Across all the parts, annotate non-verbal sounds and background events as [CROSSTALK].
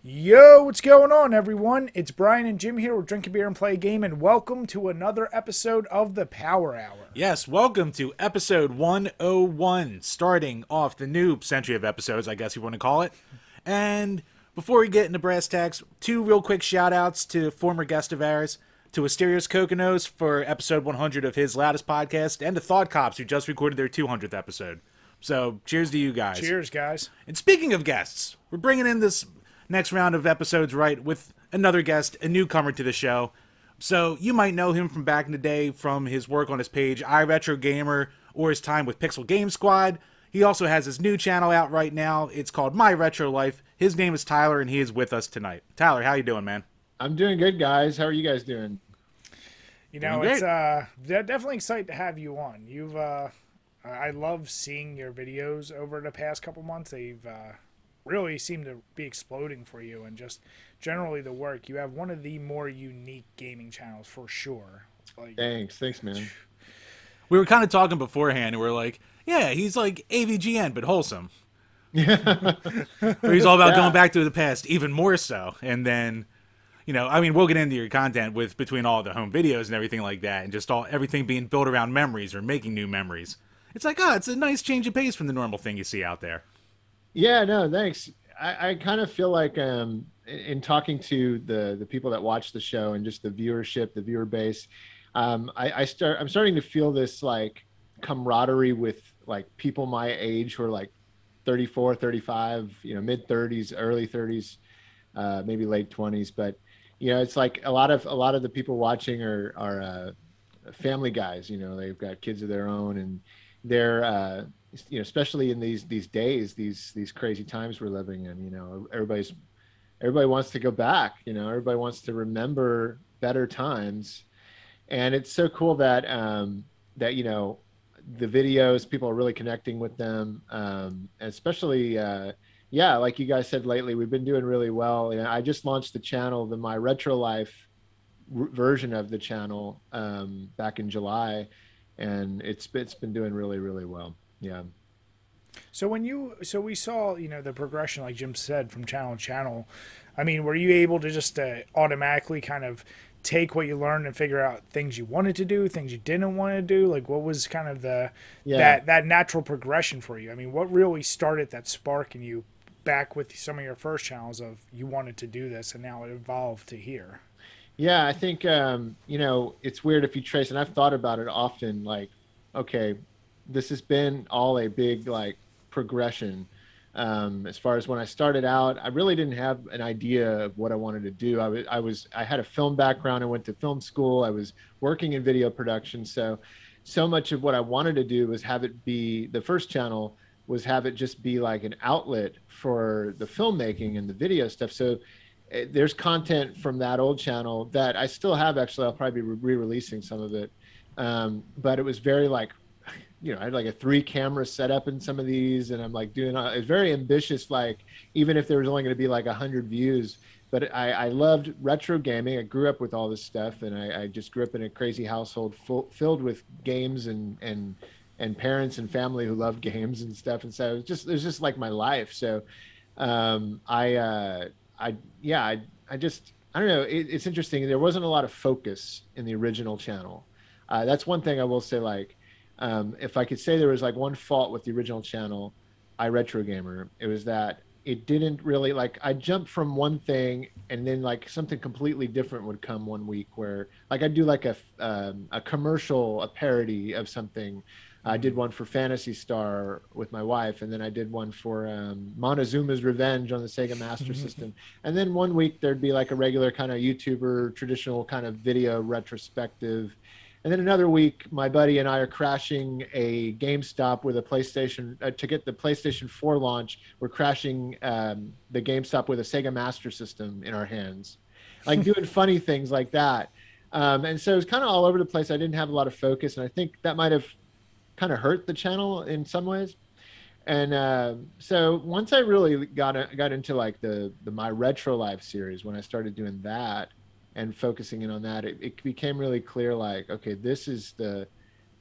Yo, what's going on, everyone? It's Brian and Jim here. We're drinking beer and play a game, and welcome to another episode of the Power Hour. Yes, welcome to episode 101, starting off the new century of episodes, I guess you want to call it. And before we get into brass tacks, two real quick shout outs to former guest of ours, to Asterios Kokonos for episode 100 of his loudest podcast, and to Thought Cops, who just recorded their 200th episode. So, cheers to you guys. Cheers, guys. And speaking of guests, we're bringing in this next round of episodes right with another guest, a newcomer to the show. So you might know him from back in the day from his work on his page iRetro Gamer or his time with Pixel Game Squad. He also has his new channel out right now. It's called My Retro Life. His name is Tyler and he is with us tonight. Tyler, how you doing, man? I'm doing good, guys. How are you guys doing? You know, Doing it's uh definitely excited to have you on. You've uh I love seeing your videos over the past couple months. They've uh really seem to be exploding for you and just generally the work. You have one of the more unique gaming channels for sure. Like Thanks, thanks, man. We were kind of talking beforehand and we are like, yeah, he's like AVGN, but wholesome. Where he's all about Yeah. going back to the past, even more so. And then, you know, I mean, we'll get into your content with between all the home videos and everything like that, and just all everything being built around memories or making new memories. It's like, oh, it's a nice change of pace from the normal thing you see out there. Yeah, no, thanks. I, I kind of feel like um, in, in talking to the the people that watch the show and just the viewership, the viewer base, um, I, I start I'm starting to feel this like camaraderie with like people my age who are like 34, 35, you know, mid 30s, early 30s, uh, maybe late 20s, but you know, it's like a lot of a lot of the people watching are are uh, family guys. You know, they've got kids of their own, and they're uh, you know, especially in these these days, these these crazy times we're living in. You know, everybody's everybody wants to go back. You know, everybody wants to remember better times, and it's so cool that um, that you know the videos people are really connecting with them, um, especially. Uh, yeah, like you guys said lately, we've been doing really well. And I just launched the channel, the My Retro Life r- version of the channel um, back in July, and it's it's been doing really really well. Yeah. So when you so we saw you know the progression like Jim said from channel to channel. I mean, were you able to just uh, automatically kind of take what you learned and figure out things you wanted to do, things you didn't want to do? Like what was kind of the Yeah. that that natural progression for you? I mean, what really started that spark in you back with some of your first channels of you wanted to do this and now it evolved to here? Yeah, I think um, you know it's weird if you trace, and I've thought about it often. Like, okay, this has been all a big like progression. Um, as far as when I started out, I really didn't have an idea of what I wanted to do. I was, I was, I had a film background. I went to film school. I was working in video production. So, so much of what I wanted to do was have it be the first channel was have it just be like an outlet for the filmmaking and the video stuff. So eh, there's content from that old channel that I still have. Actually, I'll probably be re-releasing some of it. Um, but it was very like, you know, I had like a three camera setup in some of these, and I'm like doing. It's very ambitious. Like even if there was only going to be like a hundred views, but I, I loved retro gaming. I grew up with all this stuff, and I, I just grew up in a crazy household full, filled with games and and and parents and family who loved [LAUGHS] games and stuff. And so it was just it was just like my life. So um, I uh, I yeah I I just I don't know. It, it's interesting. There wasn't a lot of focus in the original channel. Uh, that's one thing I will say. Like um, if I could say there was like one fault with the original channel, I Retro Gamer, it was that it didn't really like I jumped from one thing and then like something completely different would come one week where like I'd do like a um, a commercial a parody of something. I did one for Phantasy Star with my wife, and then I did one for um, Montezuma's Revenge on the Sega Master [LAUGHS] System. And then one week there'd be like a regular kind of YouTuber, traditional kind of video retrospective. And then another week, my buddy and I are crashing a GameStop with a PlayStation uh, to get the PlayStation 4 launch. We're crashing um, the GameStop with a Sega Master System in our hands, like doing [LAUGHS] funny things like that. Um, and so it was kind of all over the place. I didn't have a lot of focus, and I think that might have kind of hurt the channel in some ways. And uh, so once I really got got into like the the my retro life series, when I started doing that and focusing in on that, it, it became really clear. Like, okay, this is the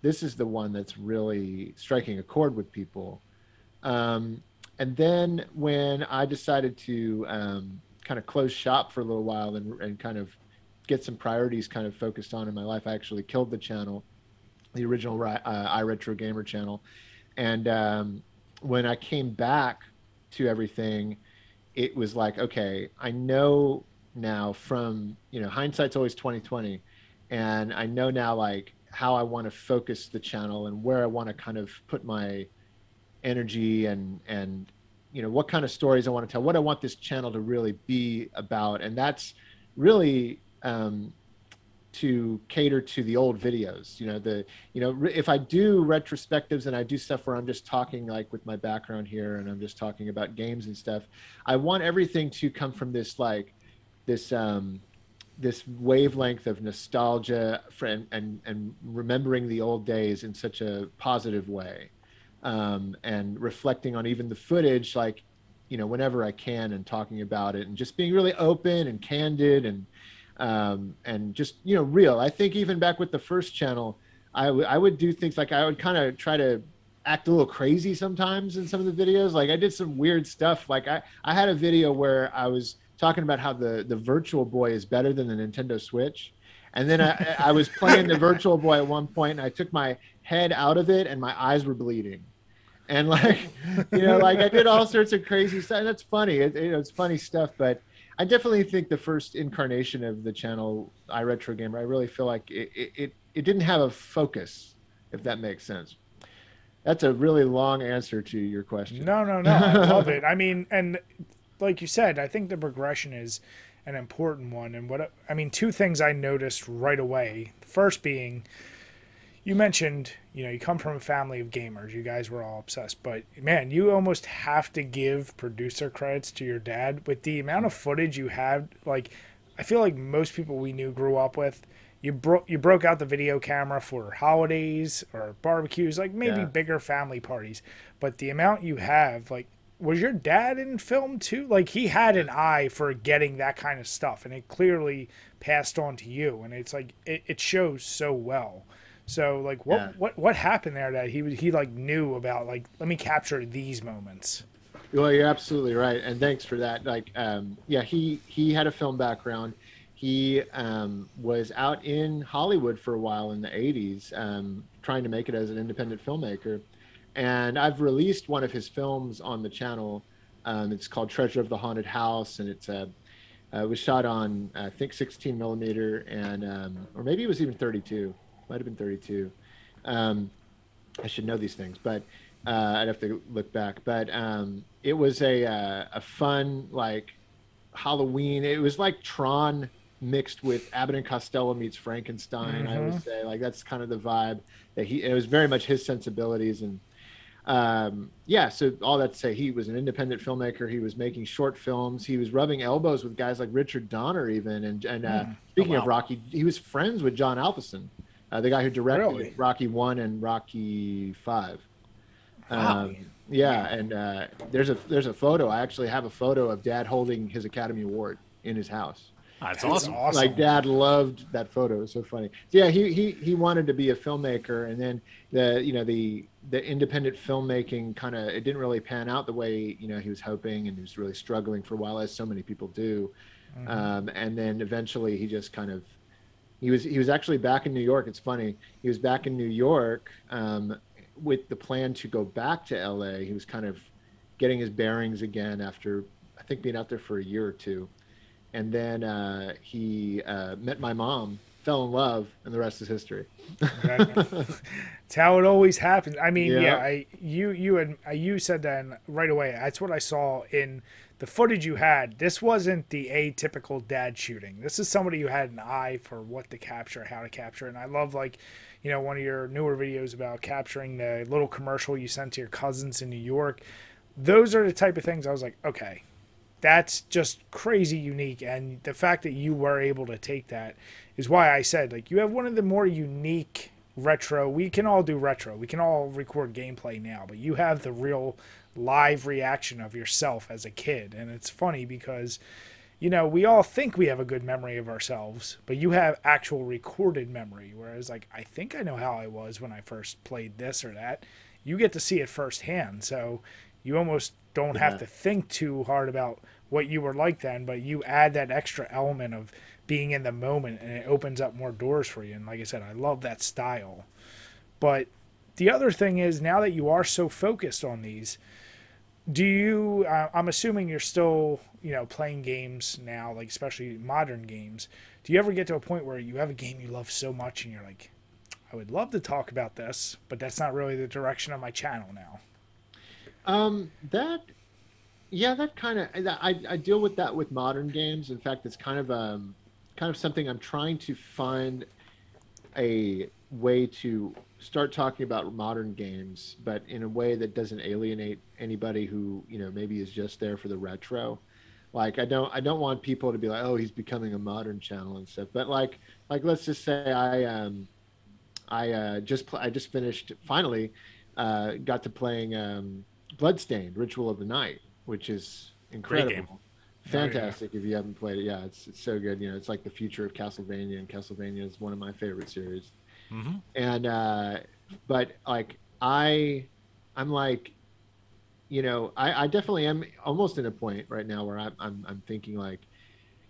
this is the one that's really striking a chord with people. Um, and then when I decided to um, kind of close shop for a little while and, and kind of get some priorities kind of focused on in my life. I actually killed the channel, the original uh, Gamer channel, and um, when I came back to everything, it was like, okay, I know now from you know hindsight's always 2020, and I know now like how I want to focus the channel and where I want to kind of put my energy and and you know what kind of stories I want to tell, what I want this channel to really be about, and that's really um, to cater to the old videos. You know, the you know if I do retrospectives and I do stuff where I'm just talking like with my background here and I'm just talking about games and stuff, I want everything to come from this like this um, this wavelength of nostalgia and, and and remembering the old days in such a positive way, um, and reflecting on even the footage like you know whenever I can and talking about it and just being really open and candid and um, and just you know real. I think even back with the first channel, I, w- I would do things like I would kind of try to act a little crazy sometimes in some of the videos. Like I did some weird stuff. Like I I had a video where I was talking about how the the Virtual Boy is better than the Nintendo Switch. And then I, I was playing the Virtual Boy at one point, and I took my head out of it, and my eyes were bleeding. And like, you know, like I did all sorts of crazy stuff. That's funny. It, it's funny stuff, but I definitely think the first incarnation of the channel, iRetro Gamer, I really feel like it, it, it didn't have a focus, if that makes sense. That's a really long answer to your question. No, no, no. I love it. I mean, and like you said, I think the progression is an important one. And what I mean, two things I noticed right away. The first being, you mentioned, you know, you come from a family of gamers. You guys were all obsessed, but man, you almost have to give producer credits to your dad with the amount of footage you have. Like, I feel like most people we knew grew up with. You broke you broke out the video camera for holidays or barbecues, like maybe yeah. bigger family parties. But the amount you have, like, was your dad in film too? Like he had an eye for getting that kind of stuff, and it clearly passed on to you. And it's like it, it shows so well. So like what yeah. what what happened there that he he like knew about like let me capture these moments. Well, you're absolutely right, and thanks for that. Like, um, yeah, he he had a film background. He um, was out in Hollywood for a while in the '80s, um, trying to make it as an independent filmmaker. And I've released one of his films on the channel. Um, it's called Treasure of the Haunted House, and it's a uh, it was shot on I think 16 millimeter and um, or maybe it was even 32 might have been 32. Um, I should know these things, but uh, I'd have to look back. But um, it was a uh, a fun like Halloween. It was like Tron mixed with Abbott and Costello meets Frankenstein. Mm-hmm. I would mm-hmm. say like that's kind of the vibe that he. It was very much his sensibilities and. Um, yeah, so all that to say, he was an independent filmmaker. He was making short films. He was rubbing elbows with guys like Richard Donner, even. And, and uh, mm. speaking oh, wow. of Rocky, he was friends with John Avildsen uh, the guy who directed really? Rocky One and Rocky Five. Wow. Um, yeah, and uh, there's a there's a photo. I actually have a photo of Dad holding his Academy Award in his house. That's, That's awesome. Like Dad loved that photo. It's so funny. So yeah, he he he wanted to be a filmmaker, and then the you know the the independent filmmaking kind of it didn't really pan out the way you know he was hoping, and he was really struggling for a while, as so many people do. Mm-hmm. Um, and then eventually he just kind of he was he was actually back in New York. It's funny. He was back in New York um, with the plan to go back to LA. He was kind of getting his bearings again after I think being out there for a year or two, and then uh, he uh, met my mom, fell in love, and the rest is history. it's how it always happens. I mean, yeah, yeah I you you and you said that right away. That's what I saw in the footage you had, this wasn't the atypical dad shooting. This is somebody who had an eye for what to capture, how to capture. And I love like, you know, one of your newer videos about capturing the little commercial you sent to your cousins in New York. Those are the type of things I was like, okay, that's just crazy unique. And the fact that you were able to take that is why I said like you have one of the more unique retro. We can all do retro. We can all record gameplay now, but you have the real live reaction of yourself as a kid. And it's funny because, you know, we all think we have a good memory of ourselves, but you have actual recorded memory. Whereas, like, I think I know how I was when I first played this or that. You get to see it firsthand. So you almost don't yeah. have to think too hard about what you were like then, but you add that extra element of being in the moment and it opens up more doors for you. And like I said, I love that style. But the other thing is now that you are so focused on these, do you uh, i'm assuming you're still you know playing games now like especially modern games do you ever get to a point where you have a game you love so much and you're like i would love to talk about this but that's not really the direction of my channel now um that yeah that kind of I, I deal with that with modern games in fact it's kind of um kind of something i'm trying to find a way to start talking about modern games, but in a way that doesn't alienate anybody who you know maybe is just there for the retro. Like I don't I don't want people to be like, oh, he's becoming a modern channel and stuff. But like like let's just say I um I uh, just pl- I just finished finally uh, got to playing um, Bloodstained Ritual of the Night, which is incredible. Fantastic oh, yeah. if you haven't played it. Yeah, it's it's so good. You know, it's like the future of Castlevania, and Castlevania is one of my favorite series. Mm-hmm. And uh, but like I, I'm like, you know, I, I definitely am almost in a point right now where I'm I'm, I'm thinking like,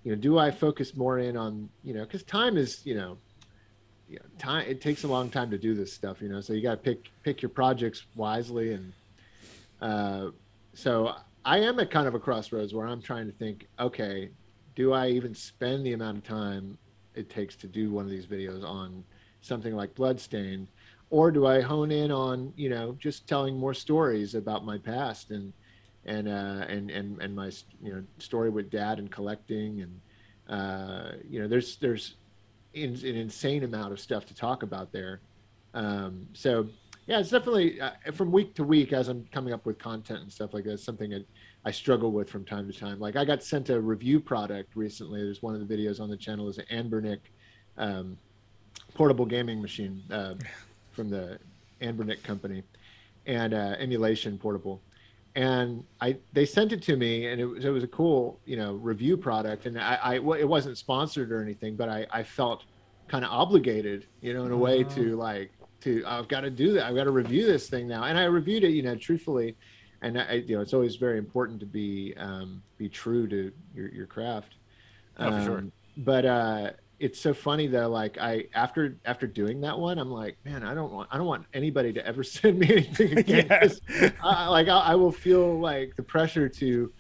you know, do I focus more in on you know because time is you know you know, time it takes a long time to do this stuff you know so you got to pick pick your projects wisely and uh, so i am at kind of a crossroads where i'm trying to think okay do i even spend the amount of time it takes to do one of these videos on something like Bloodstained, or do I hone in on you know just telling more stories about my past and and uh, and and and my you know story with dad and collecting and uh, you know there's there's in, an insane amount of stuff to talk about there. Um, so yeah, it's definitely uh, from week to week as I'm coming up with content and stuff like that. Something that I struggle with from time to time. Like I got sent a review product recently. There's one of the videos on the channel is an Anbernic um, portable gaming machine uh, [LAUGHS] from the Anbernic company, and uh, emulation portable. And I they sent it to me, and it was it was a cool you know review product, and I, I it wasn't sponsored or anything, but I I felt kind of obligated, you know, in a way to uh-huh. like to I've got to do that. I've got to review this thing now, and I reviewed it, you know, truthfully. And I, you know, it's always very important to be um, be true to your your craft. Oh, um, sure. But uh, it's so funny though like i after after doing that one i'm like man i don't want i don't want anybody to ever [LAUGHS] send me anything [LAUGHS] again. I, like I, I, will feel like the pressure to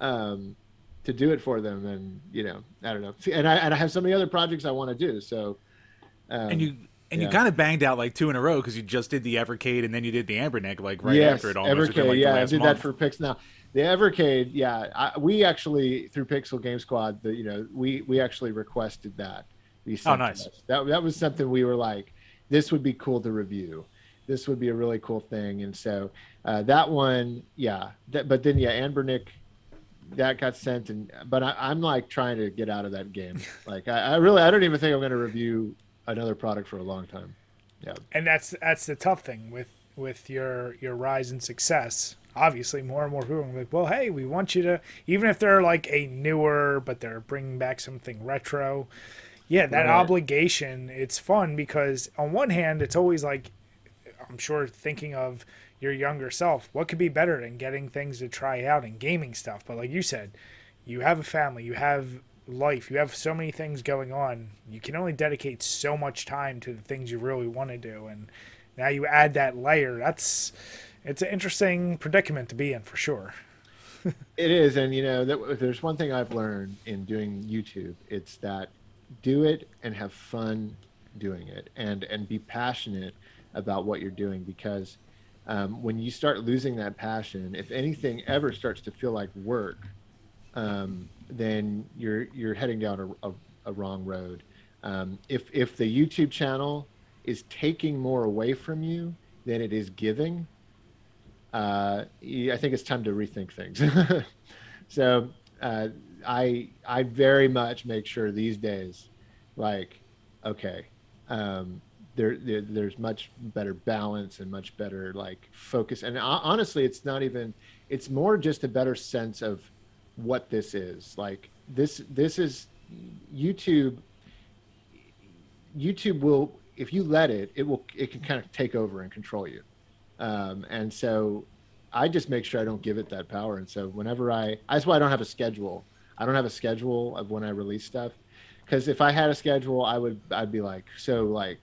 um to do it for them and you know i don't know and i and i have so many other projects i want to do so um, and you and yeah. you kind of banged out like two in a row because you just did the Evercade and then you did the Anbernic like right yes, after it almost. Evercade, like yeah, I did month. that for Pix. Now the Evercade, yeah, I, we actually through Pixel Game Squad, the you know we we actually requested that. oh, nice. That that was something we were like, this would be cool to review. This would be a really cool thing, and so uh, that one, yeah. That, but then yeah, Anbernic, that got sent, and but I, am like trying to get out of that game. [LAUGHS] Like I, I really, I don't even think I'm going to review another product for a long time. Yeah. And that's that's the tough thing with with your your rise in success obviously more and more people are like, well, hey, we want you to, even if they're like a newer, but they're bringing back something retro. Yeah, that right. obligation, it's fun because on one hand, it's always like, I'm sure thinking of your younger self, what could be better than getting things to try out and gaming stuff? But like you said, you have a family, you have life, you have so many things going on. You can only dedicate so much time to the things you really want to do. And now you add that layer. That's, it's an interesting predicament to be in for sure. [LAUGHS] it is, and you know, that, there's one thing I've learned in doing YouTube, it's that do it and have fun doing it, and and be passionate about what you're doing because um, when you start losing that passion, if anything ever starts to feel like work, um, then you're you're heading down a, a, a wrong road. Um, if if the YouTube channel is taking more away from you than it is giving, uh, I think it's time to rethink things. [LAUGHS] so uh, I I very much make sure these days, like, okay, um, there, there, there's much better balance and much better like focus. And honestly, it's not even. It's more just a better sense of what this is. Like this this is YouTube. YouTube will if you let it, it will it can kind of take over and control you. Um, and so I just make sure I don't give it that power. And so whenever I, that's why I don't have a schedule. I don't have a schedule of when I release stuff, because if I had a schedule, I would I'd be like so like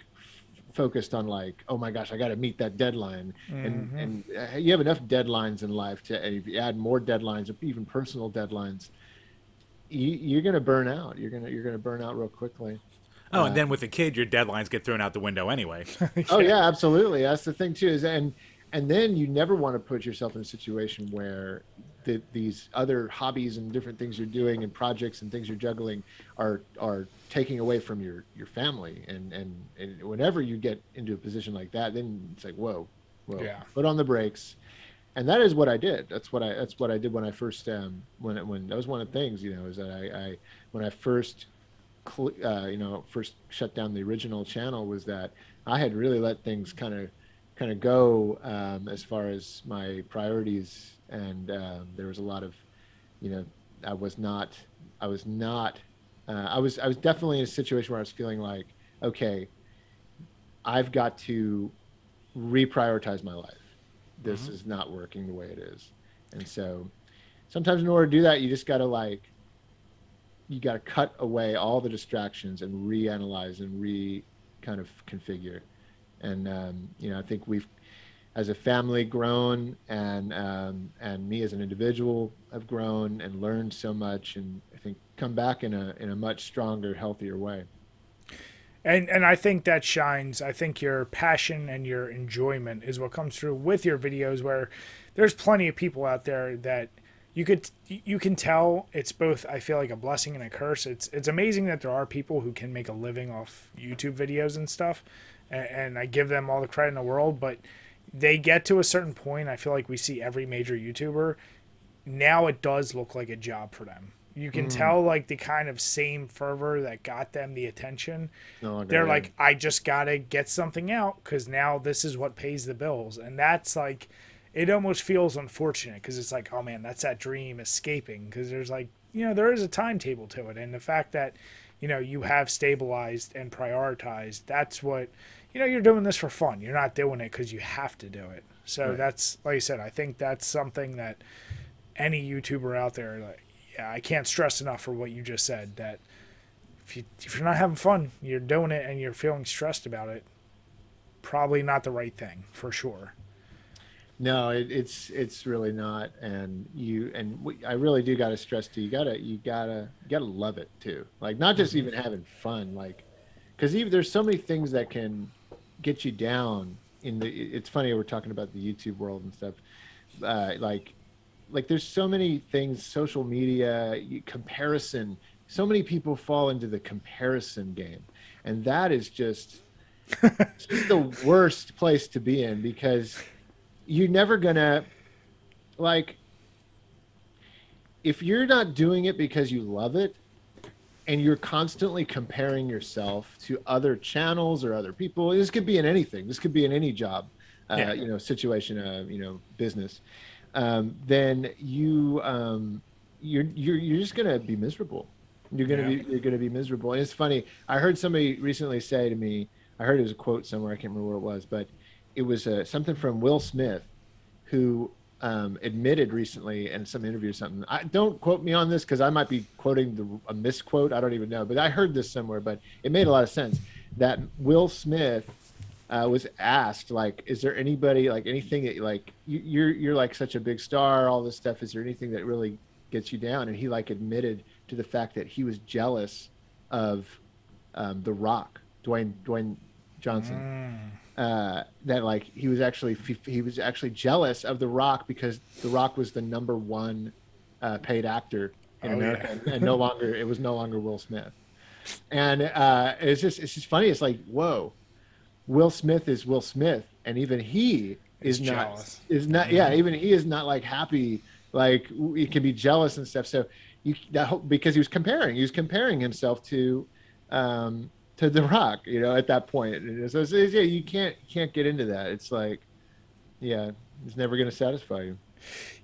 focused on like oh my gosh I got to meet that deadline Mhm. and and uh, you have enough deadlines in life to if you add more deadlines or even personal deadlines you, you're gonna burn out you're gonna you're gonna burn out real quickly Oh, Uh, and then with a kid, your deadlines get thrown out the window anyway. [LAUGHS] oh yeah absolutely that's the thing too is and and then you never want to put yourself in a situation where the, these other hobbies and different things you're doing and projects and things you're juggling are are taking away from your your family and and, and whenever you get into a position like that then it's like whoa whoa Yeah. put on the brakes and that is what I did. That's what I that's what I did when I first um when it, when that was one of the things you know is that I, I when I first cl- uh, you know first shut down the original channel was that I had really let things kind of kind of go um, as far as my priorities and um, there was a lot of you know I was not I was not uh, I was I was definitely in a situation where I was feeling like okay I've got to reprioritize my life. This is not working the way it is. And so sometimes in order to do that you just got to like you got to cut away all the distractions and reanalyze and re kind of configure. And um, you know i think we've as a family grown and um, and me as an individual have grown and learned so much and i think come back in a in a much stronger healthier way and and I think that shines. I think your passion and your enjoyment is what comes through with your videos. Where there's plenty of people out there that you could you can tell it's both. I feel like a blessing and a curse. It's it's amazing that there are people who can make a living off YouTube videos and stuff, and, and I give them all the credit in the world. But they get to a certain point. I feel like we see every major YouTuber now. It does look like a job for them. You can tell like the kind of same fervor that got them the attention no they're like i just gotta get something out because now this is what pays the bills and that's like it almost feels unfortunate because it's like oh man that's that dream escaping because there's like you know there is a timetable to it and the fact that you know you have stabilized and prioritized that's what you know you're doing this for fun you're not doing it because you have to do it so Right. that's like i said i think that's something that any youtuber out there like yeah i can't stress enough for what you just said that if you if you're not having fun, you're doing it and you're feeling stressed about it, probably not the right thing for sure. No, it, it's it's really not, and you and we, I really do got to stress too. You gotta you gotta you gotta love it too. Like not just even having fun, like because even there's so many things that can get you down. In the it's funny we're talking about the YouTube world and stuff. Uh, like like there's so many things, social media comparison. So many people fall into the comparison game, and that is just [LAUGHS] just the worst place to be in because you're never gonna like if you're not doing it because you love it and you're constantly comparing yourself to other channels or other people this could be in anything this could be in any job uh, Yeah. you know situation uh, you know business um, then you um, you're, you're you're just gonna be miserable you're gonna Yeah. be you're gonna be miserable and it's funny i heard somebody recently say to me i heard it was a quote somewhere i can't remember where it was but it was uh, something from will smith who um, admitted recently in some interview or something. I don't quote me on this because I might be quoting the, a misquote. I don't even know, but I heard this somewhere. But it made a lot of sense that Will Smith uh, was asked, like, "Is there anybody like anything that like you, you're you're like such a big star, all this stuff? Is there anything that really gets you down?" And he like admitted to the fact that he was jealous of um, The Rock, Dwayne Dwayne Johnson uh, that like he was actually he was actually jealous of The Rock because The Rock was the number one uh, paid actor in Oh, America, yeah. and, and no longer it was no longer Will Smith. And uh, it's just it's just funny. It's like whoa, Will Smith is Will Smith, and even he is Is not jealous. is not yeah even he is not like happy like he can be jealous and stuff. So you that whole- because he was comparing he was comparing himself to um, to The Rock, you know, at that point. And So it's, it's- yeah, you can't can't get into that. It's like, yeah, it's never going to satisfy you.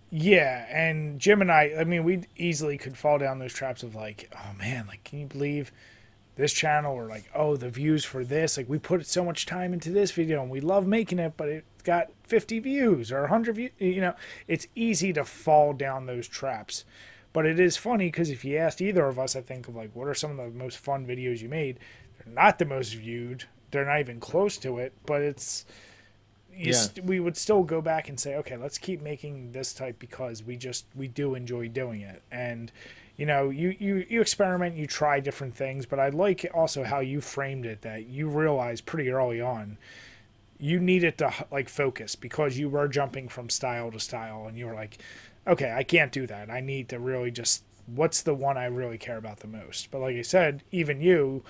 Yeah, and Jim and I, I mean, we easily could fall down those traps of like, oh man, like, can you believe this channel or like oh the views for this like we put so much time into this video and we love making it but it got 50 views or 100 views you know it's easy to fall down those traps but it is funny because if you asked either of us i think of like what are some of the most fun videos you made not the most viewed. They're not even close to it but it's Yeah. st- we would still go back and say okay let's keep making this type because we just we do enjoy doing it. And you know you you you experiment you try different things but i like also how you framed it that you realized pretty early on you needed to like focus because you were jumping from style to style and you were like okay i can't do that. I need to really just what's the one i really care about the most? But like i said even you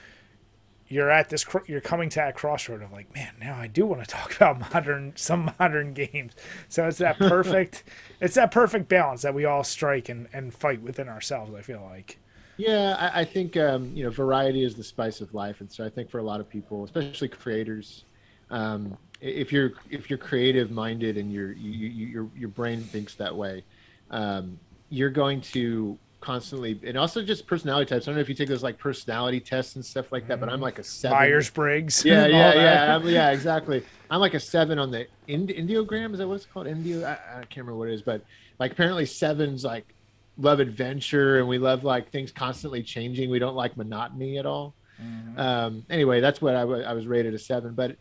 you're at this cr- you're coming to that crossroad of like man now i do want to talk [LAUGHS] about modern some modern games. So it's that [LAUGHS] perfect it's that perfect balance that we all strike and, and fight within ourselves i feel like. Yeah, I, I think um, you know variety is the spice of life, and so I think for a lot of people, especially creators, um, if you're if you're creative minded and your you, you, your your brain thinks that way, um, you're going to constantly and also just personality types. I don't know if you take those like personality tests and stuff like that, but I'm like a seven. myers briggs Yeah, yeah, yeah, I'm- yeah, exactly. I'm like a seven on the Ind- Indiogram. Is that what it's called? Indio? I, I can't remember what it is, but like apparently sevens like love adventure and we love like things constantly changing. We don't like monotony at all. Um, anyway, that's what I was rated a seven. But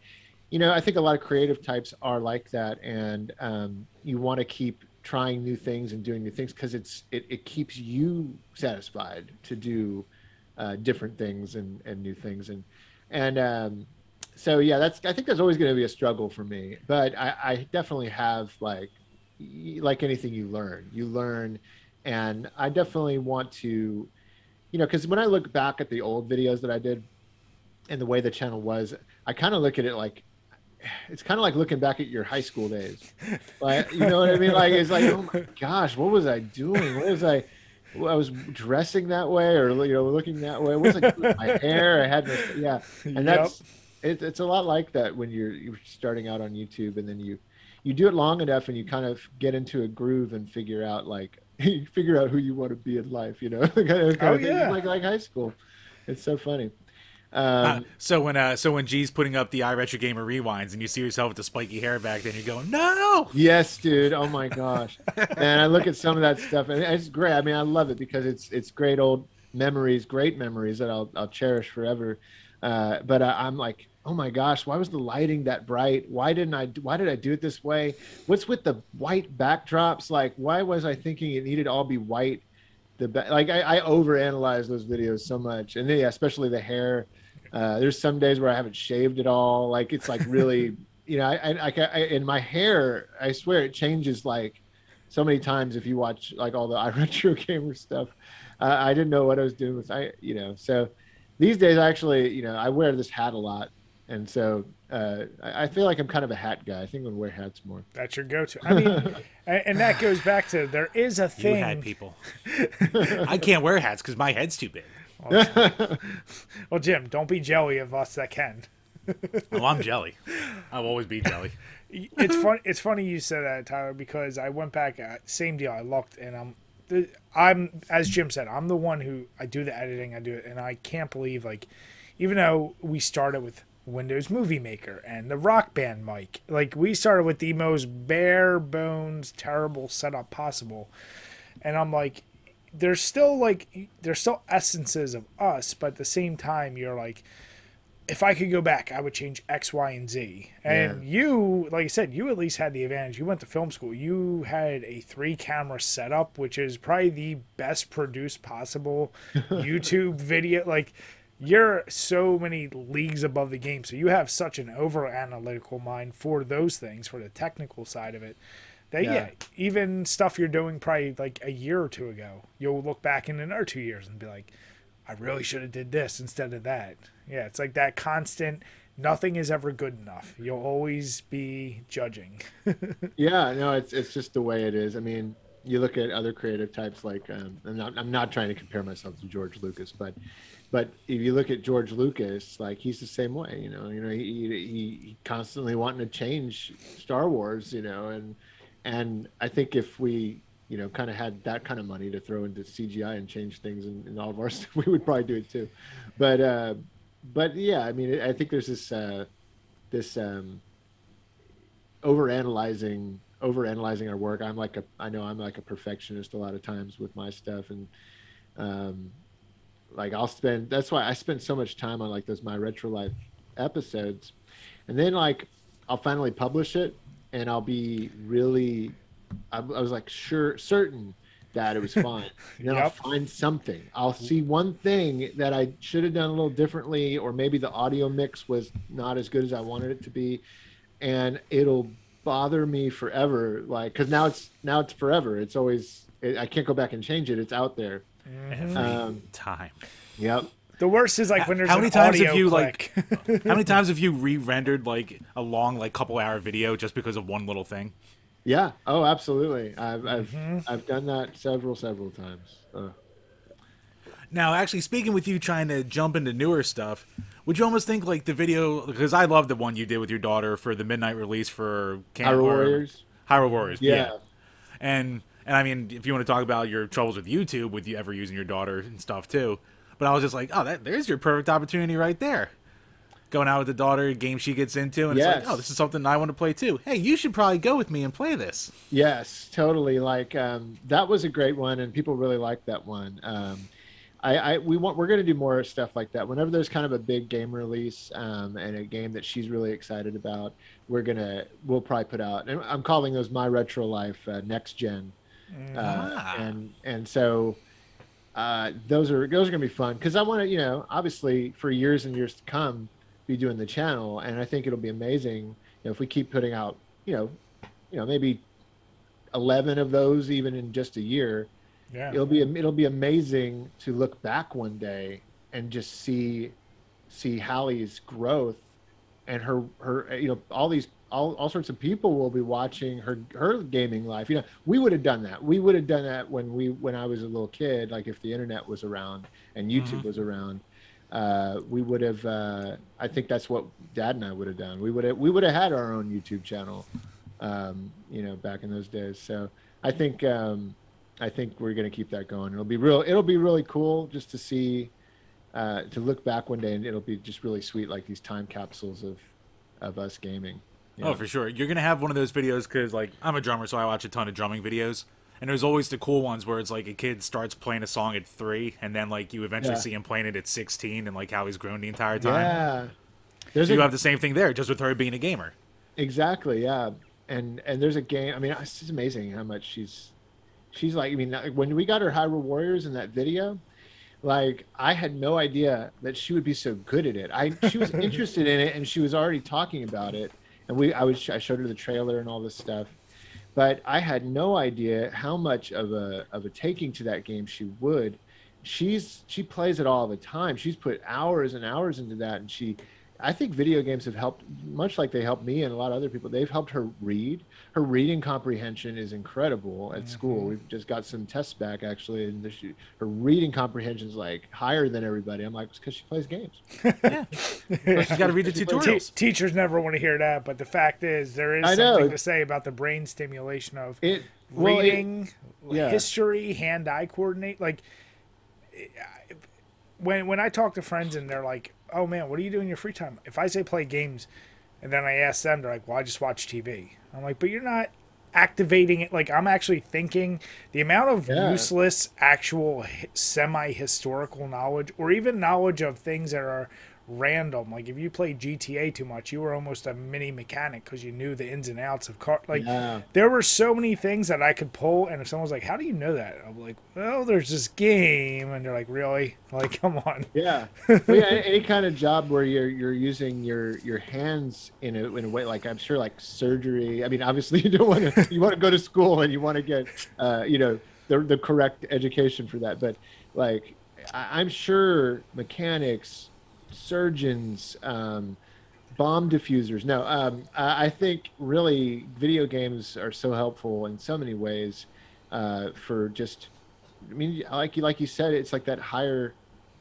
you know, I think a lot of creative types are like that, and um, you want to keep trying new things and doing new things because it's it, it keeps you satisfied to do uh, different things and, and new things. And and um, so yeah that's i think that's always going to be a struggle for me. But I, I definitely have like like anything you learn you learn. And i definitely want to you know because when i look back at the old videos that i did and the way the channel was i kind of look at it like it's kind of like looking back at your high school days like you know what i mean like it's like oh my gosh what was i doing what was i I was dressing that way, or you know, looking that way. What was I doing my hair? I had, no, yeah, and Yep. that's it, it's a lot like that when you're you're starting out on YouTube, and then you you do it long enough, and you kind of get into a groove and figure out like you [LAUGHS] figure out who you want to be in life. You know, [LAUGHS] kind of, kind Oh, yeah. like like high school. It's so funny. Uh, Um, so when uh, so when G's putting up the iRetro Gamer rewinds and you see yourself with the spiky hair back, then you're going, no. Yes, dude. Oh my gosh. and I look at some of that stuff, and it's great. I mean, I love it because it's it's great old memories, great memories that I'll I'll cherish forever. Uh, but I, I'm like, oh my gosh, why was the lighting that bright? Why didn't I? Why did I do it this way? What's with the white backdrops? Like, why was I thinking it needed all be white? The like I, I overanalyze those videos so much, and then, yeah, especially the hair. Uh, there's some days where I haven't shaved at all. Like it's like really, [LAUGHS] you know, I, I, I, and my hair, I swear it changes like so many times if you watch like all the [LAUGHS] iRetro gamer stuff. Uh, I didn't know what I was doing with I, you know. So these days, actually, you know, I wear this hat a lot, and so uh, I, I feel like I'm kind of a hat guy. I think I'm gonna wear hats more. that's your go-to i mean [LAUGHS] and, and that goes back to there is a thing. You thing had people. [LAUGHS] I can't wear hats because my head's too big. [LAUGHS] well jim don't be jelly of us that can Well, I'm jelly. I'll always be jelly. it's fun. It's funny you said that, Tyler, because I went back. Uh, same deal. I looked, and I'm, I'm as Jim said, I'm the one who I do the editing. I do it, and I can't believe like, even though we started with Windows Movie Maker and the Rock Band mic, like we started with the most bare bones, terrible setup possible, and I'm like, there's still like there's still essences of us, but at the same time, you're like if I could go back, I would change X, Y, and Z. And you, like I said, you at least had the advantage. You went to film school. You had a three camera setup, which is probably the best produced possible [LAUGHS] YouTube video. Like, you're so many leagues above the game. So you have such an over analytical mind for those things, for the technical side of it. That, yeah. Yeah. even stuff you're doing probably like a year or two ago, you'll look back in another two years and be like, I really should have did this instead of that. Yeah, it's like that constant. Nothing is ever good enough. You'll always be judging. [LAUGHS] yeah, no, it's it's just the way it is. I mean, you look at other creative types like um, I'm not I'm not trying to compare myself to George Lucas, but but if you look at George Lucas, like he's the same way. You know, you know he he, he constantly wanting to change Star Wars. You know, and and I think if we you know, kind of had that kind of money to throw into CGI and change things in, in all of our stuff, [LAUGHS] we would probably do it too. But uh, but yeah, I mean, I think there's this uh, this um, over analyzing over analyzing our work. I'm like a I know I'm like a perfectionist a lot of times with my stuff and um, like I'll spend that's why I spend so much time on like those my retro life episodes and then like I'll finally publish it and I'll be really I, I was like sure certain that it was [LAUGHS] fine. And then I'll find something. I'll see one thing that I should have done a little differently, or maybe the audio mix was not as good as I wanted it to be, and it'll bother me forever. Like, because now it's now it's forever. It's always it, I can't go back and change it. It's out there. Every Um, time. Yep. The worst is like when there's How an many times audio have you, click. like- [LAUGHS] How many times have you re-rendered like a long, like couple hour video just because of one little thing? Yeah. Oh, absolutely. I've I've Mm-hmm. I've done that several several times. Uh, Now, actually, speaking with you trying to jump into newer stuff, would you almost think like the video? Because I love the one you did with your daughter for the midnight release for Camp Hyrule Warriors. Hyrule Warriors. Yeah. Yeah. And and I mean, if you want to talk about your troubles with YouTube, with you ever using your daughter and stuff too, but I was just like, oh, that there's your perfect opportunity right there. Going out with the daughter, game she gets into, and it's like, oh, this is something I want to play too. Hey, you should probably go with me and play this. Yes, totally. Like um, that was a great one, and people really liked that one. Um, I, I we want we're going to do more stuff like that. Whenever there's kind of a big game release um, and a game that she's really excited about, we're gonna we'll probably put out. And I'm calling those my retro life uh, next gen, uh, Ah. and and so. Uh, those are those are gonna be fun because I want to, you know, obviously for years and years to come, be doing the channel, and I think it'll be amazing you know, if we keep putting out, you know, you know, maybe 11 of those even in just a year yeah. it'll be it'll be amazing to look back one day and just see see Hallie's growth and her her you know all these all, all sorts of people will be watching her her gaming life. You know we would have done that. We would have done that when we when i was a little kid like if the internet was around and youtube was around uh, we would have uh, i think that's what dad and i would have done. We would have we would have had our own youtube channel um, you know back in those days. So i think um, i think we're going to keep that going. It'll be real it'll be really cool just to see uh, to look back one day and it'll be just really sweet like these time capsules of of us gaming Oh, for sure. You're gonna have one of those videos because, like, I'm a drummer, so I watch a ton of drumming videos. And there's always the cool ones where it's like a kid starts playing a song at three, and then like you eventually Yeah. see him playing it at 16, and like how he's grown the entire time. yeah there's So you have the same thing there, just with her being a gamer. exactly yeah and and there's a game i mean it's just amazing how much she's she's like i mean when we got her hyrule warriors in that video like i had no idea that she would be so good at it i she was [LAUGHS] interested in it and she was already talking about it and we i was i showed her the trailer and all this stuff but i had no idea how much of a of a taking to that game she would she's she plays it all the time she's put hours and hours into that and she I think video games have helped, much like they helped me and a lot of other people. They've helped her read. Her reading comprehension is incredible at mm-hmm. school. We've just got some tests back actually, and the, she, her reading comprehension is like higher than everybody. I'm like, it's because she plays games. [LAUGHS] Yeah, she's got to read the [LAUGHS] Te- tutorials. teachers never want to hear that, but the fact is, there is I know. something to say about the brain stimulation of It well, it- reading, yeah. history, hand-eye coordinate. Like when when I talk to friends and they're like, "Oh man, what do you do in your free time?" If I say play games, and then I ask them, they're like, "Well, I just watch TV." I'm like, "But you're not." activating it like i'm actually thinking the amount of Yeah. useless actual semi historical knowledge or even knowledge of things that are random like if you played gta too much you were almost a mini mechanic because you knew the ins and outs of car like Yeah. there were so many things that i could pull and if someone's like how do you know that i'm like well there's this game and they're like really [LAUGHS] like come on Yeah, well, yeah. Any, kind of job where you're you're using your your hands in a in a way like I'm sure like surgery. I mean, obviously [LAUGHS] you don't want to you want to go to school and you want to get uh, you know the the correct education for that. But like I, I'm sure mechanics, surgeons, um, bomb diffusers. No, um, I, think really video games are so helpful in so many ways uh, for just I mean, like you like you said, it's like that higher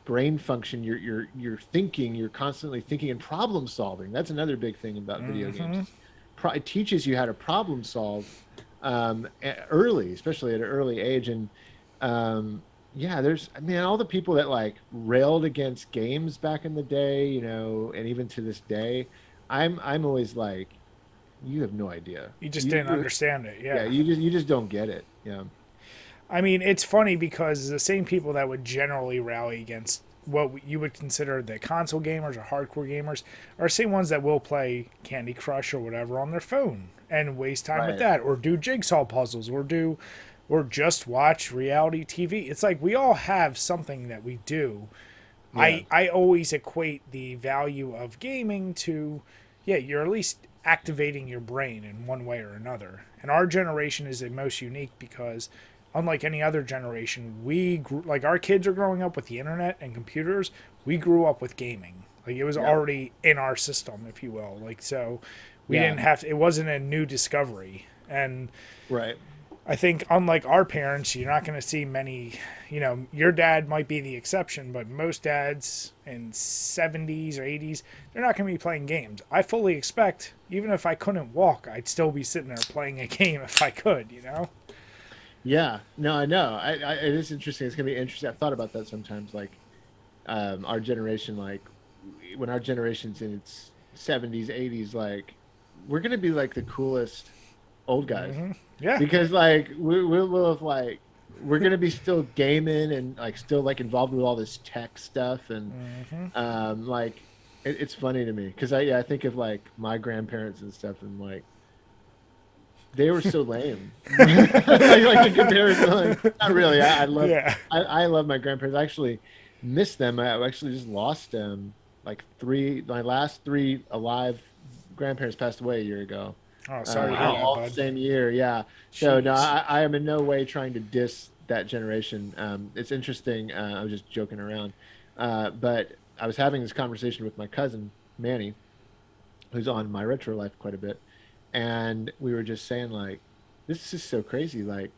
brain function. You're you're you're thinking. You're constantly thinking and problem solving. That's another big thing about video games. Pro- it teaches you how to problem solve um, early, especially at an early age. And um, yeah, there's I mean all the people that like railed against games back in the day, you know, and even to this day, I'm I'm always like, you have no idea. You just You- didn't you- understand it. Yeah. Yeah, you just you just don't get it. Yeah. I mean, it's funny because the same people that would generally rally against what you would consider the console gamers or hardcore gamers are the same ones that will play Candy Crush or whatever on their phone and waste time with that or do jigsaw puzzles or do or just watch reality TV. It's like we all have something that we do. I I always equate the value of gaming to yeah, you're at least activating your brain in one way or another. And our generation is the most unique because unlike any other generation, we grew, like our kids are growing up with the internet and computers. We grew up with gaming. Like it was Yeah. already in our system, if you will. Like so we Yeah. didn't have to, it wasn't a new discovery. And Right. I think, unlike our parents, you're not going to see many. You know, your dad might be the exception, but most dads in 70s or 80s, they're not going to be playing games. I fully expect, even if I couldn't walk, I'd still be sitting there playing a [LAUGHS] game if I could. You know? Yeah, no, I know. I, I, it is interesting. It's gonna be interesting. I've thought about that sometimes. Like, um, our generation, like, when our generation's in its seventies, eighties, like, we're gonna be like the coolest old guys Mhm. Yeah. because, like, we we will like we're gonna be still gaming and like still like involved with all this tech stuff and Mhm. um, like, it, it's funny to me because I yeah I think of like my grandparents and stuff and like. They were so lame. [LAUGHS] [LAUGHS] like, comparison, like, not really. I, I love Yeah. I, I love my grandparents. I actually miss them. I actually just lost them. Like three, my last three alive grandparents passed away a year ago. Oh, sorry Uh, all bud. same year, yeah. So no, I, I am in no way trying to diss that generation. Um, it's interesting. Uh, I was just joking around, uh, but I was having this conversation with my cousin Manny, who's on my retro life quite a bit, and we were just saying like, this is so crazy. Like,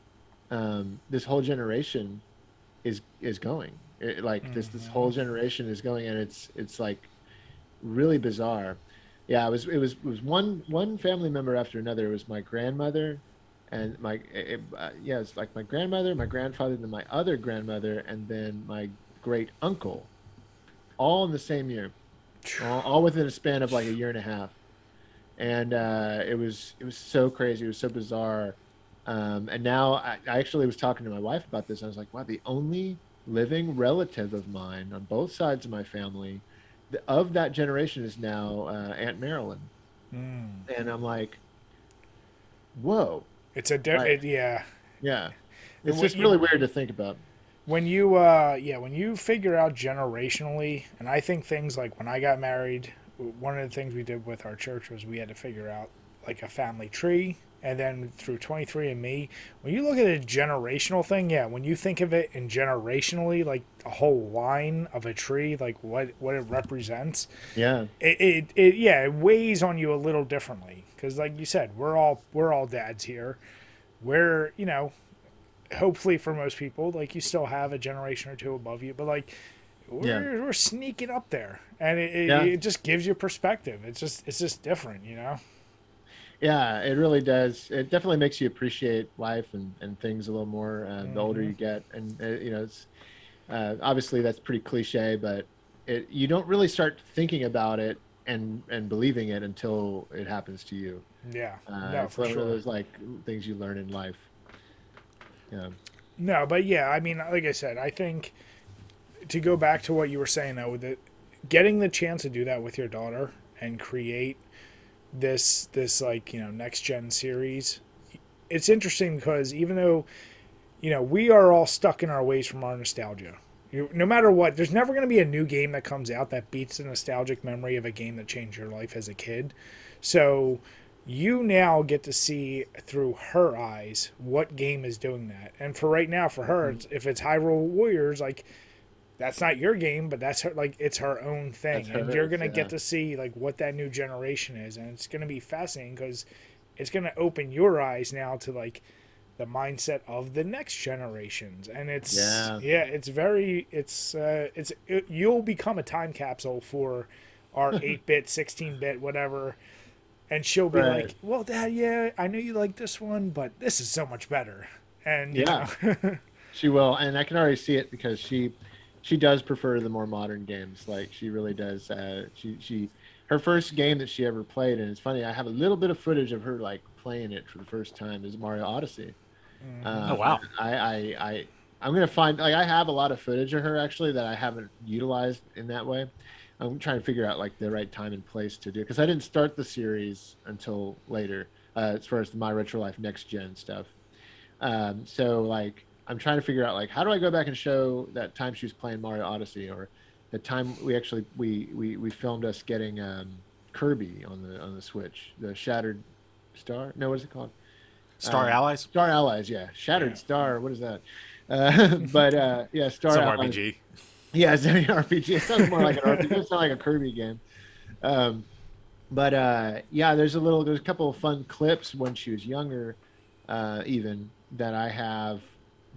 um, this whole generation is is going. It, like this this whole generation is going, and it's it's like really bizarre. Yeah, it was it was it was one one family member after another. It was my grandmother, and my it, uh, yeah, it's like my grandmother, my grandfather, then my other grandmother, and then my great uncle, all in the same year, all, all within a span of like a year and a half, and uh, it was it was so crazy. It was so bizarre. Um, and now I, I actually was talking to my wife about this. And I was like, wow, the only living relative of mine on both sides of my family of that generation is now uh, Aunt Marilyn. Mm. And I'm like, whoa. It's a di- Right. it, yeah. Yeah. It's just you- really weird to think about. when you uh yeah when you figure out generationally and i think things like when i got married one of the things we did with our church was we had to figure out like a family tree and then through 23andMe when you look at a generational thing yeah when you think of it in generationally like a whole line of a tree like what what it represents Yeah. it, it, it yeah it weighs on you a little differently because like you said we're all we're all dads here we're you know hopefully for most people like you still have a generation or two above you but like we're, Yeah. we're sneaking up there and it, it, Yeah. it just gives you perspective it's just it's just different you know Yeah, it really does. It definitely makes you appreciate life and, and things a little more uh, the older Mhm. you get. And, uh, you know, it's uh, obviously that's pretty cliche, but it, you don't really start thinking about it and, and believing it until it happens to you. yeah Uh, no it's for one sure of those like things you learn in life. Yeah. No, but yeah, I mean, like I said, I think to go back to what you were saying though, that getting the chance to do that with your daughter and create this this like you know next gen series, it's interesting because even though you know we are all stuck in our ways from our nostalgia. You, no matter what, there's never going to be a new game that comes out that beats the nostalgic memory of a game that changed your life as a kid. So you now get to see through her eyes what game is doing that. And for right now, for her, mm-hmm. it's, if it's Hyrule Warriors, like that's not your game, but that's her like it's her own thing, That's and you're gonna yeah. get to see like what that new generation is, and it's gonna be fascinating because it's gonna open your eyes now to like the mindset of the next generations and it's Yeah. yeah it's very it's uh it's it, you'll become a time capsule for our [LAUGHS] 8-bit 16-bit whatever and she'll be Right. like, "Well, Dad, yeah, I know you like this one, but this is so much better." And you Yeah. know, [LAUGHS] She will, and I can already see it because she she does prefer the more modern games. Like she really does. Uh, she she her first game that she ever played, and it's funny. I have a little bit of footage of her like playing it for the first time. Is Mario Odyssey. Uh, Oh, wow. I I I I'm gonna find like I have a lot of footage of her actually that I haven't utilized in that way. I'm trying to figure out like the right time and place to do because I didn't start the series until later uh, as far as my retro life next gen stuff. Um, so like I'm trying to figure out like how do I go back and show that time she was playing Mario Odyssey or the time we actually we we, we filmed us getting um, Kirby on the on the Switch the Shattered Star no what is it called Star Uh, Allies. Star Allies yeah Shattered Yeah. Star what is that uh, [LAUGHS] but uh, yeah Star Some Allies RPG. yeah, it's an [LAUGHS] RPG. It sounds more like an RPG. It sounds like a Kirby game. Um, but uh, yeah, there's a little, there's a couple of fun clips when she was younger, uh, even that I have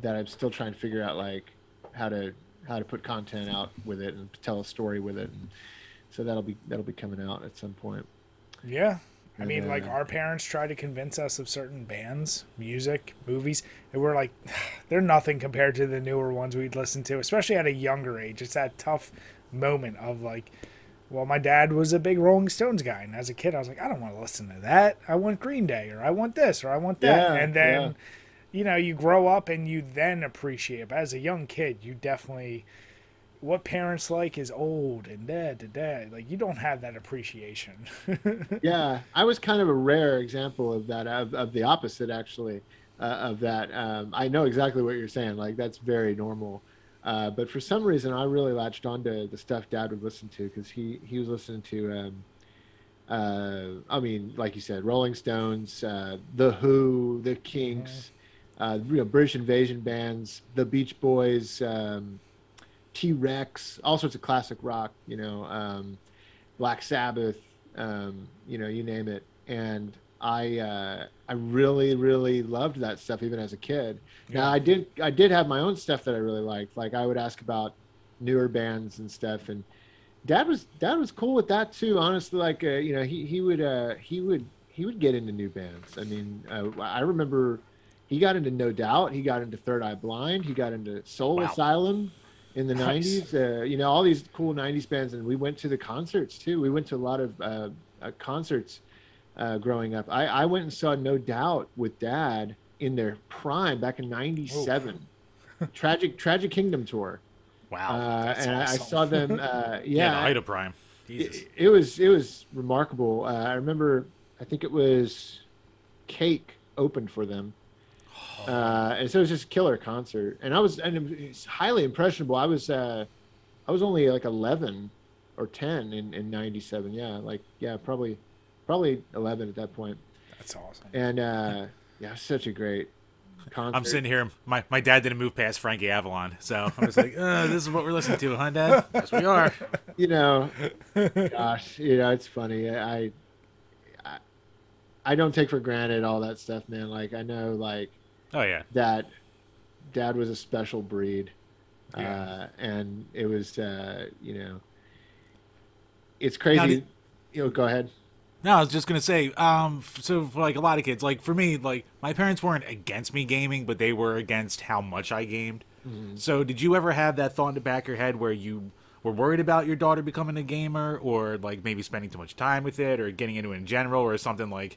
that I'm still trying to figure out like how to how to put content out with it and tell a story with it. And so that'll be that'll be coming out at some point. yeah. I And, mean, like uh, our parents try to convince us of certain bands, music, movies, and we're like, [SIGHS] they're nothing compared to the newer ones we'd listen to, especially at a younger age. It's that tough moment of like, well, my dad was a big Rolling Stones guy, and as a kid, I was like, I don't want to listen to that. I want Green Day, or I want this, or I want that, Yeah, and then. yeah. You know, you grow up and you then appreciate. it. But as a young kid, you definitely, what parents like is old and dead to dad. Like you don't have that appreciation. [LAUGHS] yeah, I was kind of a rare example of that, of, of the opposite actually, uh, of that. Um, I know exactly what you're saying. Like that's very normal. Uh, but for some reason, I really latched onto the stuff Dad would listen to because he he was listening to, um, uh, I mean, like you said, Rolling Stones, uh, The Who, The Kinks, uh, you know, British Invasion bands, The Beach Boys, um, T Rex, all sorts of classic rock. You know. Um, Black Sabbath, um, you know, you name it. And I uh, I really really loved that stuff even as a kid. Now I did I did have my own stuff that I really liked. Like I would ask about newer bands and stuff, and Dad was Dad was cool with that too. Honestly, like uh, you know he he would uh, he would he would get into new bands. I mean, uh, I remember he got into No Doubt. He got into Third Eye Blind. He got into Soul Wow. Asylum in the Nice. 90s uh, you know all these cool 90s bands and we went to the concerts too we went to a lot of uh, uh, concerts uh, growing up I, I went and saw no doubt with dad in their prime back in 97 [LAUGHS] tragic tragic kingdom tour Wow. uh, and I, I saw them uh, [LAUGHS] yeah, yeah, of prime. Jesus. it, it was it was remarkable. Uh, I remember, I think it was Cake opened for them, uh, and so it was just a killer concert. And I was and it was highly impressionable. I was uh, I was only like eleven or ten in in '97. Yeah, like yeah, probably probably eleven at that point. That's awesome. And uh, yeah, such a great concert. I'm sitting here. My, my dad didn't move past Frankie Avalon, so I'm just like, uh, this is what we're listening to, huh, Dad? Yes, we are. you know, gosh, you know, it's funny. I, I, I don't take for granted all that stuff, man. Like I know, like Oh yeah. that dad was a special breed, Yeah. uh, and it was, uh, you know, it's crazy. Did- you know, go ahead. No, I was just gonna say, um, so for like a lot of kids, like for me, like my parents weren't against me gaming, but they were against how much I gamed. So, did you ever have that thought in the back of your head where you were worried about your daughter becoming a gamer, or like maybe spending too much time with it, or getting into it in general, or something like,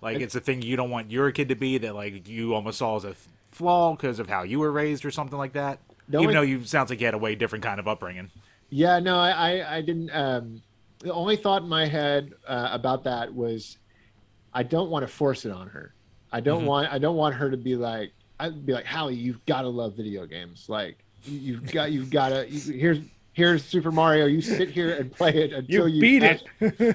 like it's a thing you don't want your kid to be that like you almost saw as a flaw because of how you were raised, or something like that? Even though you sounds like you had a way different kind of upbringing. Yeah, no, I, I, didn't. Um, the only thought in my head uh, about that was, I don't want to force it on her. I don't Mhm. want. I don't want her to be like. I'd be like, Hallie, you've got to love video games. Like, you- you've got, you've got to. You, here's, here's Super Mario. You sit here and play it until you, beat it.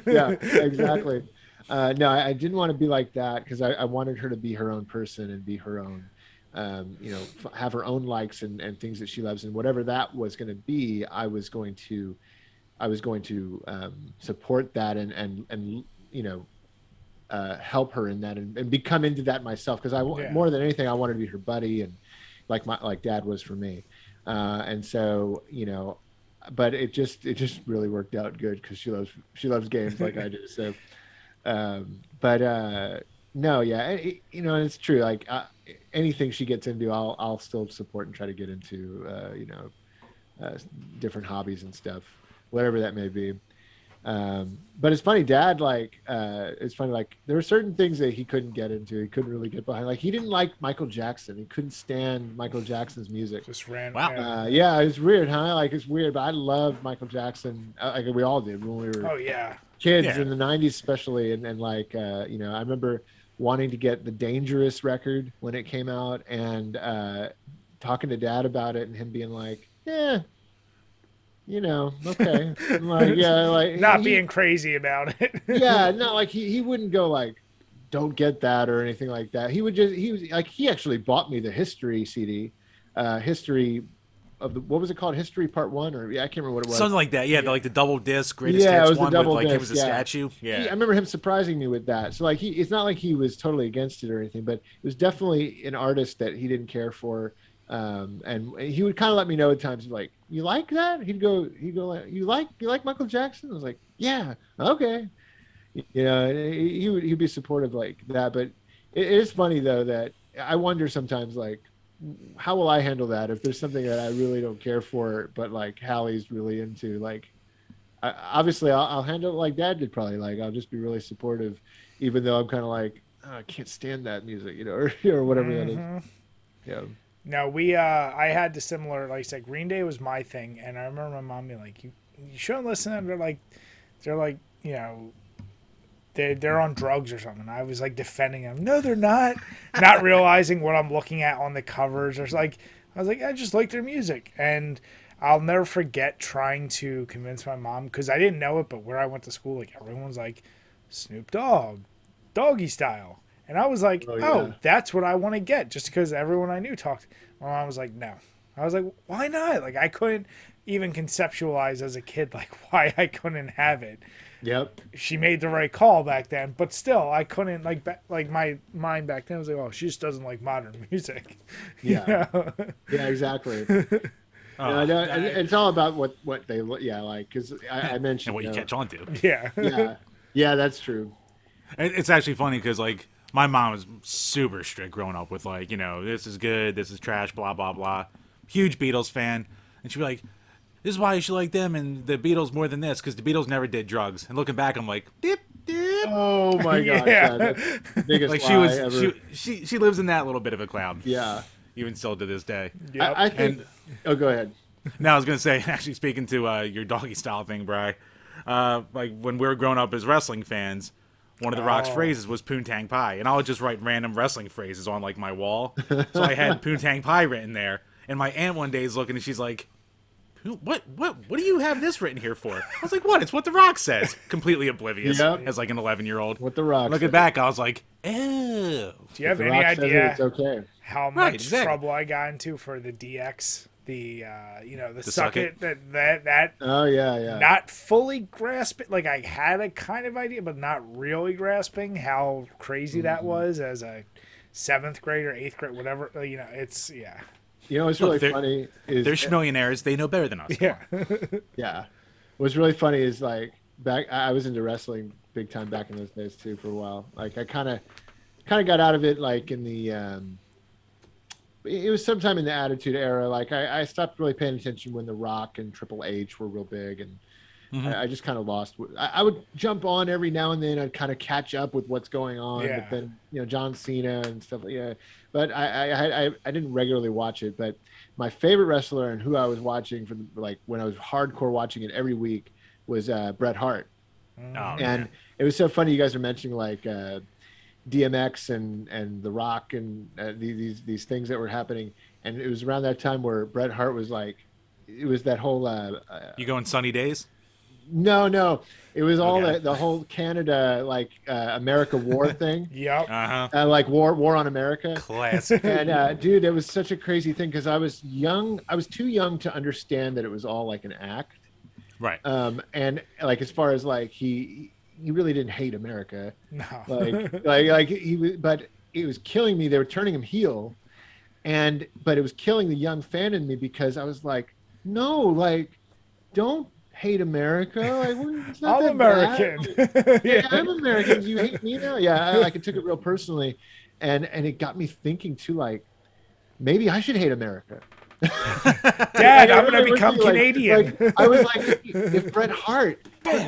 yeah, exactly. Uh, no, I, I didn't want to be like that because I, I wanted her to be her own person and be her own, um, you know, f- have her own likes and, and things that she loves and whatever that was going to be. I was going to, I was going to um, support that and and and you know, uh, help her in that and, and become into that myself because I Yeah. more than anything I wanted to be her buddy and like my like dad was for me, uh, and so you know, but it just it just really worked out good because she loves she loves games like I do. So [LAUGHS] Um, but uh, no, yeah, it, you know, it's true. Like uh, anything she gets into, I'll I'll still support and try to get into. Uh, you know, uh, different hobbies and stuff, whatever that may be. Um, but it's funny, Dad. Like, uh, it's funny. Like, there were certain things that he couldn't get into. He couldn't really get behind. Like, he didn't like Michael Jackson. He couldn't stand Michael Jackson's music. Just ran. Wow. yeah. Uh, yeah, it's weird, huh? Like, it's weird. But I loved Michael Jackson. Uh, like we all did when we were oh yeah. Kids Yeah. in the 90s especially and, and like uh, you know i remember wanting to get the dangerous record when it came out and uh, talking to dad about it and him being like yeah you know okay like yeah [LAUGHS] like Not he- being crazy about it. [LAUGHS] yeah [LAUGHS] no like he, he wouldn't go like don't get that or anything like that he would just he was like he actually bought me the history cd uh history of the what was it called history part one or yeah i can't remember what it was Something like that. Yeah, the, like the double disc greatest Yeah, it hits was the double with like him disc, as a yeah. statue. He- Yeah. I remember him surprising me with that. So like he, it's not like he was totally against it or anything, but it was definitely an artist that he didn't care for. Um, and he would kind of let me know at times, like, "You like that?" He'd go, he'd go, like, "You like, you like Michael Jackson?" I was like, "Yeah, okay." You know, he he would he'd be supportive like that. But it, it is funny though that I wonder sometimes, like, how will I handle that if there's something that I really don't care for, but like Hallie's really into, like I, obviously I'll, I'll handle it like dad did probably like i'll just be really supportive even though i'm kind of like "Oh, i can't stand that music you know [LAUGHS] or, or whatever that is Mhm. yeah No, we uh I had the similar like I said, Green Day was my thing and I remember my mom being like, You you shouldn't listen to them. They're like they're like, you know, they they're on drugs or something. I was like defending them. No, they're not. not [LAUGHS] realizing what I'm looking at on the covers. or like I was like, I just like their music. And I'll never forget trying to convince my mom because I didn't know it, but where I went to school, like everyone's like Snoop Dogg, doggy style. And I was like, Oh, oh, yeah. that's what I want to get just because everyone I knew talked. My mom was like, no. I was like, why not? Like, I couldn't even conceptualize as a kid, like, [LAUGHS] why I couldn't have it. Yep She made the right call back then, but still, I couldn't, like, ba- like my mind back then was like, oh, she just doesn't like modern [LAUGHS] music. [LAUGHS] You Yeah. know? yeah exactly [LAUGHS] Oh, Yeah, I know, that- it's all about what what they look yeah like because I, I mentioned and what you know, catch on to. yeah. yeah yeah that's true It- It's actually funny because like my mom was super strict growing up with like you know this is good, this is trash, blah blah blah. Huge Beatles fan, and she'd be like, "This is why you should like them and the Beatles more than this because the Beatles never did drugs." And looking back, I'm like, "Dip dip." oh my [LAUGHS] gosh Yeah. yeah. that's the biggest Like she was, ever. she, she she lives in that little bit of a cloud. yeah even still to this day. Yep. I, I think And- oh go ahead Now I was gonna say, [LAUGHS] actually speaking to uh, your doggy style thing, Bry, uh, like when we were growing up as wrestling fans, one of the Rock's Oh. phrases was "Poontang Pie," and I would just write random wrestling phrases on like my wall. so I had [LAUGHS] "Poontang Pie" written there, and my aunt one day is looking and she's like. "Who- What what what do you have this written here for? I was like, what? It's what the Rock says. Completely oblivious Yep. as like an eleven year old. what the rock Looking said. back, I was like, oh. Do you have any rock it, idea it's okay how much Right, exactly. trouble I got into for the DX? The, uh, you know, the, The suck, suck it, it? that, that, that oh yeah yeah not fully grasping. Like I had a kind of idea, but not really grasping how crazy that Mm-hmm. was as a seventh grade or eighth grade, whatever. uh, You know, it's yeah, you know what's Look, really funny is They're schmillionaires. They know better than us. yeah, [LAUGHS] Yeah. What's really funny is like back I was into wrestling big time back in those days too for a while. Like I kind of kind of got out of it like in the um it it was sometime in the attitude era like I, I stopped really paying attention when the rock and triple h were real big and Mhm. I, I just kind of lost I, I would jump on every now and then i'd kind of catch up with what's going on Yeah. but then you know john cena and stuff like yeah but I, I I I I didn't regularly watch it but my favorite wrestler and who I was watching for the, like when I was hardcore watching it every week was uh, Bret Hart, Oh, and man. it was so funny. You guys are mentioning like uh, DMX and and The Rock and uh, these these these things that were happening, and it was around that time where Bret Hart was like, it was that whole uh, uh, You going sunny days? No no, it was all Okay. the, the whole Canada like uh, America war [LAUGHS] thing, yep, Uh huh. uh, like war war on America. Classic. and uh, dude, it was such a crazy thing because I was young. I was too young to understand that it was all like an act. right. Um, and like as far as like he he really didn't hate America. no, Like [LAUGHS] like like he was, but it was killing me. They were turning him heel, and but it was killing the young fan in me because I was like, no, like don't hate America. Like, well, it's not I'm that American. bad. yeah, [LAUGHS] I'm American. You hate me now? Yeah, I like it took it real personally, and and it got me thinking too. Like, maybe I should hate America. [LAUGHS] Dad, I I'm gonna become like- Canadian. like, I was like, [LAUGHS] if Bret Hart,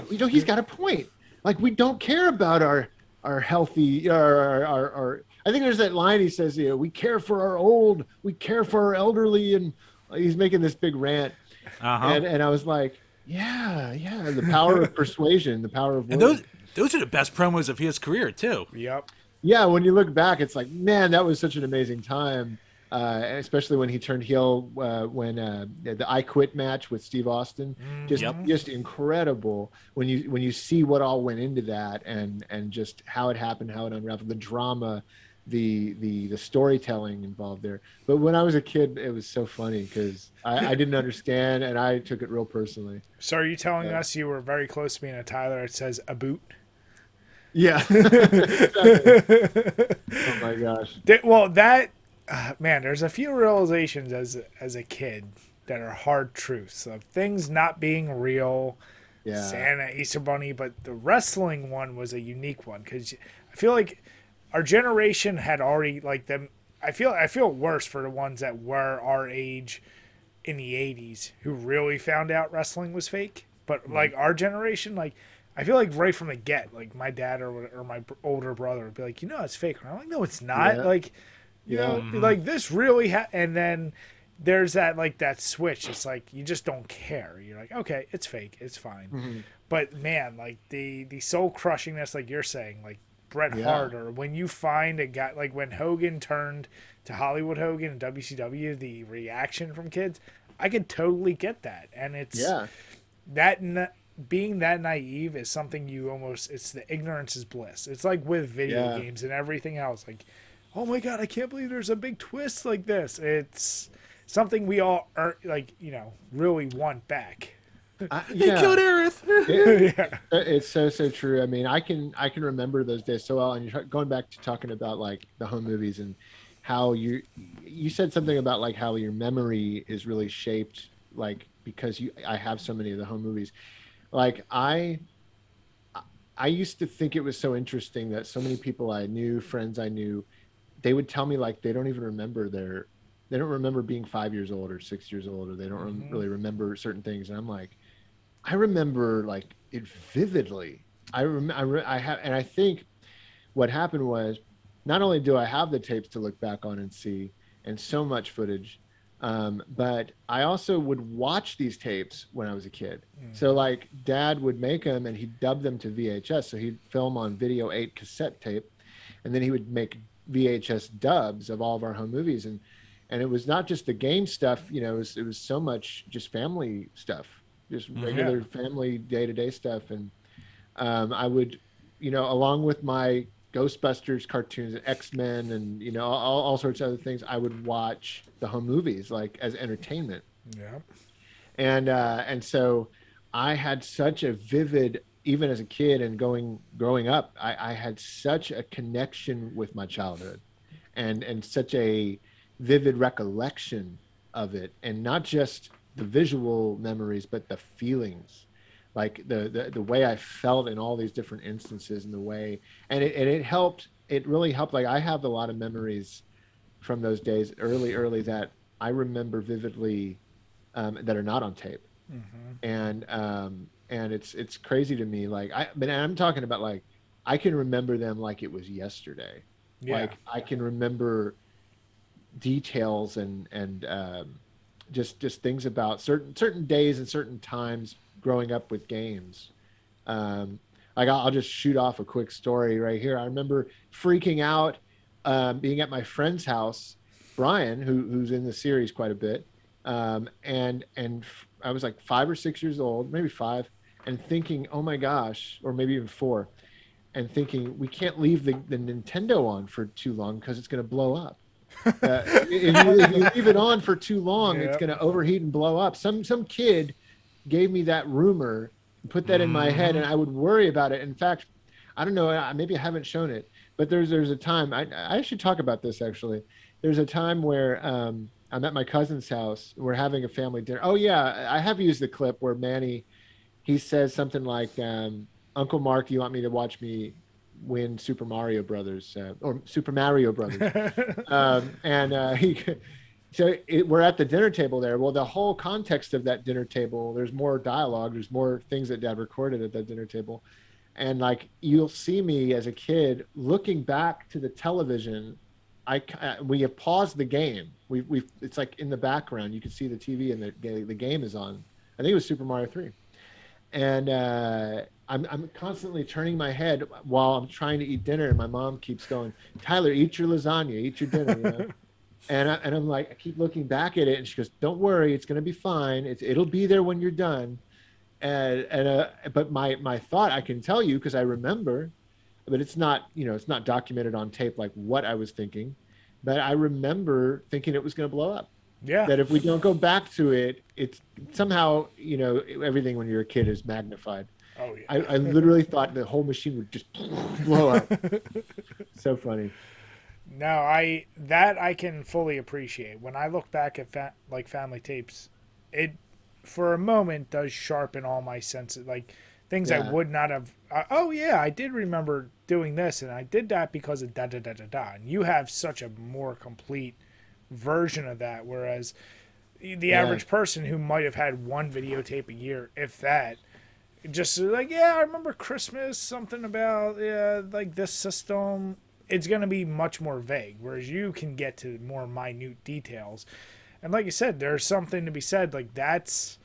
you know, he's got a point. Like, we don't care about our our healthy, our, our, our, our I think there's that line he says, you know, we care for our old, we care for our elderly, and he's making this big rant. Uh-huh. And and I was like, yeah, yeah, the power of persuasion, the power of And those those are the best promos of his career too. yep. yeah, when you look back, it's like, man, that was such an amazing time. Uh, especially when he turned heel uh, when uh, the I Quit match with Steve Austin, just Yep. just incredible when you when you see what all went into that and and just how it happened, how it unraveled, the drama, the the the storytelling involved there. But when I was a kid, it was so funny because I, I didn't understand and I took it real personally. So are you telling Yeah. us you were very close to being a Tyler? It says a boot. Yeah. [LAUGHS] oh my gosh. Well, that uh, man, there's a few realizations as as a kid that are hard truths of things not being real. Yeah. Santa, Easter Bunny, but the wrestling one was a unique one because I feel like our generation had already like them. I feel I feel worse for the ones that were our age in the '80s who really found out wrestling was fake. But Mm-hmm. like our generation, like I feel like right from the get, like my dad or or my older brother would be like, you know, it's fake. And I'm like, no, it's not. Yeah. Like, you Yeah. know, like this really. Ha-. And then there's that like that switch. It's like you just don't care. You're like, okay, it's fake. It's fine. Mm-hmm. But man, like the the soul crushingness, like you're saying, like Bret Yeah. Hart, or when you find a guy like when Hogan turned to Hollywood Hogan and WCW, the reaction from kids, I could totally get that, and it's Yeah. that na- being that naive is something you almost it's the ignorance is bliss. It's like with video Yeah. games and everything else, like. Oh my god! I can't believe there's a big twist like this. It's something we all are like, you know, really want back. I, [LAUGHS] He yeah. killed Aerith. [LAUGHS] yeah. It's so so true. I mean, I can I can remember those days so well. And you're going back to talking about like the home movies and how you you said something about like how your memory is really shaped like because you I have so many of the home movies. Like I I used to think it was so interesting that so many people I knew, friends I knew, they would tell me like they don't even remember their they don't remember being five years old or six years old or they don't rem- Mhm. really remember certain things and i'm like i remember like it vividly. I remember I, I have and i think what happened was not only do i have the tapes to look back on and see and so much footage um, but i also would watch these tapes when i was a kid. So like dad would make them and he'd dub them to vhs so he'd film on video 8 cassette tape and then he would make vhs dubs of all of our home movies. And and it was not just the game stuff you know it was, it was so much just family stuff just Mhm. regular family day-to-day stuff and um, i would you know along with my ghostbusters cartoons x-men and you know all, all sorts of other things i would watch the home movies like as entertainment Yeah. and uh, and so I had such a vivid, even as a kid and going growing up, I, I had such a connection with my childhood, and and such a vivid recollection of it, and not just the visual memories, but the feelings, like the the, the way I felt in all these different instances, and the way, and it and it helped. It really helped. Like I have a lot of memories from those days, early, early that I remember vividly um, that are not on tape, Mm-hmm. and um, and it's it's crazy to me. Like I, but I'm talking about like I can remember them like it was yesterday. Yeah. Like I can remember details and and um, just just things about certain certain days and certain times growing up with games. Um, like I'll, I'll just shoot off a quick story right here. I remember freaking out um, being at my friend's house, Brian, who, who's in the series quite a bit, um, and and I was like five or six years old, maybe five, and thinking, oh my gosh, or maybe even four, and thinking we can't leave the, the Nintendo on for too long because it's going to blow up. [LAUGHS] Uh, if, you, if you leave it on for too long, it's going to overheat and blow up. Some some kid gave me that rumor, put that in my head, and I would worry about it. In fact, I don't know, maybe I haven't shown it, but there's there's a time I I should talk about this actually. There's a time where um, I'm at my cousin's house. We're having a family dinner. Oh yeah, I have used the clip where Manny he says something like, um, "Uncle Mark, you want me to watch me win Super Mario Brothers uh, or Super Mario Brothers?" [LAUGHS] um, and uh, he. So it, we're at the dinner table there. Well, the whole context of that dinner table, there's more dialogue, there's more things that Dad recorded at that dinner table, and like you'll see me as a kid looking back to the television. I uh, we have paused the game. We we it's like in the background. You can see the TV and the the game is on. I think it was Super Mario Three, and uh, I'm I'm constantly turning my head while I'm trying to eat dinner, and my mom keeps going, "Tyler, eat your lasagna, eat your dinner." You know? [LAUGHS] and I, and I'm like, I keep looking back at it, and she goes, "Don't worry, it's gonna be fine. It's it'll be there when you're done." And and uh, but my my thought, I can tell you because I remember, but it's not you know it's not documented on tape like what I was thinking, but I remember thinking it was gonna blow up. Yeah. That if we don't go back to it, it's somehow you know everything when you're a kid is magnified. Oh yeah. I, I literally thought the whole machine would just [LAUGHS] blow up. [LAUGHS] so funny. No, I that I can fully appreciate. When I look back at fa- like family tapes, it for a moment does sharpen all my senses, like things Yeah. I would not have. Uh, oh yeah, I did remember doing this, and I did that because of da da da da da. And you have such a more complete version of that, whereas the Yeah. average person who might have had one videotape a year, if that, just like yeah, I remember Christmas, something about yeah, like this system. It's gonna be much more vague, whereas you can get to more minute details. And like you said, there's something to be said. Like that's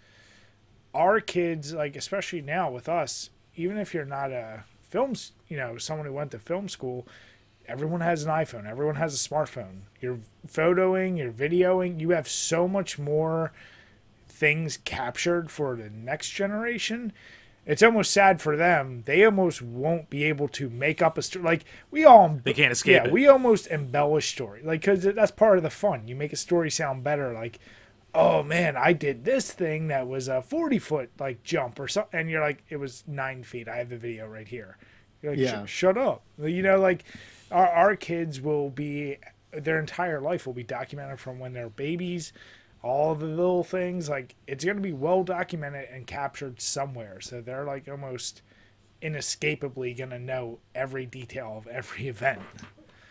our kids, like especially now with us. Even if you're not a films, you know, someone who went to film school, everyone has an iPhone. Everyone has a smartphone. You're photoing, you're videoing. You have so much more things captured for the next generation. It's almost sad for them. They almost won't be able to make up a story. Like we all, They can't escape yeah, it. we almost embellish story, like because that's part of the fun. You make a story sound better. Like, oh man, I did this thing that was a forty foot like jump or something, and you're like, it was nine feet. I have the video right here. You're like, Yeah. Shut up. You know, like our our kids will be their entire life will be documented from when they're babies all the little things like it's going to be well documented and captured somewhere so they're like almost inescapably going to know every detail of every [LAUGHS] event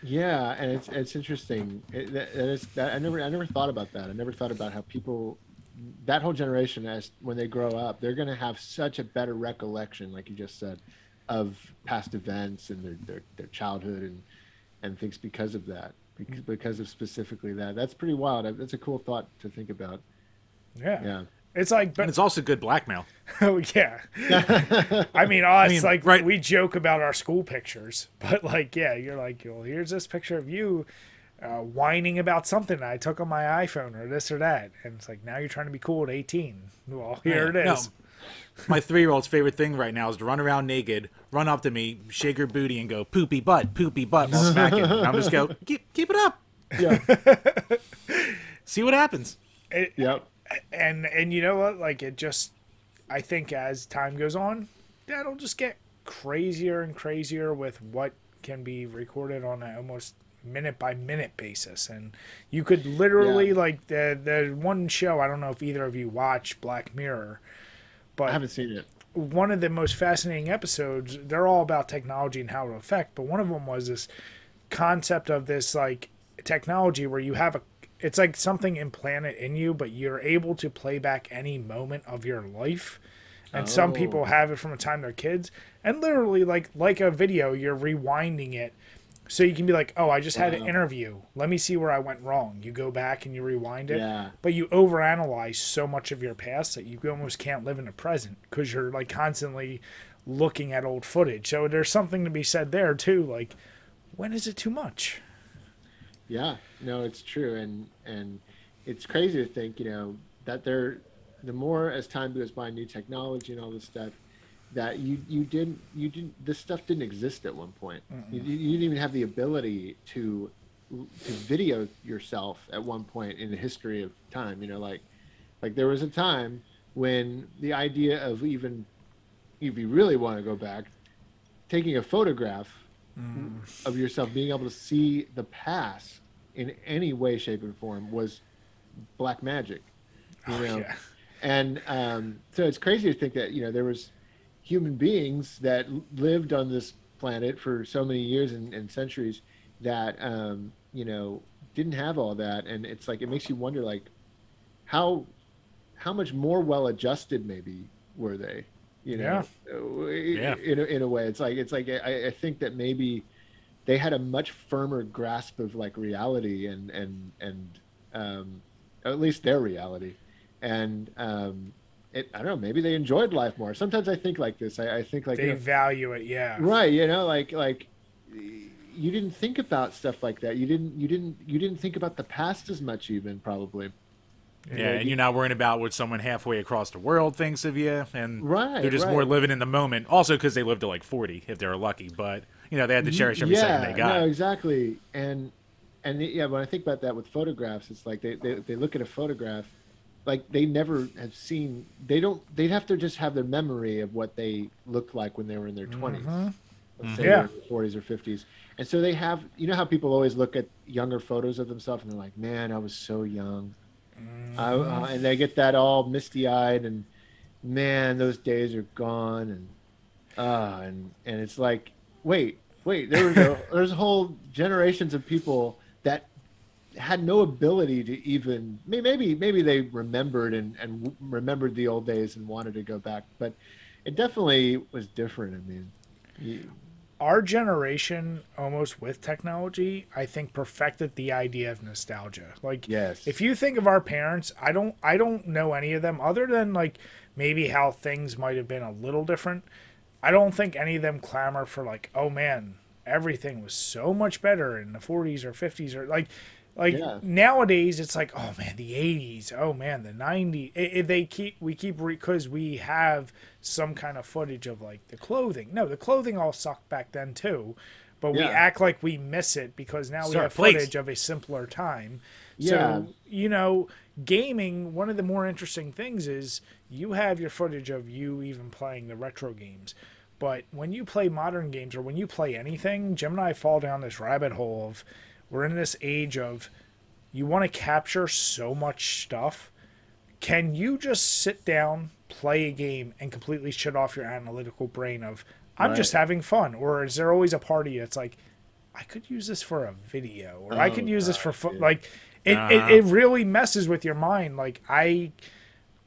Yeah, and it's it's interesting. It, that, is that I never I never thought about that. I never thought about how people that whole generation as when they grow up, they're going to have such a better recollection, like you just said, of past events and their their, their childhood and and things because of that. Because, because of specifically that. That's pretty wild. That's a cool thought to think about. yeah, Yeah. it's like And but it's also good blackmail. [LAUGHS] oh yeah [LAUGHS] i mean us mean, like right- we joke about our school pictures [LAUGHS] but like yeah you're like well here's this picture of you uh, whining about something I took on my iPhone or this or that, and it's like now you're trying to be cool at 18. Well, here it is. No, is. My three year old's favorite thing right now is to run around naked, run up to me, shake her booty, and go poopy butt, poopy butt while smacking. I'm just go keep keep it up, yeah. [LAUGHS] see what happens. It- Yep. and and you know what like it just i think as time goes on that'll just get crazier and crazier with what can be recorded on an almost minute by minute basis and you could literally Yeah. like the the one show i don't know if either of you watch black mirror but I haven't seen it. one of the most fascinating episodes they're all about technology and how it affect but one of them was this concept of this like technology where you have a it's like something implanted in you but you're able to play back any moment of your life and some Oh. people have it from the time they're kids and literally like like a video you're rewinding it so you can be like oh i just had an interview let me see where i went wrong you go back and you rewind it Yeah. but you overanalyze so much of your past that you almost can't live in the present because you're like constantly looking at old footage. So there's something to be said there too. Like, when is it too much? Yeah, no, it's true, and and it's crazy to think, you know, that there, the more as time goes by, new technology and all this stuff, that you you didn't you didn't this stuff didn't exist at one point. You, you didn't even have the ability to to video yourself at one point in the history of time. You know, like like there was a time when the idea of even if you really want to go back, taking a photograph of yourself being able to see the past in any way shape and form was black magic you Oh, know yeah. and um, so it's crazy to think that you know there was human beings that lived on this planet for so many years and, and centuries that um, you know didn't have all that, and it's like it makes you wonder like how how much more well adjusted maybe were they you know? Uh, Yeah. in, a, in a way. It's like it's like I, I think that maybe they had a much firmer grasp of like reality and and and um, at least their reality. And um, it, I don't know maybe they enjoyed life more sometimes I think like this I, I think like they you know, value it. Yeah. right you know like like you didn't think about stuff like that you didn't you didn't you didn't think about the past as much even probably Yeah, and you're not worrying about what someone halfway across the world thinks of you, and Right, they're just right. more living in the moment. Also, because they lived to like 40 if they were lucky, but you know they had to cherish every second they got. No, exactly. And and yeah, when I think about that with photographs, it's like they, they, they look at a photograph, like they never have seen. They don't. They'd have to just have their memory of what they looked like when they were in their 20s Mhm. Let's say Yeah. their forties or fifties. And so they have. You know how people always look at younger photos of themselves and they're like, "Man, I was so young," I, uh, and they get that all misty eyed and, man, those days are gone and, uh, and and it's like, wait, wait, there was [LAUGHS] a, there's whole generations of people had no ability to even maybe maybe they remembered and and remembered the old days and wanted to go back, but it definitely was different. I mean, you, our generation almost with technology i think perfected the idea of nostalgia like Yes. if you think of our parents i don't i don't know any of them other than like maybe how things might have been a little different i don't think any of them clamor for like oh man everything was so much better in the 40s or 50s or like like Yeah. nowadays it's like oh man the 80s oh man the 90s it, it- they keep we keep because we have some kind of footage of like the clothing. No the clothing all sucked back then too. But we act like we miss it because now we have please. footage of a simpler time. Yeah. so you know gaming one of the more interesting things is you have your footage of you even playing the retro games. But when you play modern games or when you play anything Gemini fall down this rabbit hole of we're in this age of you want to capture so much stuff. Can you just sit down play a game and completely shut off your analytical brain of i'm just having fun or is there always a party that's like i could use this for a video or i Oh, could use this for God, fun like it, Uh-huh. it, it really messes with your mind. Like i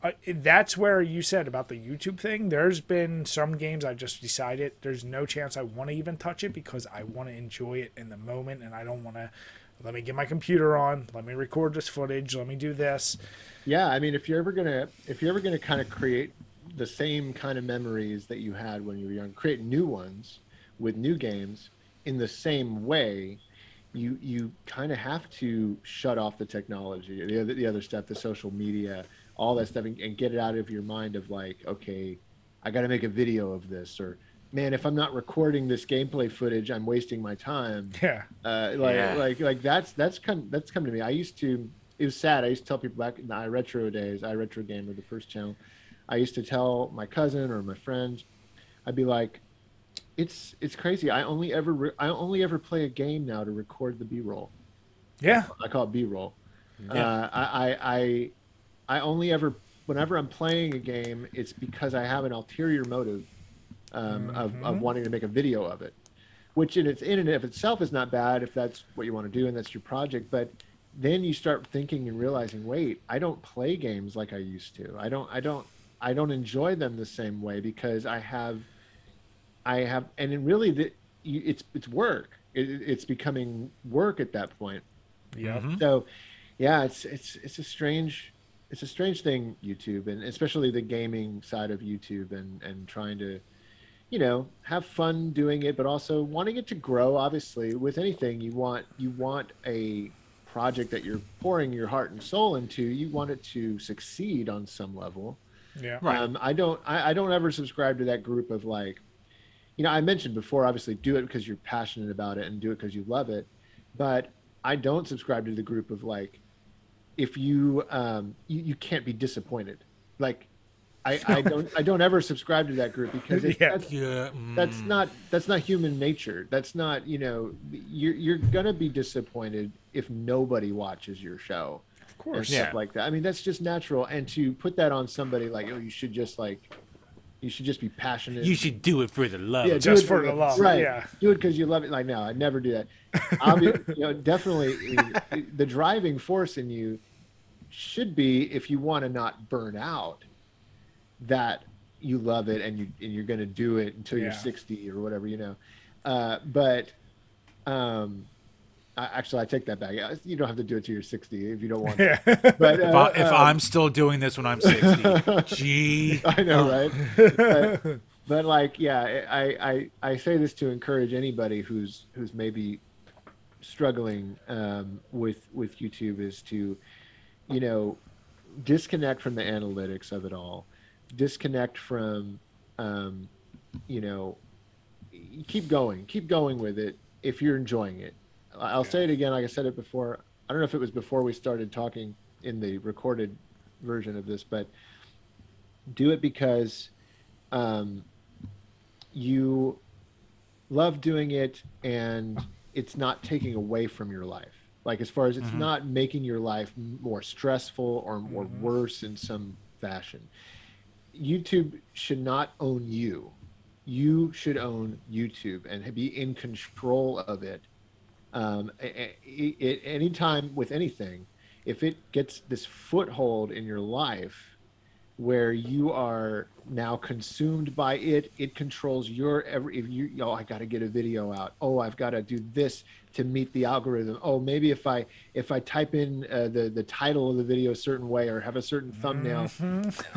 uh, that's where you said about the YouTube thing. There's been some games I just decided there's no chance I want to even touch it because I want to enjoy it in the moment and I don't want to. Let me get my computer on. Let me record this footage. Let me do this. yeah i mean if you're ever gonna if you're ever gonna kind of create the same kind of memories that you had when you were young create new ones with new games in the same way you you kind of have to shut off the technology the other the other stuff the social media all that stuff and, and get it out of your mind of like okay i got to make a video of this or man if i'm not recording this gameplay footage i'm wasting my time [LAUGHS] Yeah. uh, like Yeah. like like that's that's come that's come to me. I used to. It was sad. I used to tell people back in the iRetro days, iRetro Gamer, the first channel. I used to tell my cousin or my friends, I'd be like, "It's it's crazy. I only ever re- I only ever play a game now to record the B-roll. Yeah. I call it B-roll. Yeah. Uh, I, I I I only ever whenever I'm playing a game, it's because I have an ulterior motive um, of, of Mhm. wanting to make a video of it, which in its in and of itself is not bad if that's what you want to do and that's your project. But then you start thinking and realizing, wait, I don't play games like I used to. I don't I don't I don't enjoy them the same way because I have I have and it really the, it's it's work. It, it's becoming work at that point. Yeah. Mhm. So, yeah, it's it's it's a strange it's a strange thing YouTube and especially the gaming side of YouTube and and trying to you know have fun doing it but also wanting it to grow obviously with anything you want you want a project that you're pouring your heart and soul into you want it to succeed on some level Yeah. Right. um, I don't. I, I don't ever subscribe to that group of like, you know, I mentioned before. Obviously, do it because you're passionate about it and do it because you love it. But I don't subscribe to the group of like, if you um, you, you can't be disappointed. Like, I, I [LAUGHS] don't. I don't ever subscribe to that group because it, Yeah. that's, Yeah, that's mm. not that's not human nature. That's not you know you're you're gonna be disappointed if nobody watches your show. Of course. and stuff Yeah. like that. I mean, that's just natural. And to put that on somebody like, oh, you should just like, you should just be passionate. You should do it for the love. yeah, do just it for the love, right? yeah. do it because you love it. Like, no, I never do that. Obvi- you know, definitely, [LAUGHS] the driving force in you should be if you want to not burn out, that you love it and you and you're going to do it until you're 60 or whatever, you know. Uh, but um, I, actually, I take that back. You don't have to do it till you're 60 if you don't want. to. Yeah. But If, uh, I, if um, I'm still doing this when I'm 60, [LAUGHS] gee. I know, right? [LAUGHS] but, but like, yeah, I, I I say this to encourage anybody who's who's maybe struggling um, with with YouTube is to, you know, disconnect from the analytics of it all, disconnect from, um, you know, keep going, keep going with it if you're enjoying it. I'll say it again, like I said it before. I don't know if it was before we started talking in the recorded version of this, but do it because um, you love doing it and it's not taking away from your life. Like as far as it's not making your life more stressful or more worse in some fashion. YouTube should not own you. You should own YouTube and be in control of it. Um, with anything, if it gets this foothold in your life, where you are now consumed by it. It controls your every if you oh i got to get a video out. Oh i've got to do this to meet the algorithm. Oh maybe if i if i type in uh, the the title of the video a certain way or have a certain thumbnail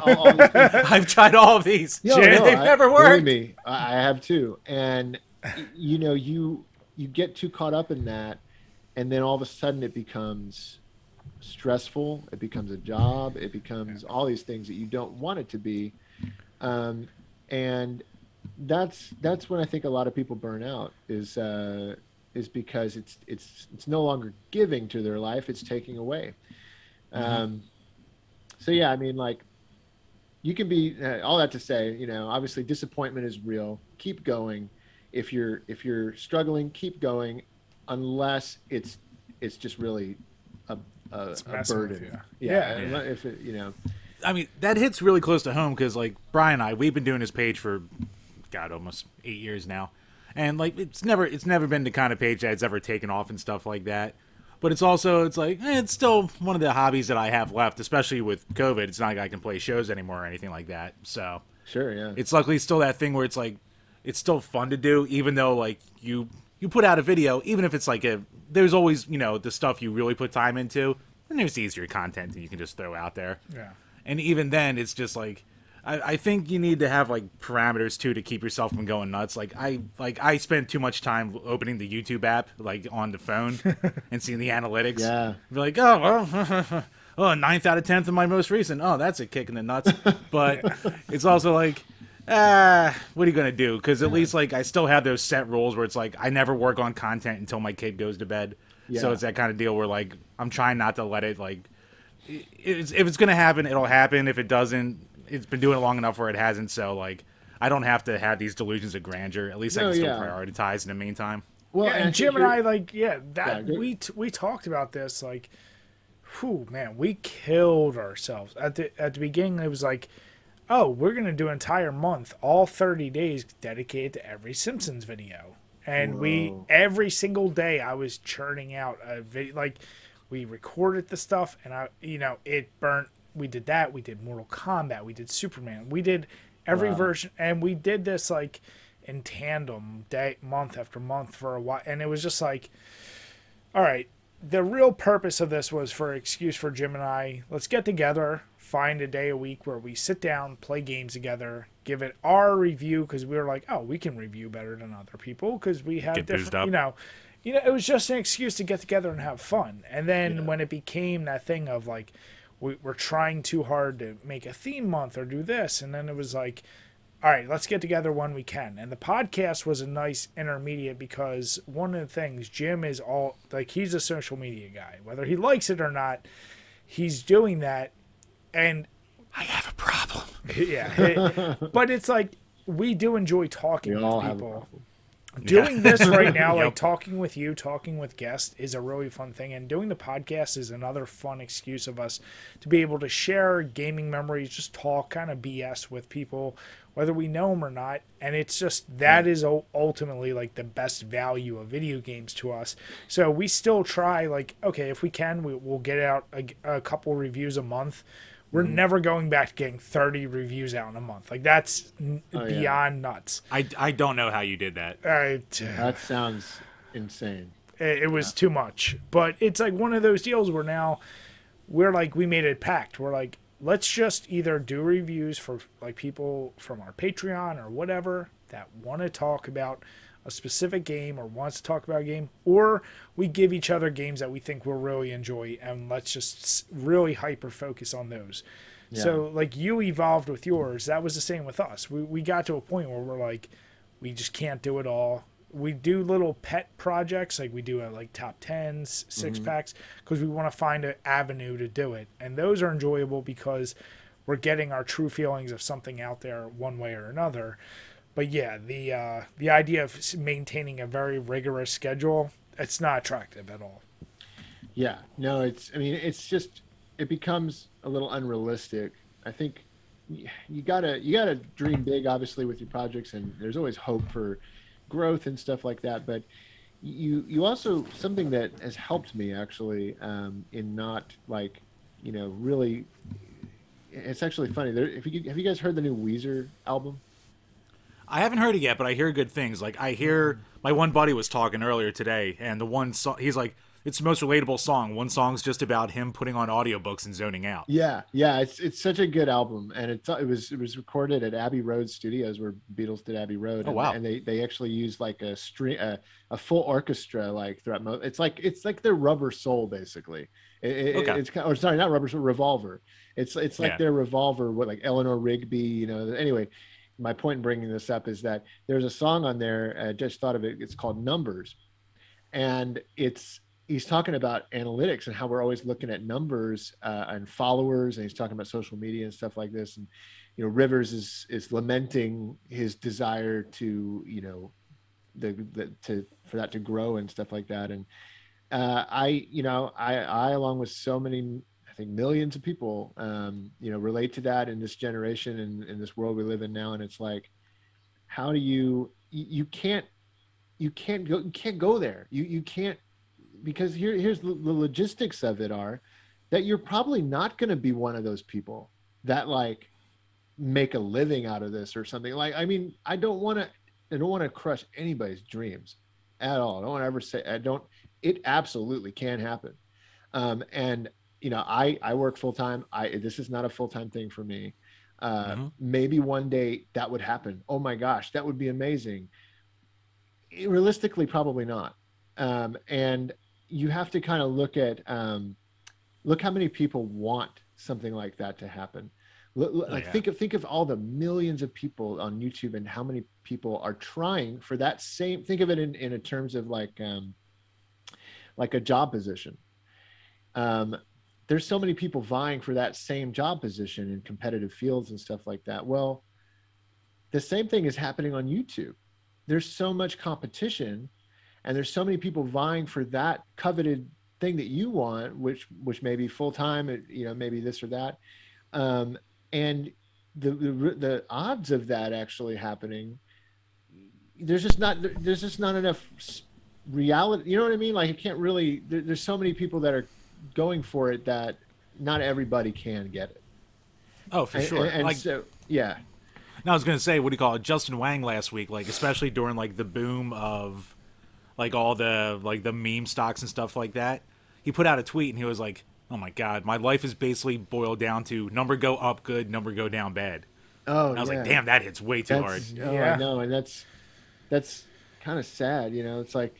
all, all [LAUGHS] I've tried all of these. no, no, they've I- never worked. Me, I I have too, and you know, you you get too caught up in that, and then all of a sudden it becomes stressful. It becomes a job. It becomes all these things that you don't want it to be, um, and that's that's when I think a lot of people burn out is uh, is because it's it's it's no longer giving to their life; it's taking away. Um, so yeah, I mean, like you can be uh, all that to say you know obviously disappointment is real keep going if you're if you're struggling keep going unless it's it's just really a, a, It's a messing with burden you. yeah, Yeah. if it you know I mean, that hits really close to home because, like, Brian and I, we've been doing this page for, God, almost eight years now, and like, it's never, it's never been the kind of page that's ever taken off and stuff like that. But it's also, it's like, eh, it's still one of the hobbies that I have left, especially with COVID. It's not like I can play shows anymore or anything like that. So sure yeah it's luckily still that thing where it's like, it's still fun to do, even though like you you put out a video, even if it's like a, there's always you know the stuff you really put time into, and there's easier content that you can just throw out there. Yeah. and even then it's just like I, I think you need to have like parameters too to keep yourself from going nuts. Like i like i spend too much time opening the youtube app like on the phone [LAUGHS] and seeing the analytics. Yeah. be like oh well [LAUGHS] oh ninth out of tenth of my most recent. Oh that's a kick in the nuts. [LAUGHS] But it's also like ah what are you gonna do because at least like i still have those set rules where it's like i never work on content until my kid goes to bed Yeah. so it's that kind of deal where like i'm trying not to let it like it's, if it's gonna happen, it'll happen. If it doesn't, it's been doing it long enough where it hasn't. So like, I don't have to have these delusions of grandeur. At least I can still yeah. prioritize in the meantime. well yeah, and I Jim and I like yeah that Yeah, we t- we talked about this like, whew man we killed ourselves at the at the beginning it was like, oh we're gonna do an entire month all thirty days dedicated to every Simpsons video. And we every single day I was churning out a video like we recorded the stuff and I you know it burnt. We did that we did Mortal Kombat we did Superman we did every Wow. version and we did this like in tandem day month after month for a while and it was just like all right the real purpose of this was for excuse for jim and i let's get together find a day a week where we sit down play games together give it our review because we were like oh we can review better than other people because we have Get different you know you know it was just an excuse to get together and have fun and then when it became that thing of like we, we're trying too hard to make a theme month or do this and then it was like all right, let's get together when we can. And the podcast was a nice intermediate because one of the things Jim is all like he's a social media guy, whether he likes it or not, he's doing that. And I have a problem. [LAUGHS] yeah, it- but it's like we do enjoy talking We all with have a people. problem. doing this right now, [LAUGHS] like talking with you, talking with guests, is a really fun thing. And doing the podcast is another fun excuse of us to be able to share gaming memories, just talk kind of BS with people, whether we know them or not. And it's just that is ul- ultimately like the best value of video games to us. So we still try, like, okay, if we can, we, we'll get out a, a couple reviews a month. We're Mm-hmm. never going back to getting 30 reviews out in a month. Like, that's n- Oh, yeah. beyond nuts. I, I don't know how you did that. Uh, That sounds insane. it, it was too much. But it's like one of those deals where now we're like we made a pact. We're like let's just either do reviews for like people from our Patreon or whatever that want to talk about a specific game or wants to talk about a game, or we give each other games that we think we'll really enjoy, and let's just really hyper focus on those. So like you evolved with yours, that was the same with us. We we got to a point where we're like, we just can't do it all. We do little pet projects, like we do a, like top tens, 6 mm-hmm. packs, because we want to find an avenue to do it, and those are enjoyable because we're getting our true feelings of something out there one way or another. But yeah, the uh, the idea of maintaining a very rigorous schedule, it's not attractive at all. Yeah, no, it's. I mean, it's just it becomes a little unrealistic. I think you gotta you gotta dream big, obviously, with your projects, and there's always hope for growth and stuff like that. But you you also something that has helped me actually um, in not like you know really. It's actually funny. There, if you have you guys heard the new Weezer album? I haven't heard it yet, but I hear good things. Like I hear my one buddy was talking earlier today, and the one song he's like, it's the most relatable song. One song's just about him putting on audiobooks and zoning out. Yeah, yeah, it's it's such a good album, and it's it was it was recorded at Abbey Road Studios where Beatles did Abbey Road. Oh, and, wow. And they they actually used like a string a, a full orchestra like throughout. Mo- it's like it's like their Rubber Soul basically. It, it- Okay. It's kind or sorry, not Rubber Soul, Revolver. It's it's like Yeah. their Revolver. What like Eleanor Rigby? You know. Anyway, my point in bringing this up is that there's a song on there. I just thought of it. It's called Numbers, and it's he's talking about analytics and how we're always looking at numbers uh, and followers and he's talking about social media and stuff like this and you know rivers is is lamenting his desire to you know the, the to for that to grow and stuff like that and uh, i you know i i along with so many i think millions of people um, you know relate to that in this generation and in this world we live in now. And it's like how do you you, can't you can't go you can't go there. You you can't because here here's the, the logistics of it are that you're probably not going to be one of those people that like make a living out of this or something. Like i mean i don't want to i don't want to crush anybody's dreams at all. I don't want to ever say i don't it absolutely can happen. Um and you know i i work full time i this is not a full-time thing for me. Uh Mhm. maybe one day that would happen. Oh my gosh that would be amazing. Realistically probably not. Um and you have to kind of look at um look how many people want something like that to happen. Look- look- Oh, like yeah. think of think of all the millions of people on youtube and how many people are trying for that same think of it in in a terms of like um like a job position. Um there's so many people vying for that same job position in competitive fields and stuff like that. Well the same thing is happening on youtube. There's so much competition and there's so many people vying for that coveted thing that you want which which may be full time you know maybe this or that. Um and the, the the odds of that actually happening there's just not there's just not enough reality you know what i mean? Like it can't really there, there's so many people that are going for it that not everybody can get it Oh, for And- sure. and, and like, so yeah No, I was gonna say, what do you call it? Justin Wang last week, like especially during like the boom of like all the like the meme stocks and stuff like that. He put out a tweet and he was like, "Oh my god, my life is basically boiled down to number go up good, number go down bad." oh And I was yeah. like, "Damn, that hits way too hard." That's, oh, Yeah. I know, and that's that's kind of sad. You know, it's like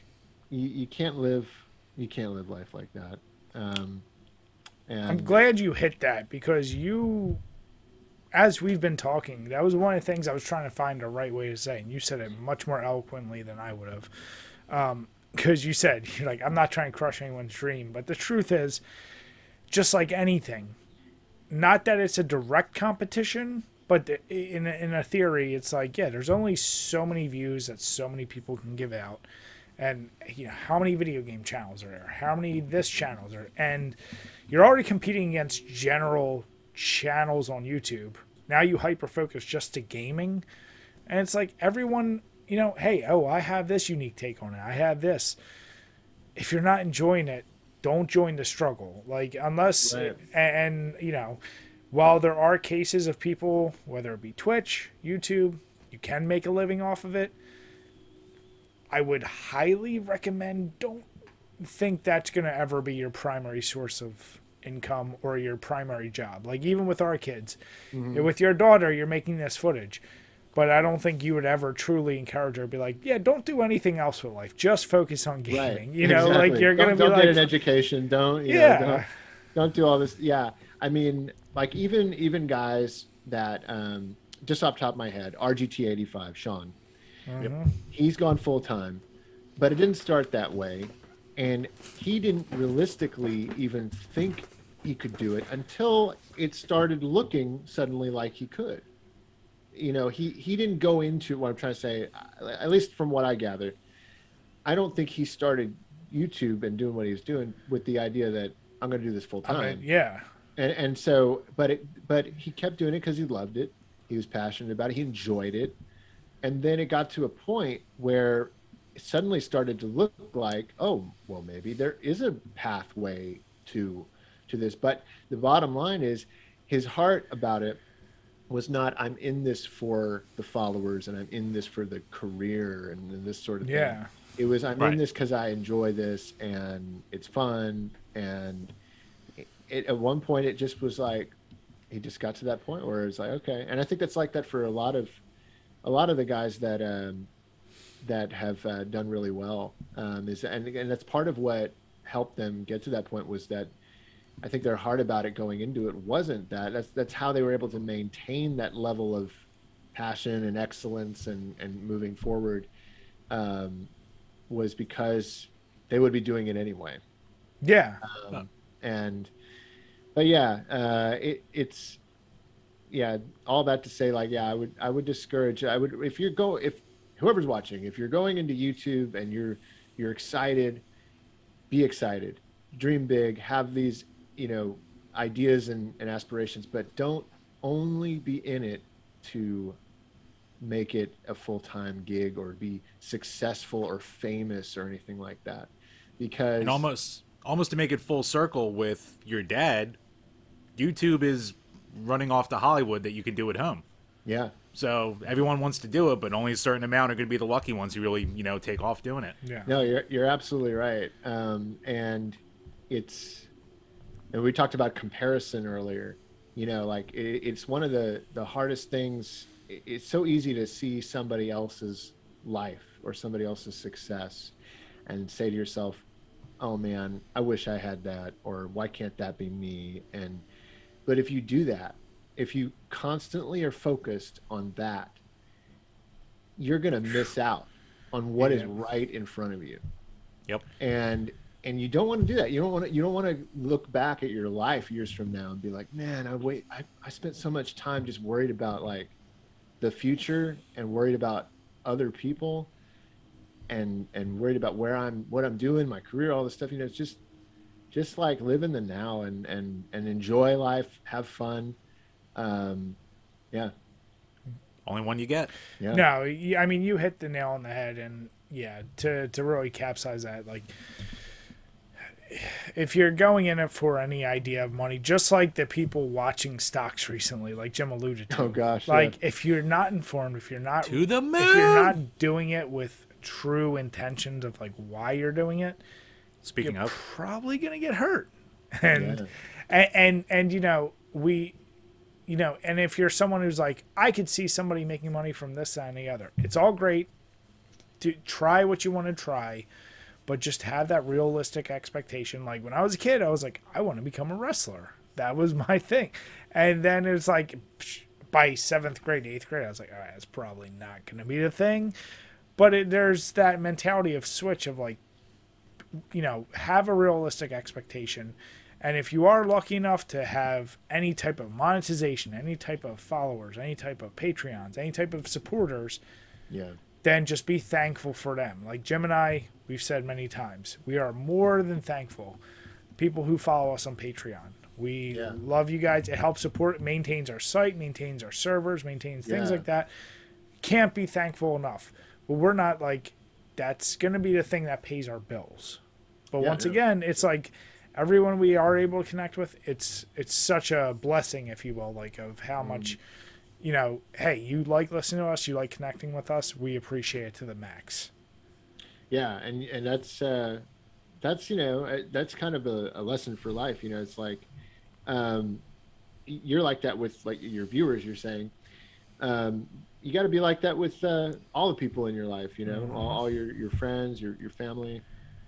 you, you can't live you can't live life like that. Um, and I'm glad you hit that because you, as we've been talking, that was one of the things I was trying to find the right way to say, and you said it much more eloquently than I would have. Because you said [LAUGHS] you're like, I'm not trying to crush anyone's dream, but the truth is, just like anything, not that it's a direct competition, but in in a theory, it's like yeah, there's only so many views that so many people can give out, and you know how many video game channels are there, how many this channels are, and you're already competing against general channels on YouTube. Now you hyper focus just to gaming, and it's like everyone, you know, hey, oh, I have this unique take on it. I have this. If you're not enjoying it, don't join the struggle. Like unless Right. and, you know, while there are cases of people, whether it be Twitch, YouTube, you can make a living off of it. I would highly recommend don't think that's going to ever be your primary source of income or your primary job. Like even with our kids, with your daughter, you're making this footage. But I don't think you would ever truly encourage her. Be like, yeah, don't do anything else with life. Just focus on gaming. Right. You know, like you're gonna don't, be don't like, get an education. Don't you Yeah. Know, don't, don't do all this. Yeah, I mean, like even even guys that um, just off the top of my head, RGT eighty five, Sean. Mhm. He's gone full time, but it didn't start that way, and he didn't realistically even think he could do it until it started looking suddenly like he could. You know, he he didn't go into what I'm trying to say. At least from what I gathered, I don't think he started YouTube and doing what he was doing with the idea that I'm going to do this full I time. mean, yeah, and, and so, but it, but he kept doing it because he loved it. He was passionate about it. He enjoyed it, and then it got to a point where it suddenly started to look like, oh, well, maybe there is a pathway to to this. But the bottom line is, his heart about it was not I'm in this for the followers and I'm in this for the career and, this sort of thing. yeah. It was I'm Right. in this because I enjoy this and it's fun and it, at one point it just was like he just got to that point where it's like okay and I think that's like that for a lot of a lot of the guys that um, that have uh, done really well um, is and and that's part of what helped them get to that point was that I think their heart about it going into it wasn't that. That's that's how they were able to maintain that level of passion and excellence and and moving forward um, was because they would be doing it anyway. Yeah. um, and but yeah uh it, it's yeah all that to say like yeah i would i would discourage i would if you're go if whoever's watching if you're going into youtube and you're you're excited be excited dream big have these you know ideas and, and aspirations but don't only be in it to make it a full-time gig or be successful or famous or anything like that. Because and almost almost to make it full circle with your dad youtube is running off to hollywood that you can do at home yeah so everyone wants to do it but only a certain amount are going to be the lucky ones who really you know take off doing it Yeah. No, you're you're absolutely right. Um, and it's and we talked about comparison earlier. You know, like it, it's one of the the hardest things. It's so easy to see somebody else's life or somebody else's success, and say to yourself, "Oh man, I wish I had that," or "Why can't that be me?" And but if you do that, if you constantly are focused on that, you're gonna miss out on what is Yeah. right in front of you. Yep. And and you don't want to do that. You don't want to you don't want to look back at your life years from now and be like man i wait I, I spent so much time just worried about like the future and worried about other people and and worried about where i'm what i'm doing my career all this stuff. You know it's just just like live in the now and and and enjoy life have fun. Um yeah. Only one you get. Yeah. No, I mean you hit the nail on the head, and yeah, to to really capsize that, like if you're going in it for any idea of money, just like the people watching stocks recently, like Jim alluded to. oh gosh yeah. like if you're not informed, if you're not to the moon if you're not doing it with true intentions of like why you're doing it, speaking of probably gonna get hurt. And, Yeah. and and and you know we, you know, and if you're someone who's like, I could see somebody making money from this that, and the other. It's all great. To try what you want to try, but just have that realistic expectation. Like when I was a kid, I was like, I want to become a wrestler. That was [LAUGHS] my thing. And then it's like psh, by seventh grade, eighth grade, I was like, all right, that's probably not going to be the thing. But it, there's that mentality of switch of like, you know, have a realistic expectation And if you are lucky enough to have any type of monetization, any type of followers, any type of Patreons, any type of supporters, Yeah. then just be thankful for them. Like Jim and I, we've said many times, we are more than thankful. People who follow us on Patreon. We Yeah. love you guys. It helps support, maintains our site, maintains our servers, maintains things Yeah. like that. Can't be thankful enough. But we're not like that's going to be the thing that pays our bills. But Yeah, once no. again, it's like everyone we are able to connect with, it's it's such a blessing, if you will, like of Mm. how much you know, hey, you like listening to us, you like connecting with us, we appreciate it to the max. Yeah, and and that's uh, that's you know uh, that's kind of a, a lesson for life. You know, it's like um, you're like that with like your viewers. You're saying um, you got to be like that with uh, all the people in your life. You know, all, all your your friends, your your family.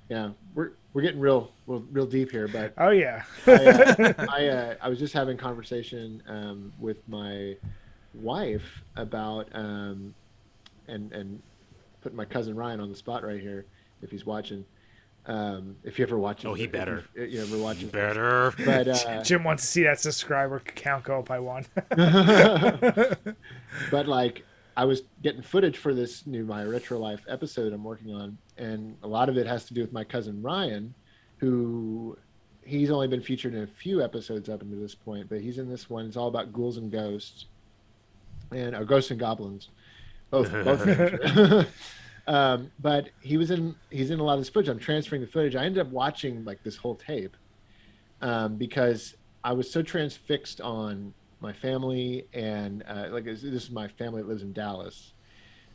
Yeah, we're we're getting real real, real deep here, but Oh yeah. I, uh, [LAUGHS] I, uh, I was just having conversation um, with my wife about um, and and putting my cousin Ryan on the spot right here if he's watching. Um, if you ever watching, Oh, he if better. You, you ever watching? Better. But [LAUGHS] uh, Jim wants to see that subscriber count go up by one. [LAUGHS] but like I was getting footage for this new My Retro Life episode I'm working on, and a lot of it has to do with my cousin Ryan, who he's only been featured in a few episodes up until this point, but he's in this one. It's all about ghouls and ghosts, and or ghosts and goblins, both [LAUGHS] both. [LAUGHS] um, but he was in he's in a lot of this footage. I'm transferring the footage. I ended up watching like this whole tape um, because I was so transfixed on my family and uh, like this, is my family that lives in Dallas,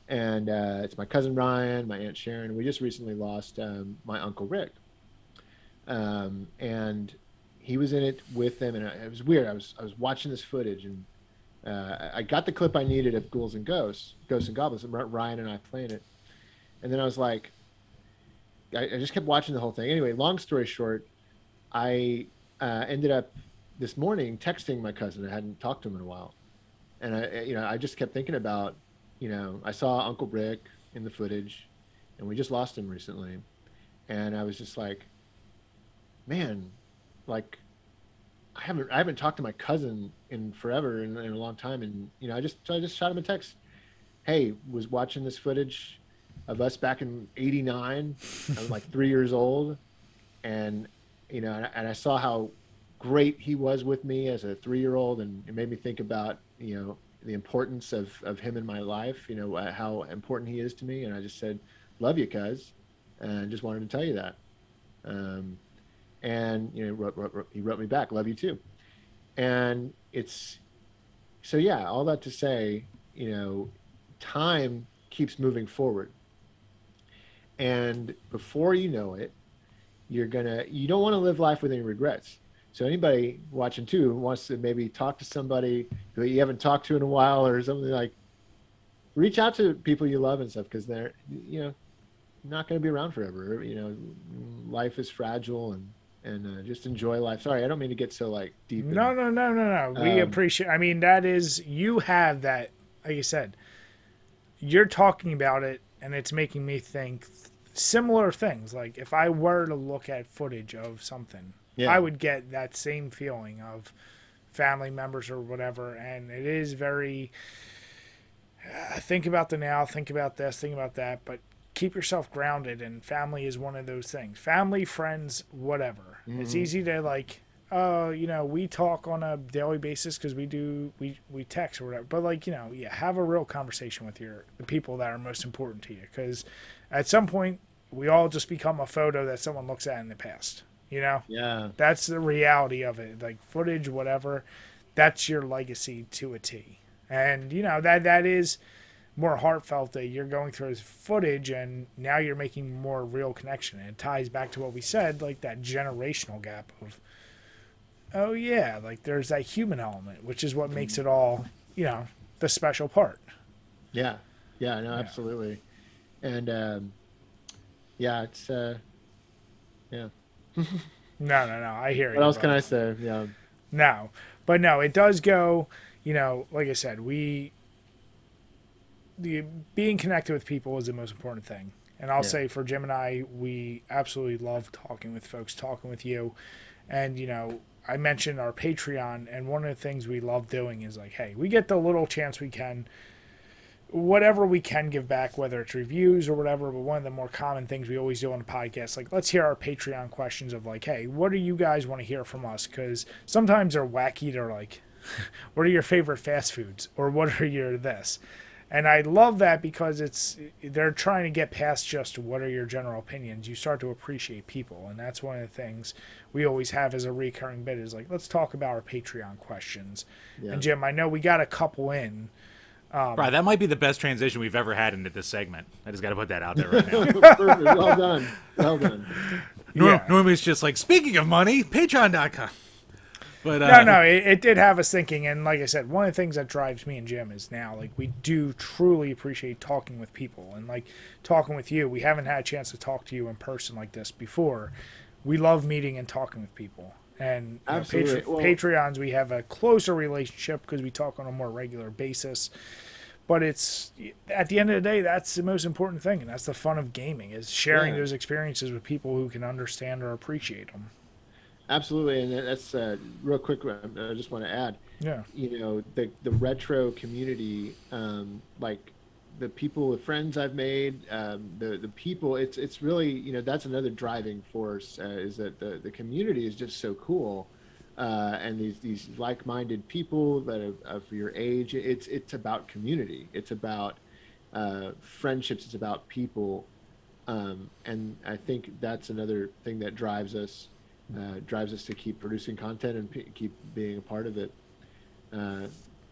and uh, it's my cousin Ryan, my aunt Sharon. We just recently lost um, my uncle Rick, um, and he was in it with them, and it was weird. I was I was watching this footage and. Uh, I got the clip I needed of Ghouls and Ghosts, Ghosts and Goblins, and Ryan and I playing it, and then I was like, I, I just kept watching the whole thing. Anyway, long story short, I uh, ended up this morning texting my cousin. I hadn't talked to him in a while, and I, you know, I just kept thinking about, you know, I saw Uncle Rick in the footage, and we just lost him recently, and I was just like, man, like, I haven't I haven't talked to my cousin in forever in, in a long time, and you know, I just I just shot him a text. Hey, was watching this footage of us back in '89. I was like three years old, and you know, and and I saw how great he was with me as a three-year-old, and it made me think about you know the importance of of him in my life. You know uh, how important he is to me, and I just said, "Love you, cuz," and just wanted to tell you that. Um, and you know, wrote, wrote, wrote, he wrote me back, "Love you too," and it's so yeah. All that to say, you know, time keeps moving forward, and before you know it, you're gonna you don't want to live life with any regrets. So anybody watching too wants to maybe talk to somebody who you haven't talked to in a while or something like, reach out to people you love and stuff because they're you know not going to be around forever. You know, life is fragile and and uh, just enjoy life. Sorry, I don't mean to get so like deep. in- No, no, no, no, no. We Um, appreciate. I mean, that is you have that. Like you said, you're talking about it, and it's making me think similar things. Like if I were to look at footage of something, Yeah. I would get that same feeling of family members or whatever, and it is very. Uh, think about the now. Think about this. Think about that. But keep yourself grounded, and family is one of those things. Family, friends, whatever. It's easy to like uh, you know, we talk on a daily basis because we do we we text or whatever. But like, you know, yeah, have a real conversation with your the people that are most important to you because at some point we all just become a photo that someone looks at in the past. You know, Yeah, that's the reality of it. Like footage, whatever, that's your legacy to a T. And you know that that is more heartfelt that you're going through his footage and now you're making more real connection. And it ties back to what we said, like that generational gap of oh yeah, like there's that human element, which is what makes it all, you know, the special part. yeah, yeah. No, absolutely. And um, yeah, it's uh, yeah. [LAUGHS] No, no, no. I hear you. What else can. I say? Yeah, No, but no, it does go. You know, like I said, we the being connected with people is the most important thing. And I'll Yeah. say for Jim and I, we absolutely love talking with folks, talking with you, And you know, I mentioned our Patreon, and one of the things we love doing is like, hey, we get the little chance we can, whatever we can give back, whether it's reviews or whatever. But one of the more common things we always do on the podcast, like, let's hear our Patreon questions of like, hey, what do you guys want to hear from us? Because sometimes they're wacky. They're like, [LAUGHS] what are your favorite fast foods, or what are your this? And I love that because it's they're trying to get past just what are your general opinions. You start to appreciate people, and that's one of the things we always have as a recurring bit is like let's talk about our Patreon questions. Yeah. And Jim, I know we got a couple in. Right, that might be the best transition we've ever had into this segment. I just got to put that out there right now. [LAUGHS] Well done. Well done. Nor- Yeah. Normally it's just like, speaking of money, patreon.com. But uh, No, no, it, it did have us thinking, and like I said, one of the things that drives me and Jim is now like we do truly appreciate talking with people, and like talking with you. We haven't had a chance to talk to you in person like this before. We love meeting and talking with people, and you know, Patre- Well- Patreons we have a closer relationship because we talk on a more regular basis. But it's at the end of the day, that's the most important thing, and that's the fun of gaming is sharing Yeah. those experiences with people who can understand or appreciate them. Absolutely, and that's uh, real quick. uh, I just want to add. Yeah. you know the the retro community um like the people the friends i've made um the the people it's it's really you know that's another driving force uh, is that the the community is just so cool uh and these these like-minded people that are of your age it's it's about community. It's about uh friendships. It's about people. Um and i think that's another thing that drives us uh, drives us to keep producing content and p- keep being a part of it. Uh,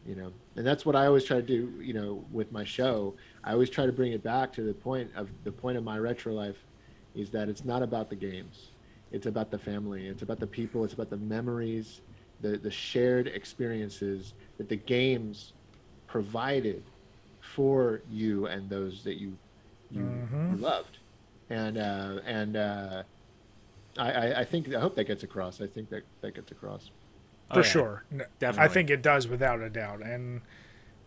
you know and that's what i always try to do you know with my show i always try to bring it back to the point of the point of my retro life is that it's not about the games it's about the family it's about the people it's about the memories the the shared experiences that the games provided for you and those that you you, Mhm. you loved and uh and uh I, I, I think I hope that gets across. I think that that gets across. For Oh, yeah. sure. Definitely. I think it does without a doubt, and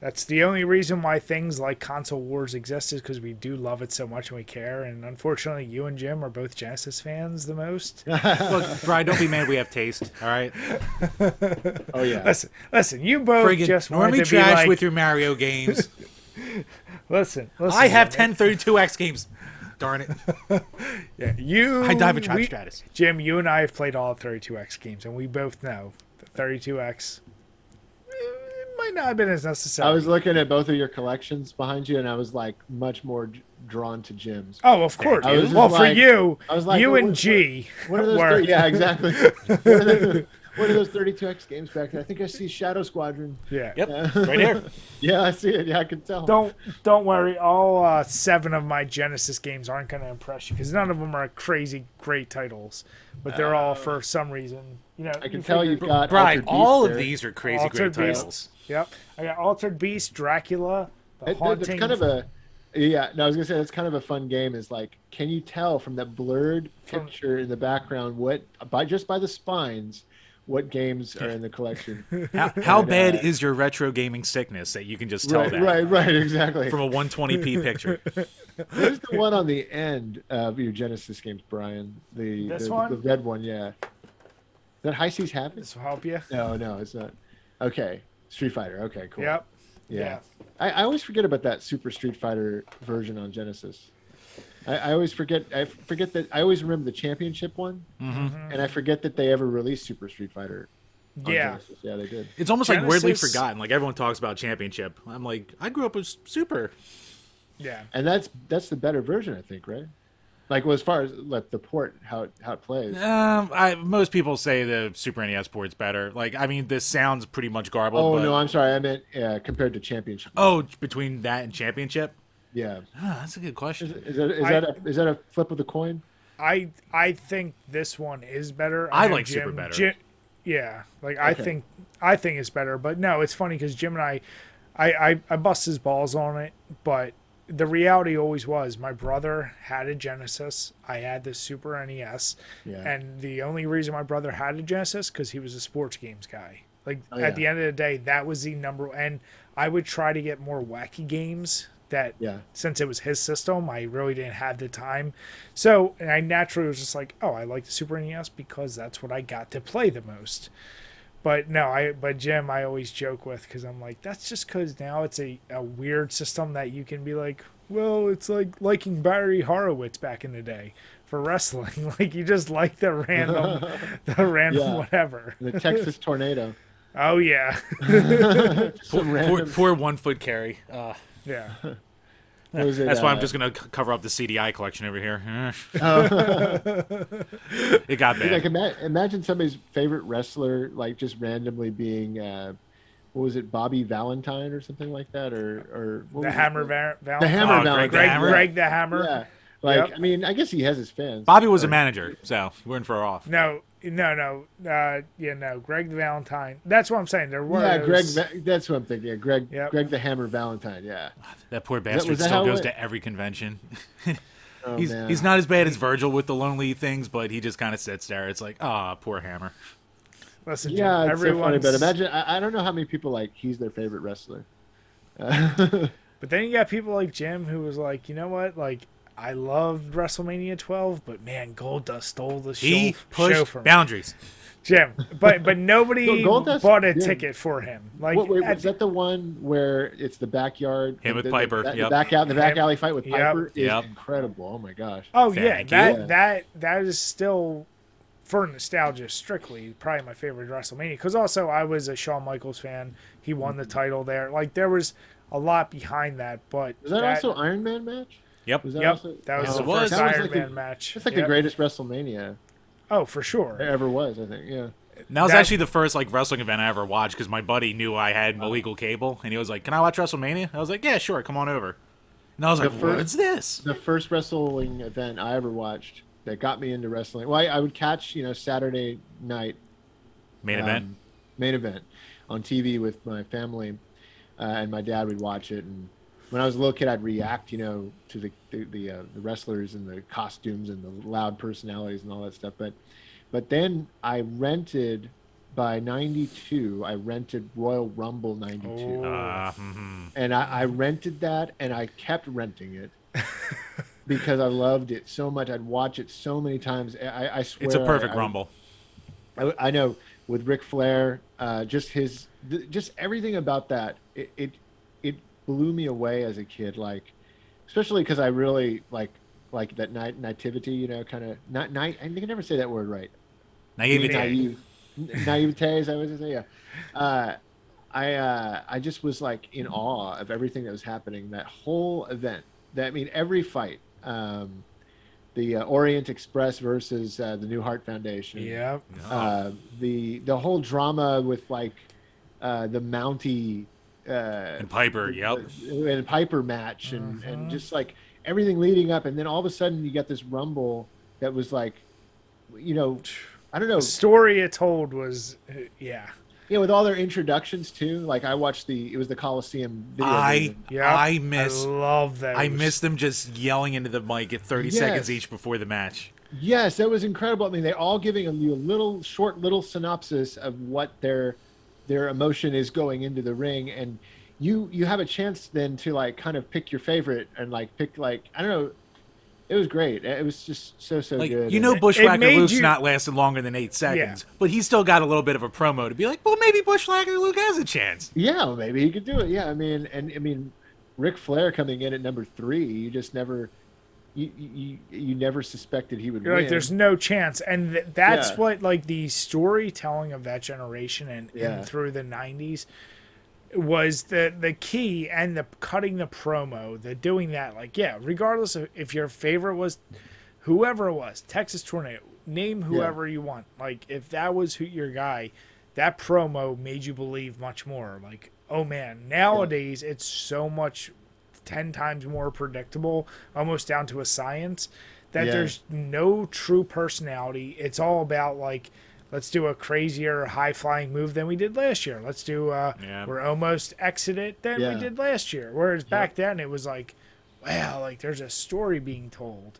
that's the only reason why things like console wars exist is because we do love it so much and we care. And unfortunately, you and Jim are both Genesis fans the most. [LAUGHS] Look, Brian, don't be mad we have taste, all right? [LAUGHS] Oh yeah. listen, listen, you both Friggin' just wanted normally to be trash like, with your Mario games. [LAUGHS] listen, listen. I have Jim, 10 32X games. Darn it. Yeah, you. I dive a Tribe we- Stratus. Jim, you and I have played all 32x games, and we both know that 32x eh, might not have been as necessary. I was looking at both of your collections behind you, and I was like much more drawn to Jim's. Oh, of course. I was just Well, for you, I was like, you and what- G What are those? were. thir- yeah, exactly. [LAUGHS] [LAUGHS] what, are those, what are those 32x games back there? I think I see Shadow Squadron. Yeah. Yep, Yeah. right here. [LAUGHS] Yeah, I see it. Yeah, I can tell. Don't don't worry. All uh, seven of my Genesis games aren't going to impress you because none of them are crazy great titles, but they're all for some reason. You know, Uh, I can you tell you've got Brian, all Beast of these are crazy Altered great Beast. titles. Yep, I got Altered Beast, Dracula, the It- it- haunting. It's kind of a yeah. No, I was gonna say that's kind of a fun game. Is like, can you tell from that blurred picture in the background what by just by the spines what games are in the collection? [LAUGHS] How, how And, bad uh, is your retro gaming sickness that you can just tell right, that right, right, exactly. from a 120p [LAUGHS] picture? There's the one on the end of your Genesis games, Brian? The This the, one? the red one, yeah. Is that High Seas Havoc? this will help you. No, no, it's not. Okay, Street Fighter. Okay, cool. Yep. Yeah. Yeah. I, I always forget about that Super Street Fighter version on Genesis. I, I always forget. I forget that. I always remember the championship one, Mm-hmm. and I forget that they ever released Super Street Fighter. Yeah. Genesis. Yeah, they did. It's almost like weirdly forgotten. Like everyone talks about Championship. I'm like, I grew up with Super. Yeah. And that's that's the better version, I think, right? Like, well, as far as like the port, how it, how it plays. Um, I most people say the Super NES port's better. Like, I mean, this sounds pretty much garbled. Oh but, no, I'm sorry. I meant uh, compared to championship. Oh, between that and Championship. Yeah. Ah, that's a good question. is that is I- that a, is that a flip of the coin? I I think this one is better. I know like Super better. Jim- yeah, like I think I think it's better. But no, it's funny because Jim and I, I, I I bust his balls on it. But the reality always was my brother had a Genesis. I had the Super NES, Yeah. and the only reason my brother had a Genesis because he was a sports games guy. Like Oh, at the end of the day, that was the number. And I would try to get more wacky games that Yeah. since it was his system, I really didn't have the time. So, and I naturally was just like, oh, I like the Super NES because that's what I got to play the most. But no, I but Jim, I always joke with because I'm like, that's just because now it's a, a weird system that you can be like, well, it's like liking Barry Horowitz back in the day for wrestling. [LAUGHS] like you just like the random, [LAUGHS] the random Yeah. whatever. The Texas [LAUGHS] tornado. Oh yeah, Poor, poor, poor one foot carry. Uh, yeah. [LAUGHS] what was it, that's why I'm uh, just gonna c- cover up the CDI collection over here. Oh. [LAUGHS] it got bad. like ima- imagine somebody's favorite wrestler like just randomly being uh what was it bobby valentine or something like that or or what The was it? Hammer Va- the hammer Oh, Greg valentine the Hammer? Greg the Hammer. yeah like Yep. i mean i guess he has his fans Bobby was a manager, so we're in for a off. No, no, no. Uh, yeah, no. Greg the Valentine. That's what I'm saying. There were yeah greg those- Va- that's what i'm thinking yeah greg Yep. greg the hammer valentine yeah That poor bastard that still goes it- to every convention. [LAUGHS] oh he's man he's not as bad as Virgil with the lonely things, but he just kind of sits there. It's like, ah, poor Hammer. Listen, yeah Jim, it's so funny but imagine I, I don't know how many people like he's their favorite wrestler Uh, [LAUGHS] But then you got people like Jim who was like, you know what? Like, I loved WrestleMania 12, but man, Goldust stole the show, He show pushed from me. boundaries. Jim. But but [LAUGHS] nobody Go- Goldust bought a did. ticket for him. Like, what, wait, at was that the one where it's the backyard? Him with the- Piper, The, the yep. back out, the back alley fight with yep. Piper is Yep. incredible. Oh my gosh! Oh yeah, Thank that you. that that is still for nostalgia strictly probably my favorite WrestleMania because also I was a Shawn Michaels fan. He won the mm-hmm. title there. Like there was a lot behind that, but Was that, also Iron Man match? Yep. Was that Yep, also? that was Yes, the it was. first was Iron like Man the- match. It's like Yep. the greatest WrestleMania Oh, for sure. there ever was. I think. Yeah. That was That- actually the first like wrestling event I ever watched because my buddy knew I had illegal cable, and he was like, "Can I watch WrestleMania?" I was like, "Yeah, sure, come on over." And I was The like, first- "What's this?" The first wrestling event I ever watched that got me into wrestling. Well, I, I would catch you know Saturday night Main um, event. main event on TV with my family, uh, and my dad would watch it. And when I was a little kid, I'd react, you know, to the the the, uh, the wrestlers and the costumes and the loud personalities and all that stuff. But but then I rented by '92. I rented Royal Rumble '92. Oh. Uh, mhm. and I, I rented that and I kept renting it [LAUGHS] because I loved it so much. I'd watch it so many times. I, I swear It's a perfect I, I- rumble. I, I know with Ric Flair, uh, just his, th- just everything about that. It, it, it blew me away as a kid. Like, especially because I really like, like that night nativity. You know, kind of not night. I can never say that word right. Naivete. Naive, naivete, is that what I say? Yeah. Uh, I uh, I just was like in awe of everything that was happening. That whole event. That I mean, every fight. Um, the uh, Orient Express versus uh, the New Heart Foundation. Yep. Oh, Uh, the the whole drama with like uh, the Mountie uh, and Piper. Yep. and Piper match and, and just like everything leading up, and then all of a sudden you got this Rumble that was like, you know, I don't know, The story it told was, uh, yeah. yeah, with all their introductions too. Like I watched the it was the Coliseum video. I version. Yeah. I miss I love that. I miss them just yelling into the mic at 30 Yes. seconds each before the match. Yes, that was incredible. I mean, they're all giving you a little short little synopsis of what their their emotion is going into the ring, and you you have a chance then to like kind of pick your favorite and like pick like I don't know. It was great. It was just so so Like good. you know, Bushwhacker Luke's you- not lasted longer than eight seconds, but he's still got a little bit of a promo to be like, well, maybe Bushwhacker Luke has a chance. yeah, maybe he could do it. Yeah, I mean, and I mean, Ric Flair coming in at number three, you just never. You, you you never suspected he would You're win. like, there's no chance, and th- that's Yeah. what like the storytelling of that generation and, Yeah. and through the '90s was the the key, and the cutting the promo, the doing that. Like, yeah, regardless of if your favorite was whoever it was, Texas Tornado, name whoever you want. Like, if that was who your guy, that promo made you believe much more. Like, oh man, nowadays it's so much 10 times more predictable, almost down to a science, that Yeah. there's no true personality. It's all about like, let's do a crazier high flying move than we did last year. Let's do, uh, Yeah. we're almost exited than Yeah. we did last year. Whereas back then it was like, wow, like there's a story being told.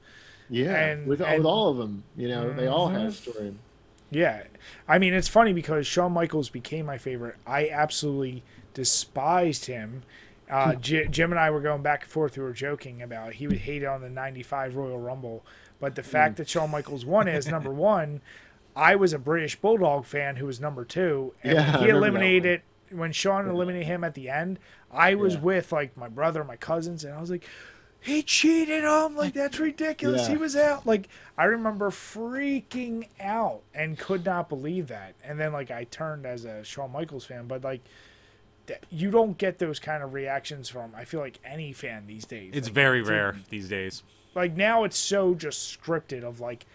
yeah, and- with, and- with all of them, you know, they all have a Mhm. story. Yeah. I mean, it's funny because Shawn Michaels became my favorite. I absolutely despised him. Uh, J- Jim and I were going back and forth. We were joking about he would hate on the '95 Royal Rumble, but the fact that Shawn Michaels won as number [LAUGHS] one, I was a British Bulldog fan who was number two, and Yeah, he eliminated when Shawn eliminated him at the end. I was Yeah. with like my brother, my cousins, and I was like, he cheated on him. Like that's ridiculous. Yeah. He was out. Like I remember freaking out and could not believe that. And then like I turned as a Shawn Michaels fan, but like th- you don't get those kind of reactions from I feel like any fan these days. It's Like, very to- rare these days. Like now it's so just scripted of like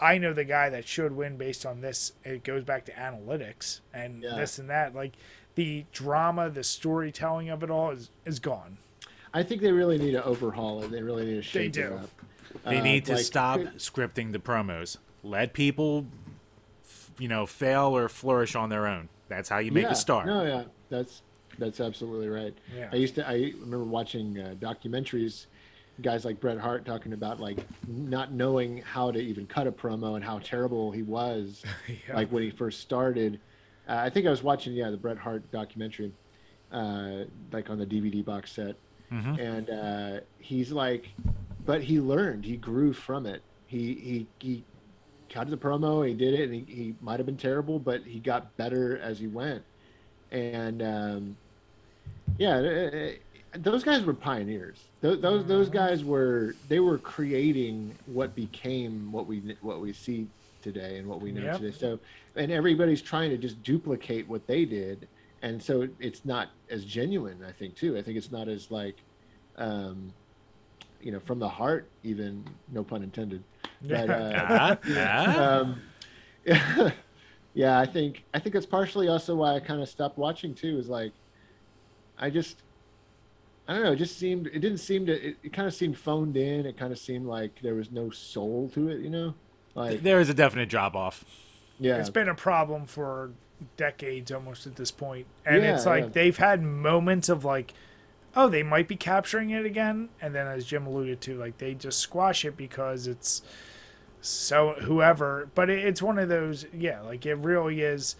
I know the guy that should win based on this. It goes back to analytics and Yeah. this and that. Like the drama, the storytelling of it all is is gone. I think they really need to overhaul it. They really need to shake do. it up. They Uh, need to like, stop it- scripting the promos. Let people, you know, fail or flourish on their own. That's how you make yeah, a star. No, yeah, that's that's absolutely right. Yeah. I used to. I remember watching uh, documentaries, guys like Bret Hart talking about like not knowing how to even cut a promo and how terrible he was, [LAUGHS] Yeah. like when he first started. Uh, I think I was watching yeah the Bret Hart documentary, uh, like on the DVD box set, Mhm. and uh, he's like, but he learned, he grew from it. He he he cut the promo, he did it, and he, he might have been terrible, but he got better as he went. And um, yeah, uh, uh, those guys were pioneers. Those, those those guys were they were creating what became what we what we see today and what we know Yep. today. So, and everybody's trying to just duplicate what they did, and so it's not as genuine. I think too. I think it's not as like, um, you know, from the heart. Even no pun intended. [LAUGHS] But, uh, [LAUGHS] Ah, ah. [LAUGHS] um, yeah, I think I think that's partially also why I kind of stopped watching too. Is like, I just, I don't know. It just seemed it didn't seem to. It, it kind of seemed phoned in. It kind of seemed like there was no soul to it. You know, like there is a definite drop off. yeah, It's been a problem for decades almost at this. And Yeah, it's like yeah. they've had moments of like, oh, they might be capturing it again. And then, as Jim alluded to, like they just squash it because it's so whoever. But it, it's one of those, yeah, like it really is.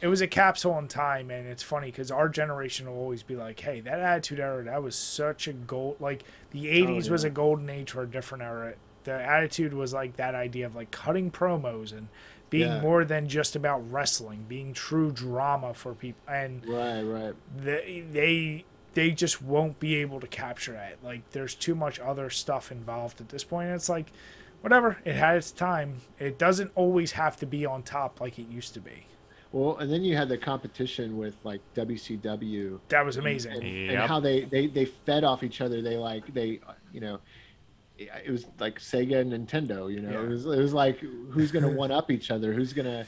It was a capsule in time, and it's funny because our generation will always be like, "Hey, that Attitude Era, that was such a gold. Like the '80s was yeah. a golden age for a different era. The Attitude was like that idea of like cutting promos and being Yeah. more than just about wrestling, being true drama for people, and right, right. they they they just won't be able to capture that. Like there's too much other stuff involved at this point. It's like whatever, it had its time. It doesn't always have to be on top like it used to be. Well, and then you had the competition with like WCW. That was amazing. and, and how they, they they fed off each other. They like they you know, it it was like Sega and Nintendo. You know, Yeah. it was it was like who's gonna one up each other? Who's gonna,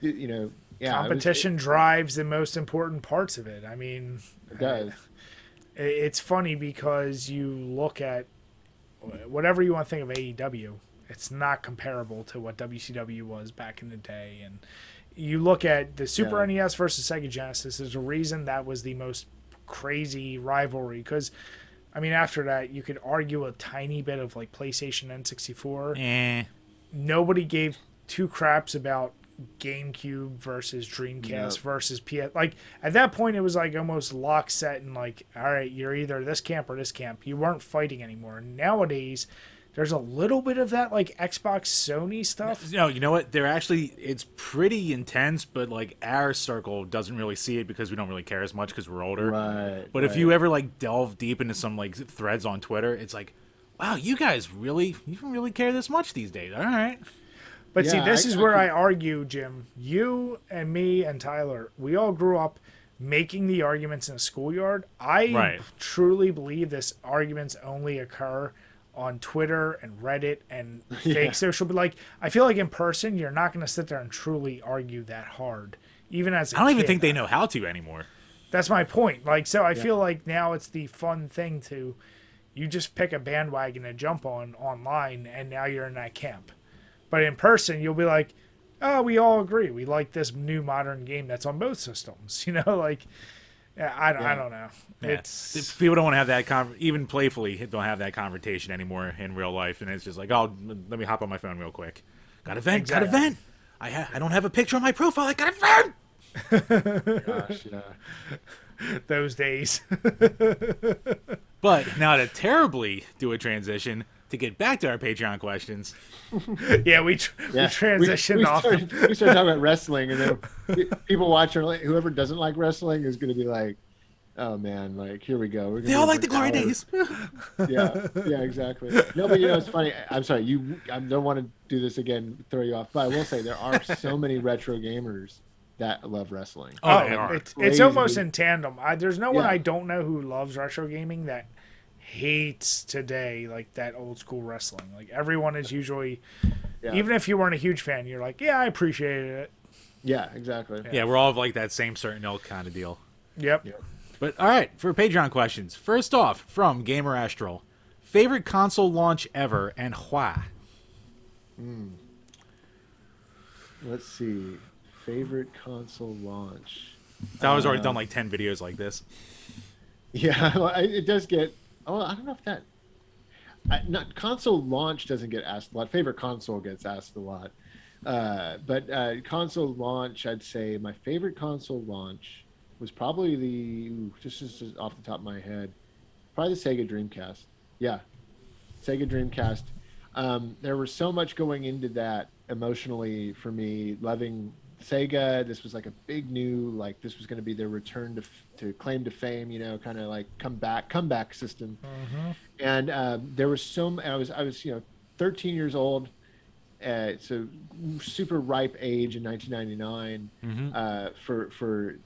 you know, yeah, it was- Competition drives the most important parts of it. I mean, It, does. i- it's funny because you look at whatever you want to think of AEW, it's not comparable to what WCW was back in the day. And you look at the Super Yeah. NES versus Sega Genesis, there's a reason that was the most crazy rivalry. Because, I mean, after that, you could argue a tiny bit of like PlayStation N64 Eh. nobody gave two craps about GameCube versus Dreamcast Yep. versus PS. Like at that point, it was like almost lock set and like, all right, you're either this camp or this camp. You weren't fighting anymore. Nowadays, there's a little bit of that like Xbox Sony stuff. No, you know what? They're actually it's pretty intense, but like our circle doesn't really see it because we don't really care as much because we're older. Right. But if you ever like delve deep into some like threads on Twitter, it's like, wow, you guys really you don't really care this much these days. All right. But see, this I- is I where could- I argue, Jim. You and me and Tyler, we all grew up making the arguments in a schoolyard. I Right. truly believe this arguments only occur on Twitter and Reddit and [LAUGHS] fake Yeah. social. But like, I feel like in person, you're not going to sit there and truly argue that hard. Even as I I don't even think they know how to anymore. that's my point. Like, so I feel like now it's the fun thing to, you just pick a bandwagon to jump on online, and now you're in that camp. But in person, you'll be like, oh, we all agree. We like this new modern game that's on both systems. [LAUGHS] You know, like, yeah, I, don't I don't know. Yeah. It's people don't want to have that con- even playfully don't have that conversation anymore in real life, and it's just like, oh, let me hop on my phone real quick. Got a vent, got a vent. I ha- I don't have a picture on my profile. I got a vent. Gosh, yeah. [LAUGHS] Those days. [LAUGHS] But now to terribly do a transition to get back to our Patreon questions. [LAUGHS] yeah, we, tr- we transitioned we, we off. Started, we started talking about [LAUGHS] wrestling, and then people watching, like, whoever doesn't like wrestling is going to be like, "Oh man, like here we go." We're gonna They all like the glory hours." days. [LAUGHS] Yeah, yeah, exactly. No, but you know, it's funny. I'm sorry, you. I don't want to do this again, throw you off, but I will say there are so many retro gamers that love wrestling. Oh, Oh, it's, it's almost in tandem. I, there's no one I don't know who loves retro gaming that hates today like that old school wrestling. Like everyone is usually, Yeah, even if you weren't a huge fan, you're like, yeah, I appreciated it. yeah, exactly. Yeah, we're all of like that same certain ilk kind of deal. Yep. Yeah. But all right, for Patreon questions. First off, from Gamer Astral, favorite console launch ever and why? Let's see. Favorite console launch. I was already Uh, done like ten videos like this. [LAUGHS] Yeah, well, I- it does get. Oh, I don't know if that. I, not console launch doesn't get asked a lot. Favorite console gets asked a lot, uh, but uh, console launch, I'd say my favorite console launch was probably the just, just just off the top of my head, probably the Sega Dreamcast. Yeah, Sega Dreamcast. Um, there was so much going into that emotionally for me, loving Sega. This was like a big new, like this was going to be their return to to claim to fame. You know, kind of like come back, comeback system. And um, there was so I was I was you know 13 years old. Uh, so super ripe age in 1999 Mhm. uh, for for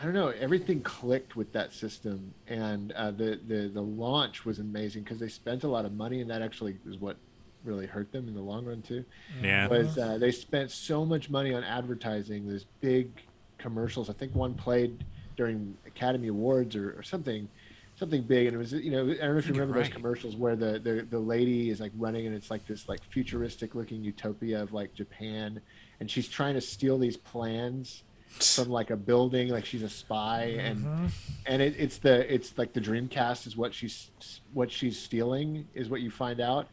I don't know everything clicked with that system and uh, the the the launch was amazing because they spent a lot of money and that actually is what really hurt them in the long run too. Yeah. was uh, they spent so much money on advertising those big commercials. I think one played during Academy Awards or, or something something big. And it was you know I don't know if you remember those commercials where the, the the lady is like running and it's like this like futuristic looking utopia of like Japan. And she's trying to steal these plans from like a building like she's a spy. And and it, it's the it's like the dreamcast is what she's what she's stealing is what you find out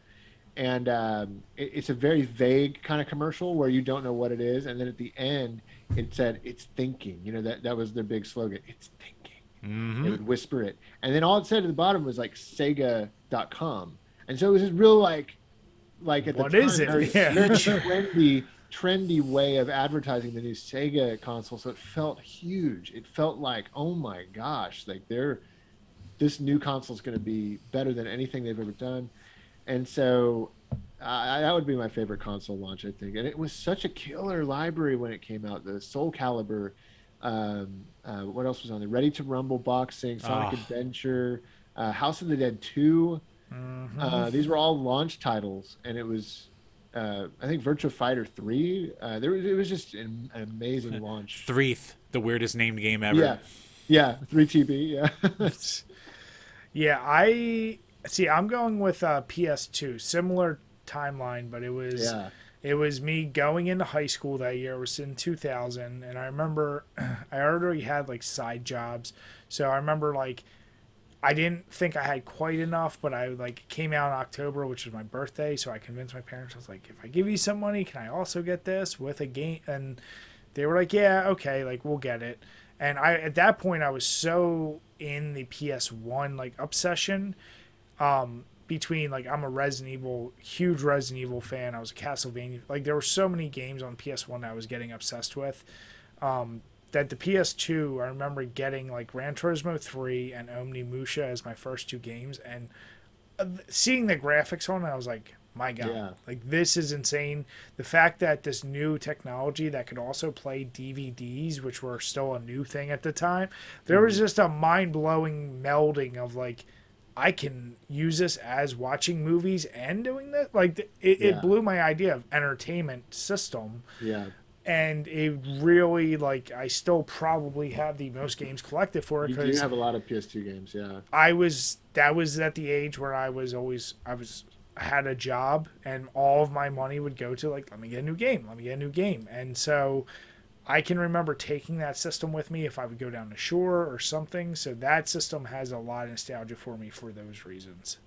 and um, it, it's a very vague kind of commercial where you don't know what it is. And then at the end it said it's thinking. You know that that was their big slogan it's thinking. Mhm. it would whisper it. And then all it said at the bottom was like sega.com and so it was this real like like at the What time, is it? very, Yeah. very [LAUGHS] trendy trendy way of advertising the new sega console. So it felt huge. It felt like oh my gosh like they're this new console is going to be better than anything they've ever done and so uh, that would be my favorite console launch i think and it was such a killer library when it came out the soul calibur um, uh, what else was on there ready to rumble boxing sonic Ah. adventure uh, house of the dead 2 Mm-hmm. uh, these were all launch titles and it was uh, i think virtua fighter 3 uh, there was, it was just an, an amazing [LAUGHS] launch Threeth, the weirdest named game ever. yeah yeah 3tb yeah [LAUGHS] [LAUGHS] Yeah, I see. I'm going with uh, PS2. Similar timeline, but it was yeah it was me going into high school that year. It was in 2000, and I remember [CLEARS THROAT] I already had like side jobs, so I remember like I didn't think I had quite enough, but I like came out in October, which was my birthday, so I convinced my parents. I was like, if I give you some money, can I also get this with a game? And they were like, yeah, okay, like we'll get it. And I at that point I was so in the PS1 like obsession um between like I'm a Resident Evil huge Resident Evil fan. I was a Castlevania like there were so many games on PS1 that I was getting obsessed with. Um that the PS2 I remember getting like Gran Turismo 3 and Omni Onimusha as my first two games and uh, seeing the graphics on it I was like my god Yeah. like this is insane the fact that this new technology that could also play dvds which were still a new thing at the time there was just a mind-blowing melding of like i can use this as watching movies and doing this like it, it Yeah. blew my idea of entertainment system yeah and it really like i still probably have the most games collected for it because you do have a lot of ps2 games yeah I was that was at the age where I was always I was I had a job and all of my money would go to like let me get a new game, let me get a new game. And so I can remember taking that system with me if I would go down the shore or something. So that system has a lot of nostalgia for me for those reasons.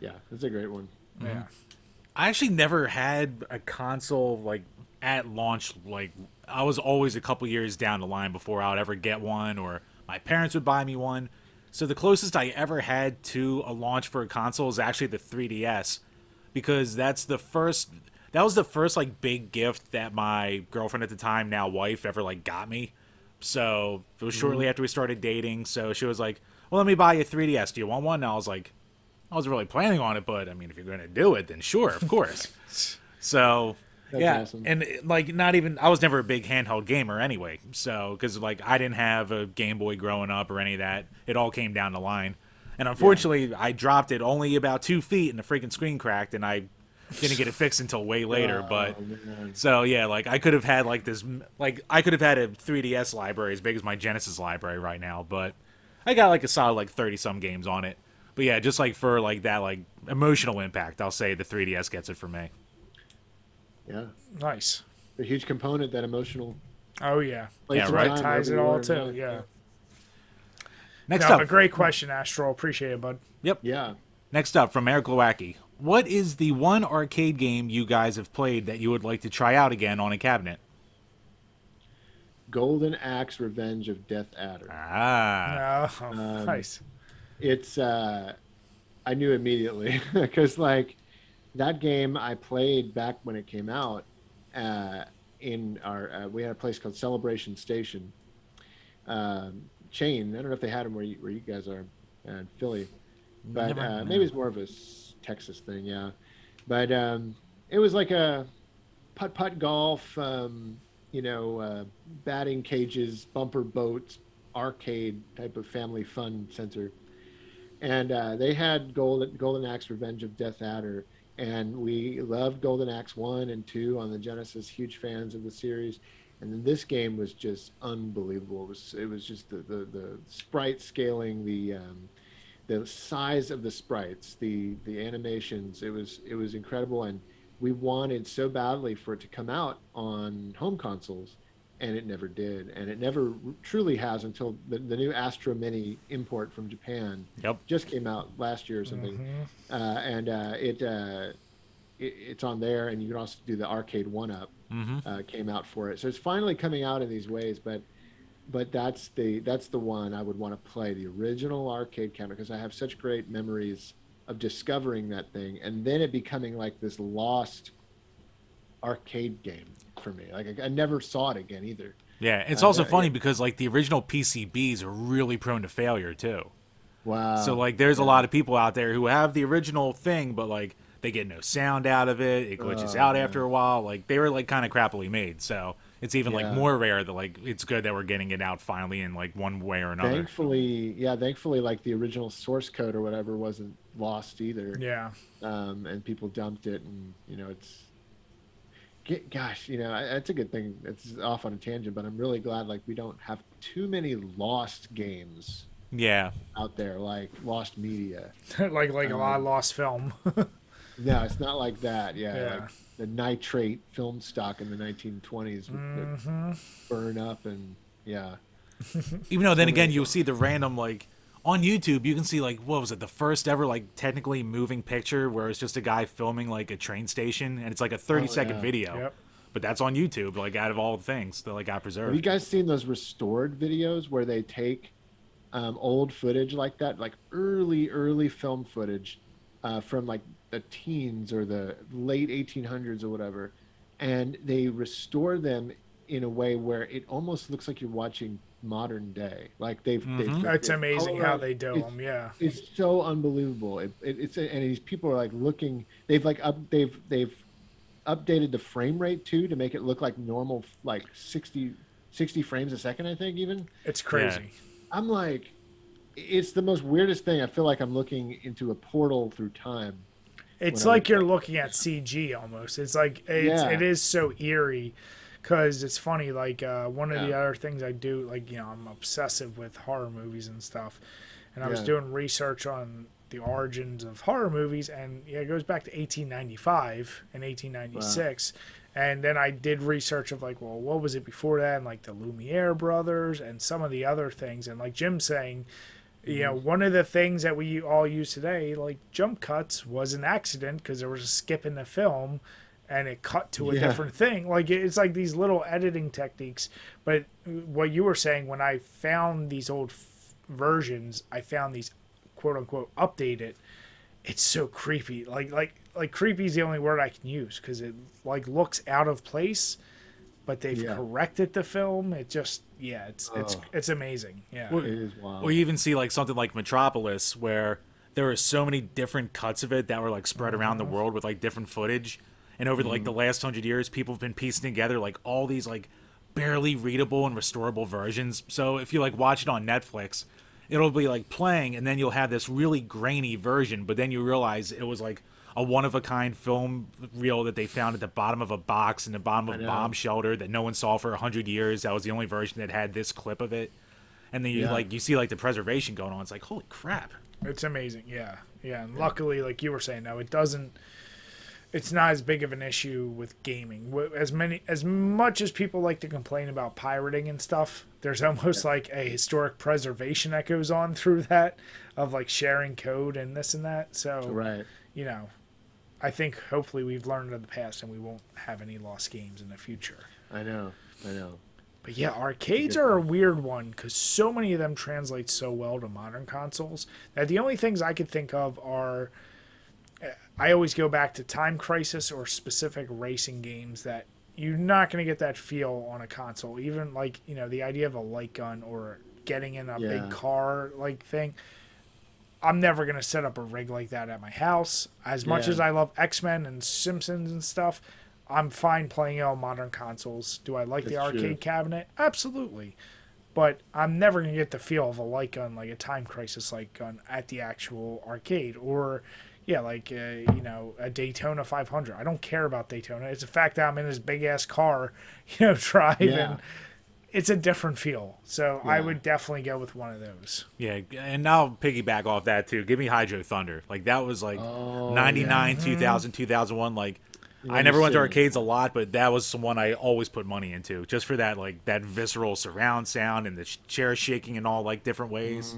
yeah that's a great one Yeah. Mm-hmm. I actually never had a console like at launch. Like I was always a couple years down the line before I would ever get one, or my parents would buy me one. So the closest I ever had to a launch for a console is actually the 3DS, because that's the first. That was the first like big gift that my girlfriend at the time, now wife, ever like got me. So it was shortly mm-hmm. after we started dating. So she was like, "Well, let me buy you a 3DS. Do you want one?" And I was like, "I wasn't really planning on it, but I mean, if you're going to do it, then sure, of course." [LAUGHS] so That's yeah, awesome. and like not even I was never a big handheld gamer anyway. So because like I didn't have a Game Boy growing up or any of that, it all came down the line. And unfortunately, I dropped it only about two feet, and the freaking screen cracked, and I didn't get it fixed until way later. Oh, but Oh, man. so yeah, like I could have had like this, like I could have had a 3DS library as big as my Genesis library right now, but I got like a solid like 30 some games on it. But yeah, just like for like that like emotional impact, I'll say the 3DS gets it for me. yeah, Nice. a huge component that emotional. Oh yeah. place Yeah, right. Ties it all too. in Yeah. Next No, up, a great question, Astro. Appreciate it, bud. yep. Yeah. Next up from Eric Glowacki. What is the one arcade game you guys have played that you would like to try out again on a cabinet? Golden Axe Revenge of Death Adder. Ah, Oh, Um, nice. It's uh I knew immediately [LAUGHS] because like that game I played back when it came out uh in our uh, we had a place called Celebration Station um chain. I don't know if they had them where you, where you guys are uh, in Philly. But Never- uh, maybe it's more of a s- Texas thing, yeah. But um it was like a putt putt golf um you know, uh, batting cages, bumper boats, arcade type of family fun center. And uh, they had Golden Golden Axe Revenge of Death Adder, and we loved Golden Axe one and two on the Genesis. Huge fans of the series, and then this game was just unbelievable. It was it was just the the, the sprite scaling, the um, the size of the sprites, the the animations. It was it was incredible, and we wanted so badly for it to come out on home consoles and it never did and it never truly has until the, the new astro mini import from japan yep. just came out last year or something Mhm. uh, and uh, it, uh, it it's on there and you can also do the arcade one up hmm uh, came out for it so it's finally coming out in these ways but but that's the that's the one i would want to play the original arcade cabinet because i have such great memories of discovering that thing and then it becoming like this lost arcade game for me like i, I never saw it again either Yeah, it's Uh, also yeah, funny yeah. because like the original PCBs are really prone to failure too. wow so like, there's a lot of people out there who have the original thing, but like they get no sound out of it. It glitches Oh, out man. after a while. Like they were like kind of crappily made. So it's even like more rare that like it's good that we're getting it out finally in like one way or another. thankfully yeah thankfully like the original source code or whatever wasn't lost either Yeah. um, and people dumped it, and you know it's. G- Gosh, you know I- that's a good thing. It's off on a tangent, but I'm really glad like we don't have too many lost games Yeah, out there, like lost media. [LAUGHS] like like a lot of Um, lost film. [LAUGHS] No, it's not like that. Yeah, Yeah. like the nitrate film stock in the 1920s would, would hmm burn up, and yeah, [LAUGHS] even though then again you'll see the random like on YouTube you can see like what was it the first ever like technically moving picture where it's just a guy filming like a train station and it's like a 30 Oh, second yeah. video. Yep. But that's on YouTube like out of all the things that like got Have you guys seen those restored videos where they take um, old footage like that, like early, early film footage uh, from like the teens or the late 1800s or whatever, and they restore them in a way where it almost looks like you're watching modern day. Like they've, they've Mhm. That's they've amazing how they do it's- them. Yeah. it's so unbelievable. It, it, it's and these people are like looking. They've like up. They've they've updated the frame rate too to make it look like normal, like 60, 60 frames a second. I think even. It's crazy. I'm like, it's the most weirdest thing. I feel like I'm looking into a portal through time. It's like you're looking at CG almost. It's like it's, Yeah. it is so eerie because it's funny. Like uh, one of the other things I do, like you know, I'm obsessive with horror movies and stuff, and I was Yeah. doing research on the origins of horror movies, and yeah, it goes back to 1895 and 1896. And then I did research of like, well, what was it before that? And like the Lumiere brothers and some of the other things. And like Jim saying, you know, mm-hmm. one of the things that we all use today, like jump cuts, was an accident because there was a skip in the film, and it cut to a Yeah. different thing. Like it's like these little editing techniques. But uh, what you were saying when I found these old f- versions, I found these quote unquote updated. It's so creepy. Like like like creepy is the only word I can use because it like looks out of place, but they've Yeah. corrected the film. It just yeah, it's it's Oh. it's amazing. Yeah. It is wild. Or you even see like something like Metropolis where there were so many different cuts of it that were like spread around the mm-hmm. world with like different footage. And over the, like the mm-hmm. last hundred years, people have been piecing together like all these like barely readable and restorable versions. So if you like watch it on Netflix, it'll be like playing, and then you'll have this really grainy version. But then you realize it was like a one of a kind film reel that they found at the bottom of a box in the bottom of a bomb shelter that no one saw for a hundred years. That was the only version that had this clip of it. And then you Yeah. like you see like the preservation going on. It's like holy crap. It's amazing, yeah, yeah. And luckily, like you were saying, no, it doesn't. It's not as big of an issue with gaming. As many, as much as people like to complain about pirating and stuff, there's [LAUGHS] almost like a historic preservation that goes on through that, of like sharing code and this and that. So, right. you know, I think hopefully we've learned in the past and we won't have any lost games in the future. I know. I know. But yeah, arcades are a weird one because so many of them translate so well to modern consoles that the only things I could think of are. uh, I always go back to Time Crisis or specific racing games that you're not going to get that feel on a console. Even like, you know, the idea of a light gun or getting in a Yeah. big car like thing. I'm never going to set up a rig like that at my house. As much Yeah. as I love X Men and Simpsons and stuff, I'm fine playing it on modern consoles. Do I like the arcade true. cabinet? Absolutely. But I'm never going to get the feel of a light gun, like a Time Crisis light gun, at the actual arcade. Or, yeah, like, uh, you know, a Daytona 500. I don't care about Daytona. It's the fact that I'm in this big ass car, [LAUGHS] you know, driving. Yeah. It's a different feel. So I would definitely go with one of those. Yeah, and now piggyback off that too. Give me Hydro Thunder. Like that was like Oh, 99, 2000, 2001 like I Yeah, never went to arcades a lot, but that was the one I always put money into just for that like that visceral surround sound and the sh- chair shaking in all like different ways.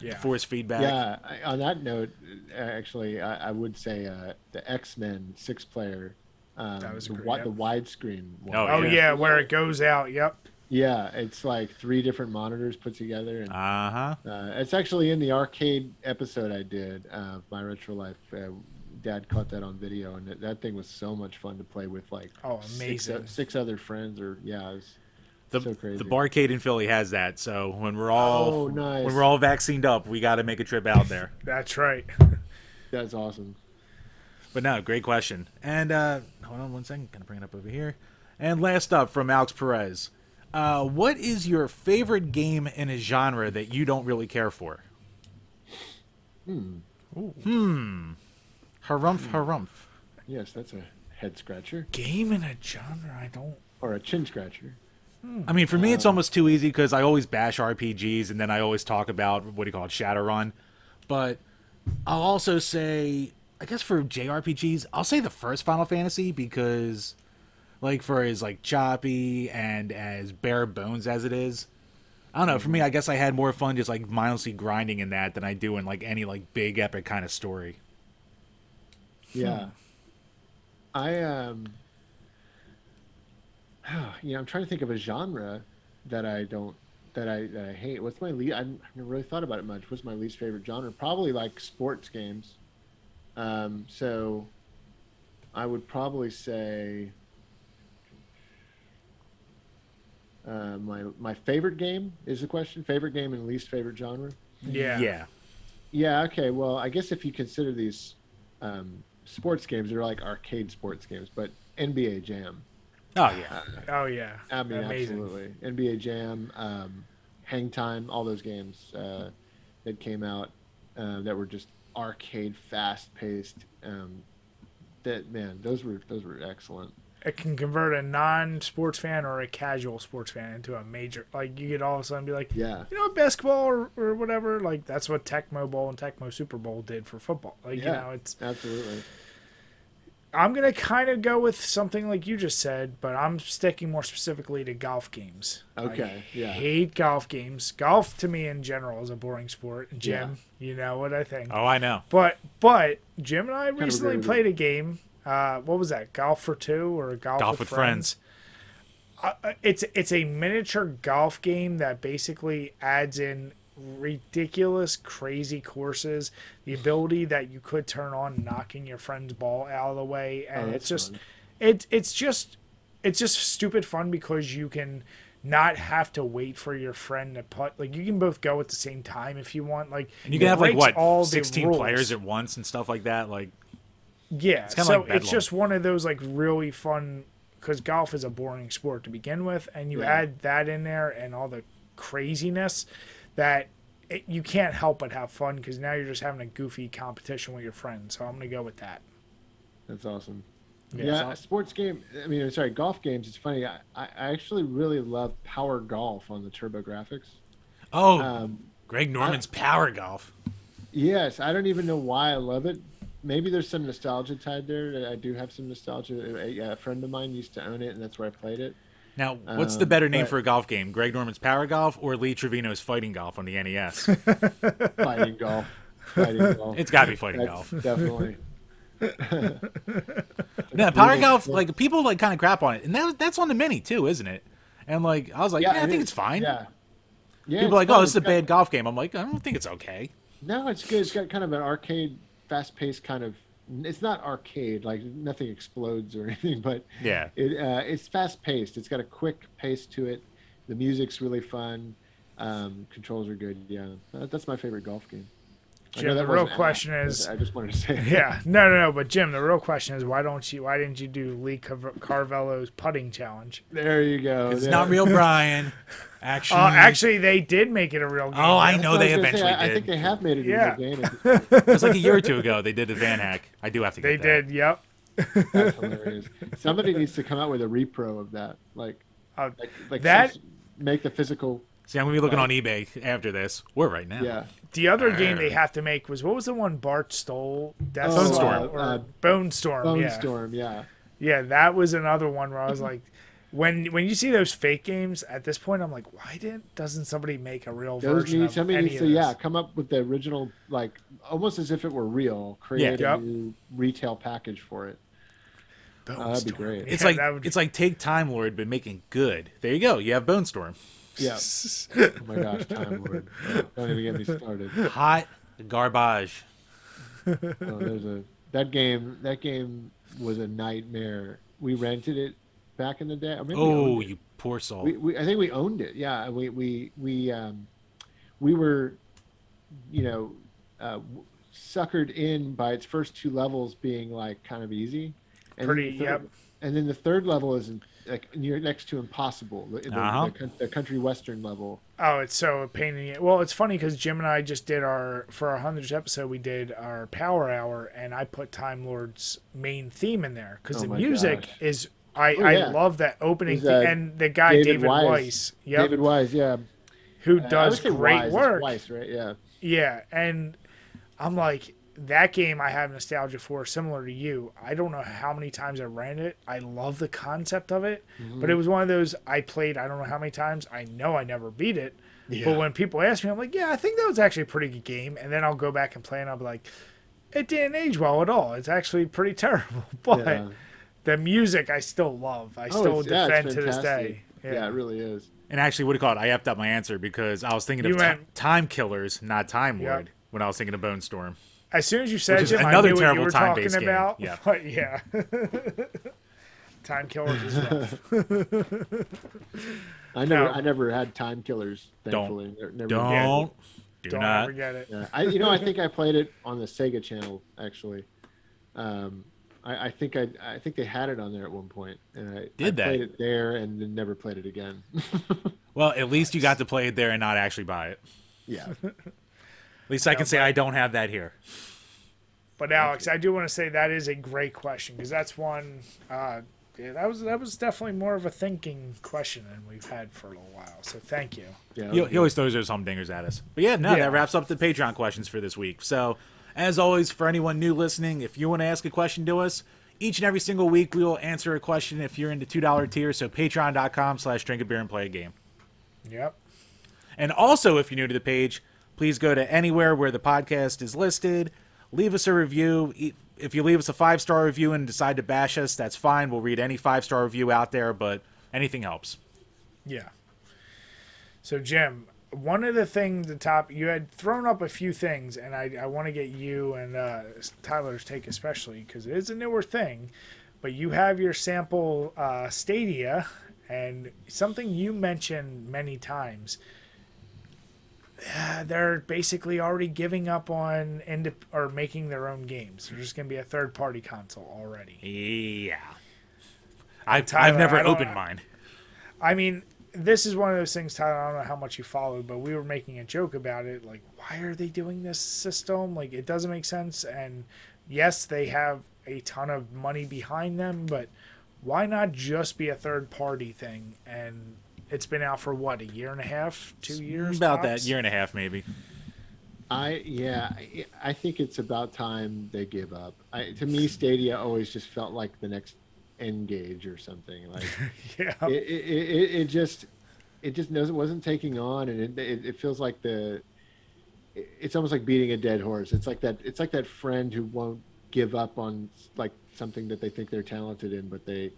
Yeah. Force feedback. Yeah. I, on that note, uh, actually, I, I would say uh, the X Men six player. Um, That was the, great, wi- yep. the widescreen one. Oh, Oh, yeah. yeah, where it goes out. Yep. Yeah, it's like three different monitors put together, and Uh-huh. uh, it's actually in the arcade episode I did of my retro life. Uh, Dad caught that on video, and that, that thing was so much fun to play with, like Oh, six, amazing. six other friends, or yeah, it was, The, So crazy. the barcade in Philly has that. So when we're all Oh, nice. when we're all vaccinated up, we got to make a trip out there. [LAUGHS] That's right. that's awesome. But no, great question. And uh, hold on one second, gonna bring it up over here. And last up from Alex Perez, uh, what is your favorite game in a genre that you don't really care for? Hmm. Hmm. Harumph harumph. Yes, that's a head scratcher Game in a genre I don't. or a chin scratcher. I mean, for me, it's almost too easy because I always bash RPGs and then I always talk about what do you call it, Shadowrun. But I'll also say, I guess for JRPGs, I'll say the first Final Fantasy because, like, for as like choppy and as bare bones as it is, I don't know. For me, I guess I had more fun just like mindlessly grinding in that than I do in like any like big epic kind of story. Yeah. I um [SIGHS] you know, I'm trying to think of a genre that I don't that I that I hate. What's my least? I've never really thought about it much. What's my least favorite genre? Probably like sports games. Um, so I would probably say uh, my my favorite game is the question. Favorite game and least favorite genre. Yeah. Yeah. Yeah. Okay. Well, I guess if you consider these um, sports games, they're like arcade sports games, but NBA Jam. Oh yeah. Oh yeah. I mean, Amazing. absolutely. NBA Jam, um, Hang Time, all those games uh, that came out uh, that were just arcade, fast paced. Um, that man, those were those were excellent. It can convert a non-sports fan or a casual sports fan into a major. Like you could all of a sudden be like, Yeah. you know, basketball or, or whatever. Like that's what Tecmo Bowl and Tecmo Super Bowl did for football. Like you Yeah. know, it's. Absolutely. I'm gonna kind of go with something like you just said, but I'm sticking more specifically to golf games. Okay, I yeah. hate golf games. Golf to me in general is a boring sport. Jim, you know what I think. Oh, I know. But but Jim and I recently agree with played a game. Uh, what was that? Golf for two or golf, Golf with friends. Uh, it's it's a miniature golf game that basically adds in ridiculous, crazy courses. The ability that you could turn on knocking your friend's ball out of the way, and Oh, it's just fun. it it's just it's just stupid fun because you can not have to wait for your friend to put Like you can both go at the same time if you want. Like And you can have like what all 16 players at once and stuff like that. Like Yeah, kinda so like it's just one of those like really fun because golf is a boring sport to begin with, and you Yeah. add that in there and all the craziness that it, you can't help but have fun because now you're just having a goofy competition with your friends. So I'm gonna go with that. That's awesome. Yeah, Yeah, so- a sports game. I mean, sorry, golf games. It's funny. I, I I actually really love Power Golf on the TurboGrafx. oh, Um, Greg Norman's Power Golf. yes, I don't even know why I love it. Maybe there's some nostalgia tied there. I do have some nostalgia. A, a friend of mine used to own it, and that's where I played it. Now, what's the Um, better name but- for a golf game? Greg Norman's Power Golf or Lee Trevino's Fighting Golf on the NES? [LAUGHS] Fighting golf. Fighting [LAUGHS] golf. it's got to be Fighting That's Golf. definitely. Yeah, Power brutal Golf, like people like kind of crap on it, and that, that's on the Mini too, isn't it? And like I was like, yeah, I think is. it's fine. Yeah. Yeah, People are like, it's oh, fun. this is a It's bad golf game. I'm like, I don't think it's okay. No, it's good. It's got kind of an arcade, fast-paced kind of. It's not arcade, like nothing explodes or [LAUGHS] anything, but Yeah. it uh, it's fast-paced. It's got a quick pace to it. The music's really fun. Um, controls are good. Yeah, that's my favorite golf game. I Jim, the real question asked, is- I just wanted to say. [LAUGHS] Yeah, no, no, no. But Jim, the real question is why don't you? Why didn't you do Lee Car- Carvallo's putting challenge? There you go. It's There. not real, [LAUGHS] Brian. Actually, Uh, actually, they did make it a real game. Oh, I know what they was gonna say. eventually I, I think they have made it Yeah. a real game. at it was like a year or two ago. They did the Van Hack. I do have to They that. did. Yep. That's [LAUGHS] hilarious. Somebody needs to come out with a repro of that, like, Uh, like, like That- make the physical. See, I'm gonna be looking on eBay after this. We're right now. Yeah. The other game they have to make was what was the one Bart stole? Death Oh, Bone Storm. uh, or uh, Bone Storm. Bone yeah, Storm. Yeah. yeah, that was another one where I was like, when when you see those fake games at this point, I'm like, why didn't doesn't somebody make a real Those version need of somebody any needs of to this? yeah come up with the original like almost as if it were real. Create Yeah. a Yep. new retail package for it. Bone Oh, that'd be great. It's Yeah, like that would- it's like take Time Lord but making good. There you go. You have Bone Storm. Yeah. [LAUGHS] Oh my gosh, Time Lord. Don't even get me started. Hot garbage. Oh, there's a that game. That game was a nightmare. We rented it back in the day. I Oh, you poor soul. we, we I think we owned it. Yeah, we we we um, we were, you know, uh, suckered in by its first two levels being like kind of easy. And Pretty- third- yep. And then the third level is like near next to impossible. The, the- Uh-huh. the, the country western level. Oh, it's so a pain in the Well, it's funny because Jim and I just did our for our hundredth episode. We did our Power Hour, and I put Time Lord's main theme in there because Oh the music gosh. is. I, Oh, I love that opening It was, theme, uh, and the guy David David, Wise. Weiss, yep, David Wise, yeah, who Uh, does would great Wise, work. Weiss, right? Yeah. Yeah, and I'm like that game I have nostalgia for, similar to you. I don't know how many times I ran it. I love the concept of it, Mm-hmm. but it was one of those I played. I don't know how many times. I know I never beat it, Yeah. but when people ask me, I'm like, yeah, I think that was actually a pretty good game. And then I'll go back and play, and I'll be like, it didn't age well at all. It's actually pretty [LAUGHS] terrible, [LAUGHS] but Yeah. the music I still love. I Oh, still it's- yeah, defend to this fantastic. day. Yeah. it really is. And actually, what do you call it? I effed up my answer because I was thinking You of ti- went- Time Killers, not Time Yep. Lord, when I was thinking of Bone Storm. As soon as you said Which Jim, another I knew terrible what you were time-based talking game. about. Yeah. But [LAUGHS] yeah. [LAUGHS] Time killers is rough. [LAUGHS] I never, No. I never had time killers. Don't. Never- never Don't, do Don't not. ever get it. Yeah, I, you know, I think I played it on the Sega channel actually. Um, I, I think I, I think they had it on there at one point, and I, Did I they? played it there and then never played it again. Well, at least you got to play it there and not actually buy it. yeah, At least I can say I don't have that here. But Alex, I do want to say that is a great question because that's one. Uh, yeah, that was that was definitely more of a thinking question than we've had for a little while. So thank you. yeah. He, he always throws those humdingers at us. But yeah, no, Yeah. that wraps up the Patreon questions for this week. So, as always, for anyone new listening, if you want to ask a question to us, each and every single week we will answer a question if you're in the $2 tier. So, patreon.com slash drink a beer and play a game. Yep. And also, if you're new to the page, please go to anywhere where the podcast is listed, leave us a review. If you leave us a five star review and decide to bash us, that's fine. We'll read any five star review out there, but anything helps. Yeah. So Jim, one of the things the top you had thrown up a few things, and I, I want to get you and uh, Tyler's take especially because it is a newer thing. But you have your sample uh, Stadia, and something you mentioned many times. Uh, they're basically already giving up on ind- or making their own games. There's just going to be a third party console already. Yeah. I've, Tyler, I've never opened mine. I mean, this is one of those things, Tyler. I don't know how much you followed, but we were making a joke about it. Like, why are they doing this system? Like, it doesn't make sense. And yes, they have a ton of money behind them, but why not just be a third party thing? And it's been out for what a year and a half, two years, About tops? that year and a half, maybe. I yeah, I- I think it's about time they give up. I, to me, Stadia always just felt like the next N-Gage or something. Like [LAUGHS] Yeah, it, it, it, it just it just knows it wasn't taking on, and it, it, it feels like the it's almost like beating a dead horse. It's like that. It's like that friend who won't give up on like something that they think they're talented in, but they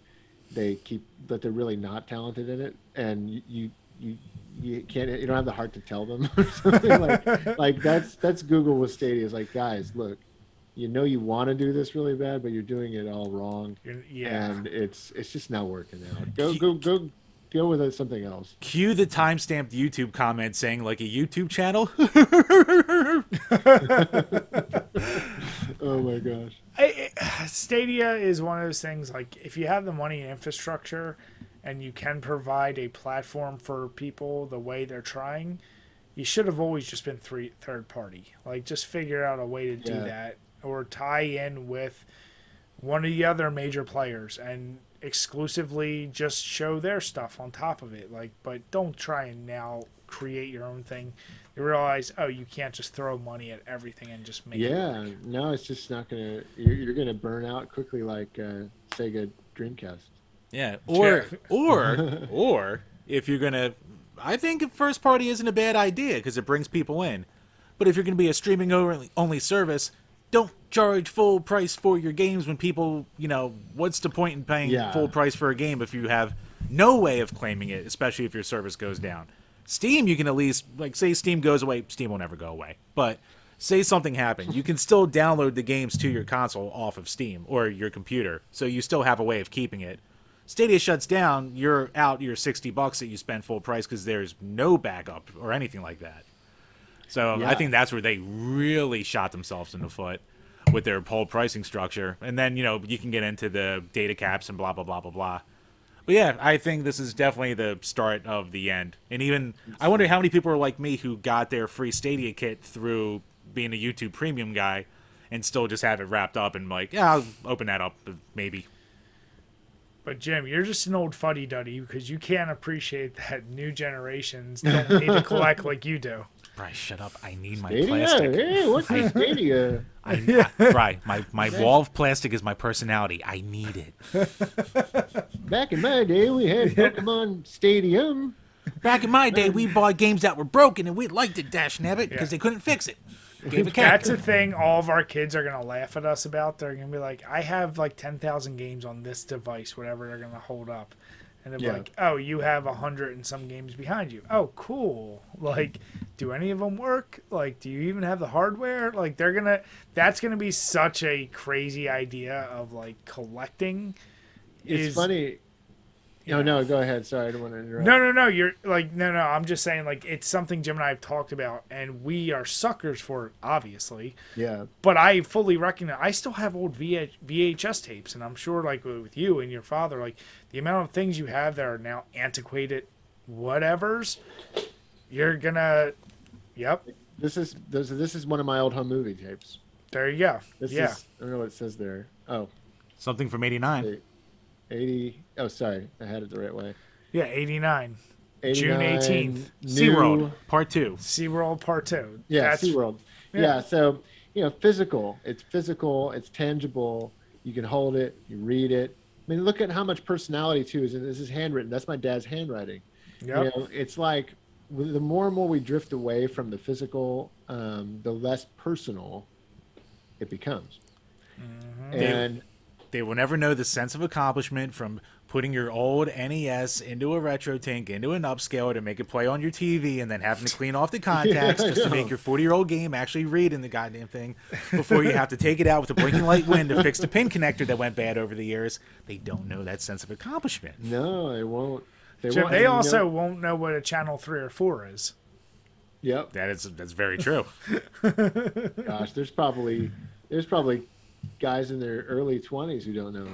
they keep but they're really not talented in it, and you you you, can't you don't have the heart to tell them [LAUGHS] or something like like that's that's Google with Stadia. It's like guys, look, you know you want to do this really bad, but you're doing it all wrong yeah. and it's it's just not working out. Go go go go with it, something else. Cue the timestamped YouTube comment saying, like, a YouTube channel? [LAUGHS] [LAUGHS] Oh my gosh. I, Stadia is one of those things like if you have the money and infrastructure and you can provide a platform for people the way they're trying, you should have always just been three third party. Like just figure out a way to do Yeah. that or tie in with one of the other major players and exclusively just show their stuff on top of it. Like but don't try and now create your own thing. You realize, oh, you can't just throw money at everything and just make it Yeah, work. no, it's just not gonna. You're, you're gonna burn out quickly, like uh, Sega Dreamcast. Yeah, or Yeah. [LAUGHS] or [LAUGHS] or if you're gonna, I think first party isn't a bad idea because it brings people in. But if you're gonna be a streaming only only service, don't charge full price for your games when people, you know, what's the point in paying Yeah. full price for a game if you have no way of claiming it, especially if your service goes down. Steam, you can at least like say Steam goes away. Steam will never go away, but say something happened, you can still download the games to your console off of Steam or your computer, so you still have a way of keeping it. Stadia shuts down, you're out your 60 bucks that you spent full price because there's no backup or anything like that. So I think that's where they really shot themselves in the foot with their whole pricing structure. And then, you know, you can get into the data caps and blah, blah, blah, blah, blah. But yeah, I think this is definitely the start of the end. And even, I wonder how many people are like me who got their free Stadia kit through being a YouTube premium guy and still just have it wrapped up and like, yeah, I'll open that up, maybe. But Jim, you're just an old fuddy duddy because you can't appreciate that new generations don't need to collect like you do. Bryce, shut up. I need my Stadia? plastic. Hey, what's this Stadia? I, I, Bri, my, my wall of plastic is my personality. I need it. Back in my day, we had [LAUGHS] Pokemon Stadium. Back in my day, we uh, bought games that were broken and we liked it, Dash Nabbit, because Yeah. they couldn't fix it. Gave a cat. That's a thing all of our kids are gonna laugh at us about. They're gonna be like, "I have like ten thousand games on this device, whatever they're gonna hold up," and they're Yeah. like, "Oh, you have a hundred and some games behind you. Oh, cool. Like, do any of them work? Like, do you even have the hardware? Like, they're gonna. That's gonna be such a crazy idea of like collecting. It's is- funny. No, Yeah. no, go ahead. Sorry, I don't want to interrupt. No, no, no. You're like, no, no. I'm just saying, like, it's something Jim and I have talked about, and we are suckers for it, obviously. Yeah, But I fully recognize I still have old VH, VHS tapes, and I'm sure, like with you and your father, like the amount of things you have that are now antiquated, whatever's, you're gonna, yep. this is this, this is one of my old home movie tapes. There you go. This yeah, is I don't know what it says there. Oh, Something from 89. Hey. 80. Oh, sorry, I had it the right way. yeah. '89, June 89, 18th. SeaWorld, Part 2. SeaWorld Part Two. Yeah, That's, SeaWorld. yeah. Yeah. so you know, physical. It's physical. It's tangible. You can hold it. You read it. I mean, look at how much personality too is. in This is handwritten. That's my dad's handwriting. Yep. You know, it's like the more and more we drift away from the physical, um, the less personal it becomes. And They will never know the sense of accomplishment from putting your old NES into a RetroTINK, into an upscaler to make it play on your TV, and then having to clean off the [LAUGHS] contacts I just to make your 40 year old game actually read in the goddamn thing before you have to take it out with a blinking light wind to fix the pin connector that went bad over the years. They don't know that sense of accomplishment. no, they won't. They Jim, won't. they and you know- also won't know what a channel three or four is. Yep. That is that's very true. [LAUGHS] Gosh, there's probably there's probably guys in their early 20s who don't know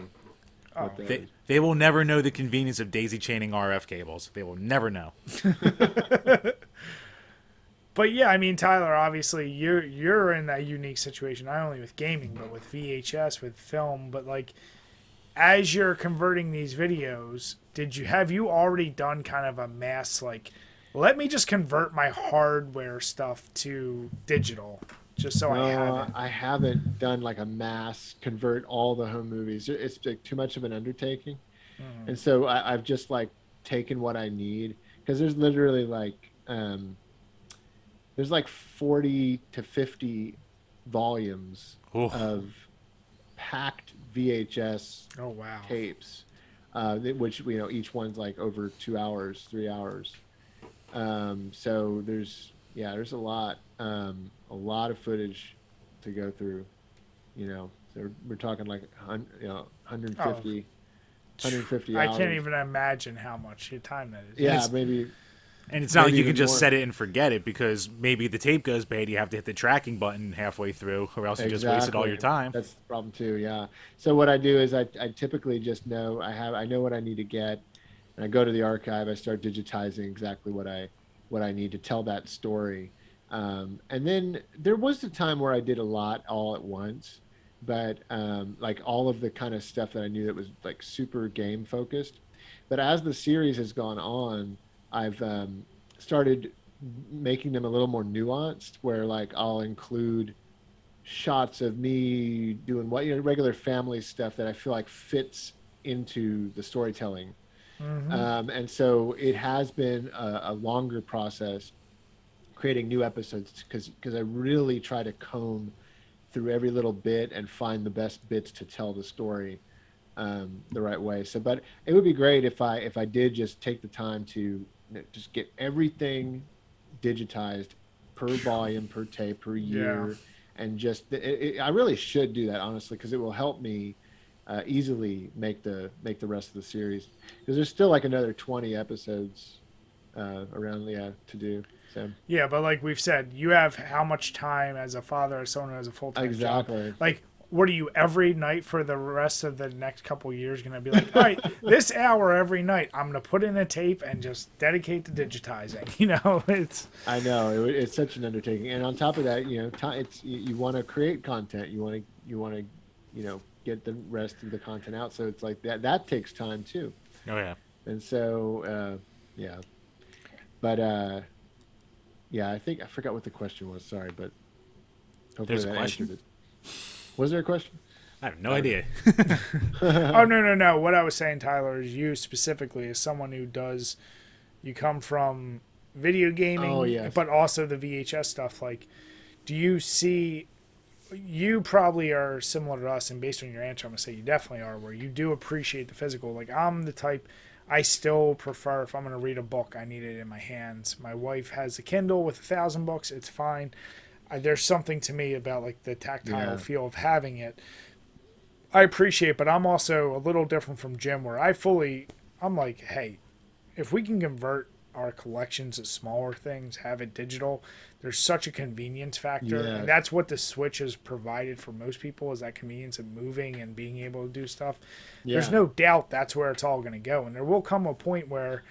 what oh. they they will never know the convenience of daisy chaining RF cables. They will never know. [LAUGHS] [LAUGHS] But yeah, I mean, Tyler, obviously you're you're in that unique situation, not only with gaming, but with VHS, with film. But like, as you're converting these videos, did you have you already done kind of a mass like, let me just convert my hardware stuff to digital, just so I have it. I haven't done like a mass convert all the home movies. It's like too much of an undertaking, Mm. and so I, I've just like taken what I need because there's literally like um, there's like 40 to 50 volumes Oof. of packed VHS Oh wow. tapes, uh, which you know each one's like over two hours, three hours. Um, so there's yeah, there's a lot, um, a lot of footage to go through. You know, so we're, we're talking like you know 150, 150 Oh. I hours. can't even imagine how much time that is. Yeah, It's- maybe. And it's not like you can just more. set it and forget it because maybe the tape goes bad. You have to hit the tracking button halfway through, or else you just wasted all your time. That's the problem too. Yeah. So what I do is I, I typically just know I have I know what I need to get, and I go to the archive. I start digitizing exactly what I what I need to tell that story. Um, and then there was a time where I did a lot all at once, but um, like all of the kind of stuff that I knew that was like super game focused. But as the series has gone on, I've um, started making them a little more nuanced, where like I'll include shots of me doing what you know regular family stuff that I feel like fits into the storytelling. Mhm. Um, and so it has been a, a longer process creating new episodes because because I really try to comb through every little bit and find the best bits to tell the story um, the right way. So, but it would be great if I if I did just take the time to you know, just get everything digitized per [LAUGHS] volume, per tape, per year, and just it, it, I really should do that honestly because it will help me uh, easily make the make the rest of the series because there's still like another 20 episodes uh, around yeah to do. So Yeah, but like we've said, you have how much time as a father or someone who has a full time job. exactly. Like, what are you every night for the rest of the next couple years going to be like? All right, [LAUGHS] this hour every night, I'm going to put in a tape and just dedicate to digitizing. [LAUGHS] You know, it's I know it, it's such an undertaking, and on top of that, you know, ti it's you, you want to create content, you want to you want to, you know, get the rest of the content out. So it's like that that takes time too, Oh yeah. and so uh, yeah, but uh, yeah, I think I forgot what the question was. Sorry, but hopefully There's a that question? answered it. Was there a question? I have no idea. [LAUGHS] oh no no no. What I was saying, Tyler, is you specifically as someone who does, you come from video gaming, Oh, yes. but also the VHS stuff. Like, do you see? You probably are similar to us, and based on your answer, I'm gonna say you definitely are. Where you do appreciate the physical. Like I'm the type. I still prefer if I'm going to read a book, I need it in my hands. My wife has a Kindle with a thousand books. It's fine. I, there's something to me about like the tactile Yeah. feel of having it. I appreciate, but I'm also a little different from Jim, where I fully, I'm like, hey, if we can convert our collections of smaller things, have it digital, there's such a convenience factor, Yeah. and that's what the Switch has provided for most people is that convenience of moving and being able to do stuff. There's no doubt that's where it's all going to go, and there will come a point where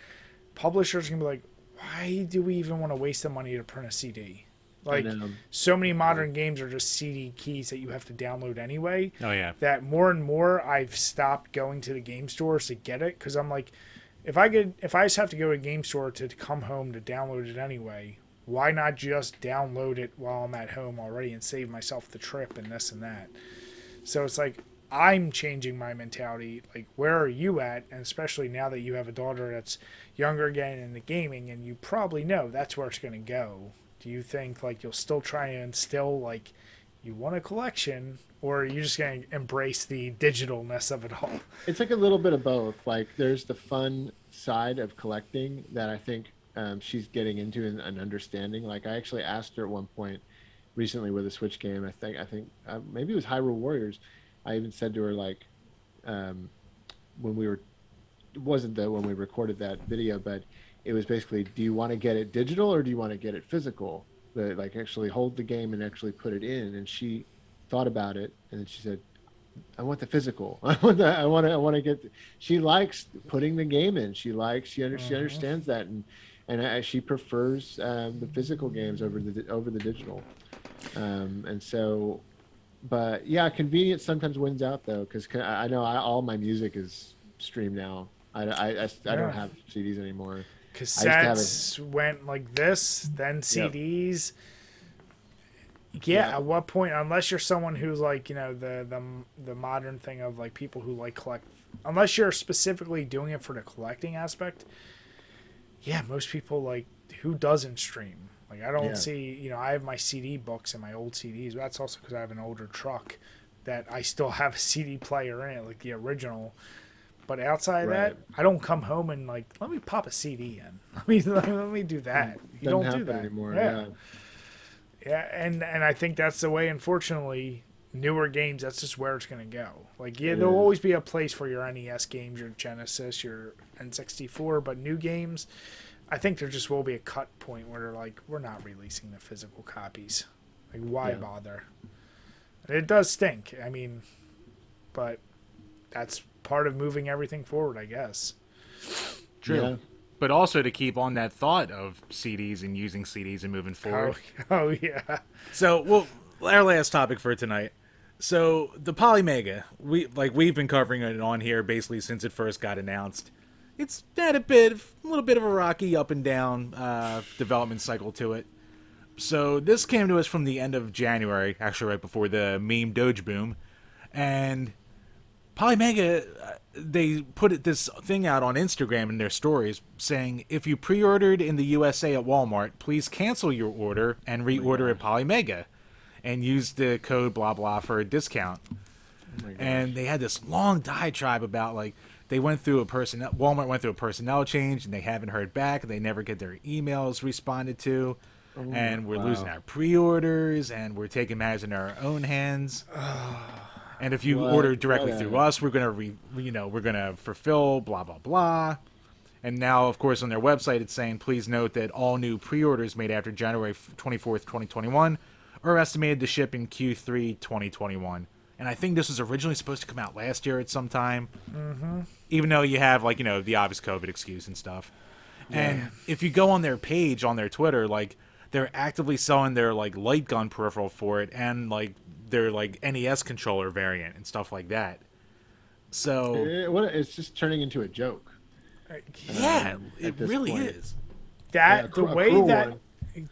publishers can be like, why do we even want to waste the money to print a CD? Like so many modern games are just CD keys that you have to download anyway Oh yeah. that more and more I've stopped going to the game stores to get it because I'm like, if I could, if I just have to go to a game store to come home to download it anyway, why not just download it while I'm at home already and save myself the trip and this and that? So it's like I'm changing my mentality. Like, where are you at? And especially now that you have a daughter that's younger again in the gaming, and you probably know that's where it's going to go. Do you think like you'll still try and instill like you want a collection, or are you just gonna embrace the digitalness of it all? It's like a little bit of both. Like there's the fun side of collecting that I think um, she's getting into and, and understanding. Like I actually asked her at one point recently with a Switch game. I think I think uh, maybe it was Hyrule Warriors. I even said to her like um, when we were it wasn't the when we recorded that video, but it was basically, do you want to get it digital or do you want to get it physical? The, like actually hold the game and actually put it in. And she thought about it and then she said, I want the physical. [LAUGHS] I want that. I want to. I want to get. The, she likes putting the game in. She likes. She, under, she Mhm. understands that, and and uh, she prefers um, the physical games over the over the digital. Um, and so, but yeah, convenience sometimes wins out though, because I I know I, all my music is streamed now. I, I, I, I Yeah. don't have CDs anymore. Cassettes went like this, then CDs. Yeah, Yeah. at what point? Unless you're someone who's like you know the the the modern thing of like people who like collect. Unless you're specifically doing it for the collecting aspect. Yeah, most people like who doesn't stream. Like I don't Yeah. see you know I have my CD books and my old CDs. That's also because I have an older truck that I still [LAUGHS] have a CD player in it, like the original. But outside of that, I don't come home and like let me pop a CD in. [LAUGHS] Let me [LAUGHS] let me do that. You Doesn't don't do that anymore. Yeah. Yeah. Yeah, and and I think that's the way. Unfortunately, newer games. That's just where it's gonna go. Like, yeah, It there'll always be a place for your NES games, your Genesis, your N64, but new games, I think there just will be a cut point where they're like, we're not releasing the physical copies. Like, why Yeah. bother? And it does stink. I mean, but that's part of moving everything forward, I guess. True. Yeah. But also to keep on that thought of CDs and using CDs and moving forward. Oh, [LAUGHS] oh yeah. So, well, our last topic for tonight. So, the Polymega, we like we've been covering it on here basically since it first got announced. It's had a bit, a little bit of a rocky up and down uh, development cycle to it. So, this came to us from the end of January, actually right before the meme Doge boom, and Polymega, uh, they put it, this thing out on Instagram in their stories saying if you pre-ordered in the USA at Walmart, please cancel your order and reorder at Polymega, and use the code blah blah for a discount. Oh. And they had this long diatribe about like they went through a person Walmart went through a personnel change and they haven't heard back. They never get their emails responded to. and we're wow. losing our pre-orders and we're taking matters in our own hands. [SIGHS] and if you What- order directly what through us, we're gonna re, you know we're gonna fulfill blah blah blah. And now, of course, on their website, it's saying please note that all new pre-orders made after January twenty fourth, twenty twenty one, are estimated to ship in Q3 2021. And I think this was originally supposed to come out last year at some time. Mm-hmm. Even though you have like you know the obvious COVID excuse and stuff. And if you go on their page on their Twitter, like they're actively selling their like light gun peripheral for it and like their like NES controller variant and stuff like that. So It- what, it's just turning into a joke. yeah, um, it really point. is. that Yeah, the way that one.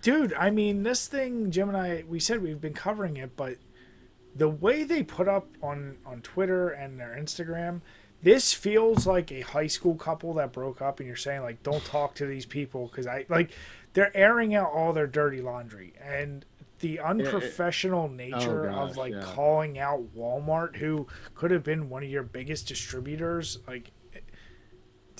dude i mean this thing jim and i we said we've been covering it but the way they put up on on twitter and their instagram this feels like a high school couple that broke up and you're saying like don't talk to these people because i like they're airing out all their dirty laundry and the unprofessional oh, nature of Oh, gosh, like yeah. calling out walmart who could have been one of your biggest distributors like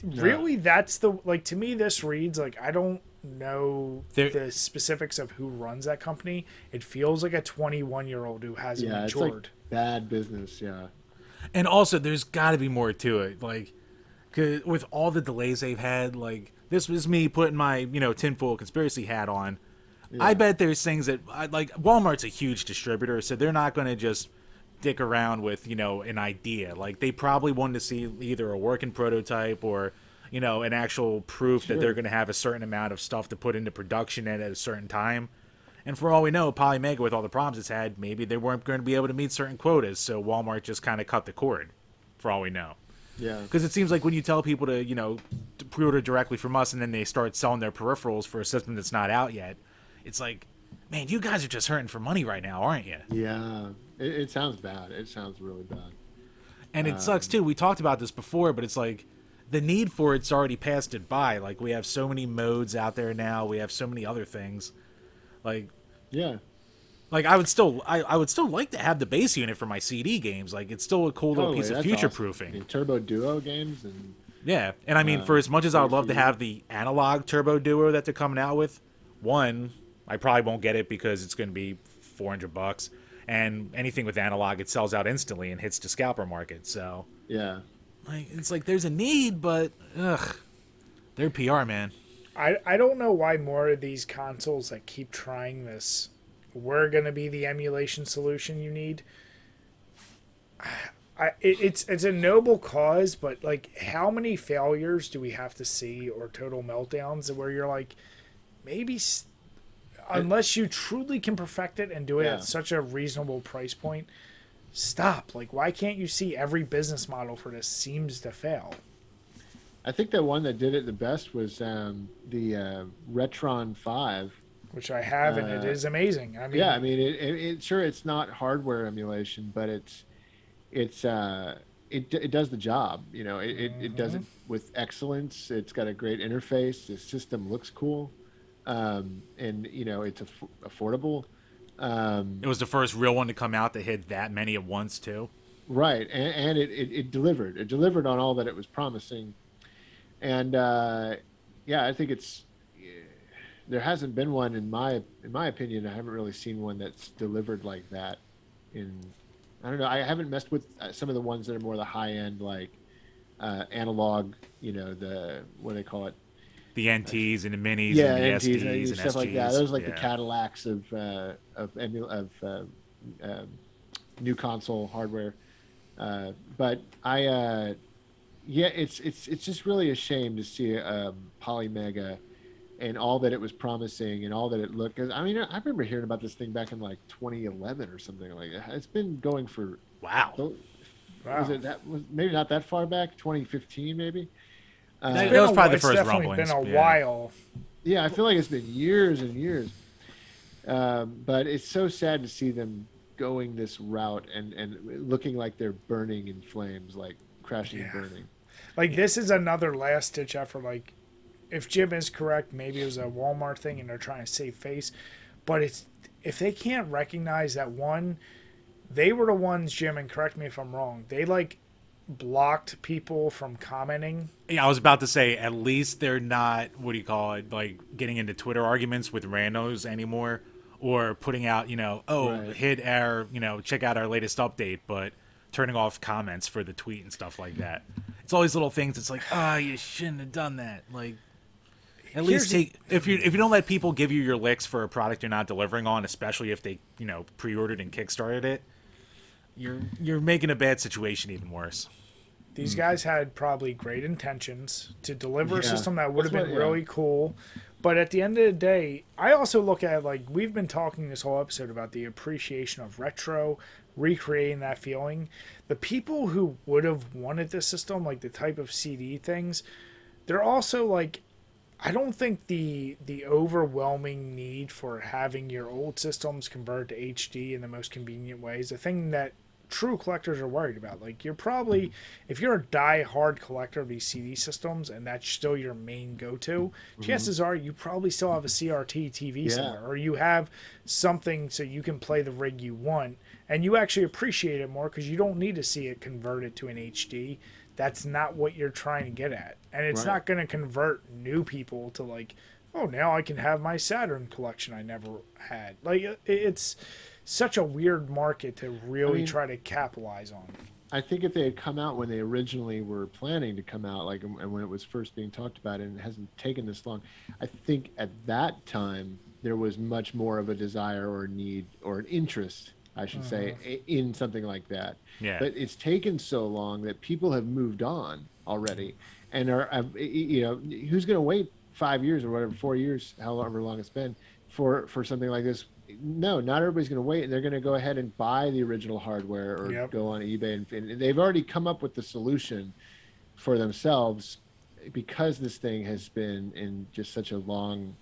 really that's the like to me this reads like i don't know There- the specifics of who runs that company it feels like a 21 year old who hasn't Yeah, it's matured like bad business. Yeah. And also, there's got to be more to it. Like, 'cause with all the delays they've had, like this was me putting my you know tinfoil conspiracy hat on. I bet there's things that like Walmart's a huge distributor, so they're not going to just dick around with you know an idea. Like they probably wanted to see either a working prototype or you know an actual proof that they're going to have a certain amount of stuff to put into production at, at a certain time. And for all we know, Polymega, with all the problems it's had, maybe they weren't going to be able to meet certain quotas, so Walmart just kind of cut the cord. For all we know, Yeah. because it seems like when you tell people to, you know, pre-order directly from us, and then they start selling their peripherals for a system that's not out yet, it's like, man, you guys are just hurting for money right now, aren't you? Yeah. It, it sounds bad. It sounds really bad. And it sucks too. We talked about this before, but it's like the need for it's already passed it by. Like we have so many modes out there now. We have so many other things. Like Yeah. like I would still I, I would still like to have the base unit for my CD games. Like it's still a cool little piece of future awesome. proofing. Mean, Turbo Duo games and Yeah, and I mean, Uh, for as much as I would love to have the Analogue turbo duo that they're coming out with, one, I probably won't get it because it's going to be four hundred bucks, and anything with analog it sells out instantly and hits the scalper market. So, yeah. like, it's like there's a need, but ugh, they're PR man. I, I don't know why more of these consoles that keep trying this we're going to be the emulation solution you need. I, it, it's it's a noble cause, but like, how many failures do we have to see or total meltdowns where you're like, maybe, s- unless you truly can perfect it and do it Yeah. at such a reasonable price point, stop. Like, why can't you see every business model for this seems to fail? I think the one that did it the best was um, the uh, Retron Five. Which I have, and it Uh, is amazing. I mean, yeah, I mean, it, it, it sure it's not hardware emulation, but it's it's uh, it it does the job. You know, it, it, it does it with excellence. It's got a great interface. The system looks cool, um, and you know, it's aff- affordable. Um, It was the first real one to come out that hit that many at once too. Right, and, and it, it, it delivered. It delivered on all that it was promising, and uh, yeah, I think it's there hasn't been one in my in my opinion. I haven't really seen one that's delivered like that. In I don't know. I haven't messed with uh, some of the ones that are more the high end, like uh, Analogue. You know the what do they call it? The NTs and the minis yeah, and the NTs SDs and, and stuff SGs. like that. Those are like the. Cadillacs of uh, of emu- of uh, um new console hardware. Uh, but I, uh, yeah, it's it's it's just really a shame to see um, Polymega and all that it was promising and all that it looked. 'cause, I mean, I remember hearing about this thing back in like 2011 or something like that. It's been going for Wow. was Wow. it that was maybe not that far back 2015 maybe. Uh, That- It's been was a probably wh- the it's first definitely rumblings, been a yeah. while. Yeah, I feel like it's been years and years. Um, but it's so sad to see them going this route and, and looking like they're burning in flames, like crashing Yeah. and burning. Like this is another last ditch effort. Like, if Jim is correct, maybe it was a Walmart thing and they're trying to save face. But it's if they can't recognize that one, they were the ones, Jim, and correct me if I'm wrong. They like blocked people from commenting. Yeah, I was about to say at least they're not what do you call it, like getting into Twitter arguments with randos anymore, or putting out, you know, oh, Right. hit our, you know, check out our latest update, but turning off comments for the tweet and stuff like that. It's all these little things. It's like, ah, you shouldn't have done that. Like, at Here's least the- take if you if you don't let people give you your licks for a product you're not delivering on, especially if they, you know, pre-ordered and kickstarted it, you're you're making a bad situation even worse. These hmm. guys had probably great intentions to deliver a system that would have been what- yeah. really cool. But at the end of the day, I also look at like we've been talking this whole episode about the appreciation of retro, recreating that feeling. The people who would have wanted this system, like the type of CD things, they're also like I don't think the the overwhelming need for having your old systems convert to HD in the most convenient ways. the thing that true collectors are worried about. Like you're probably hmm. if you're a die-hard collector of these CD systems and that's still your main go-to, mm-hmm. chances are you probably still have a CRT TV Yeah. somewhere or you have something so you can play the rig you want and you actually appreciate it more because you don't need to see it converted to an HD. That's not what you're trying to get at. And it's Right. not going to convert new people to like, oh, now I can have my Saturn collection I never had. Like uh, it's such a weird market to really mean- try to capitalize on. I think if they had come out when they originally were planning to come out, like and when it was first being talked about, and it hasn't taken this long, I think at that time there was much more of a desire or need or an interest, I should say, mm-hmm. in something like that. Yeah. But it's taken so long that people have moved on already, and are you know who's going to wait five years or whatever, four years, however long it's been, for for something like this. No, not everybody's going to wait, and they're going to go ahead and buy the original hardware or Yep. go on eBay, and, and they've already come up with the solution for themselves because this thing has been in just such a long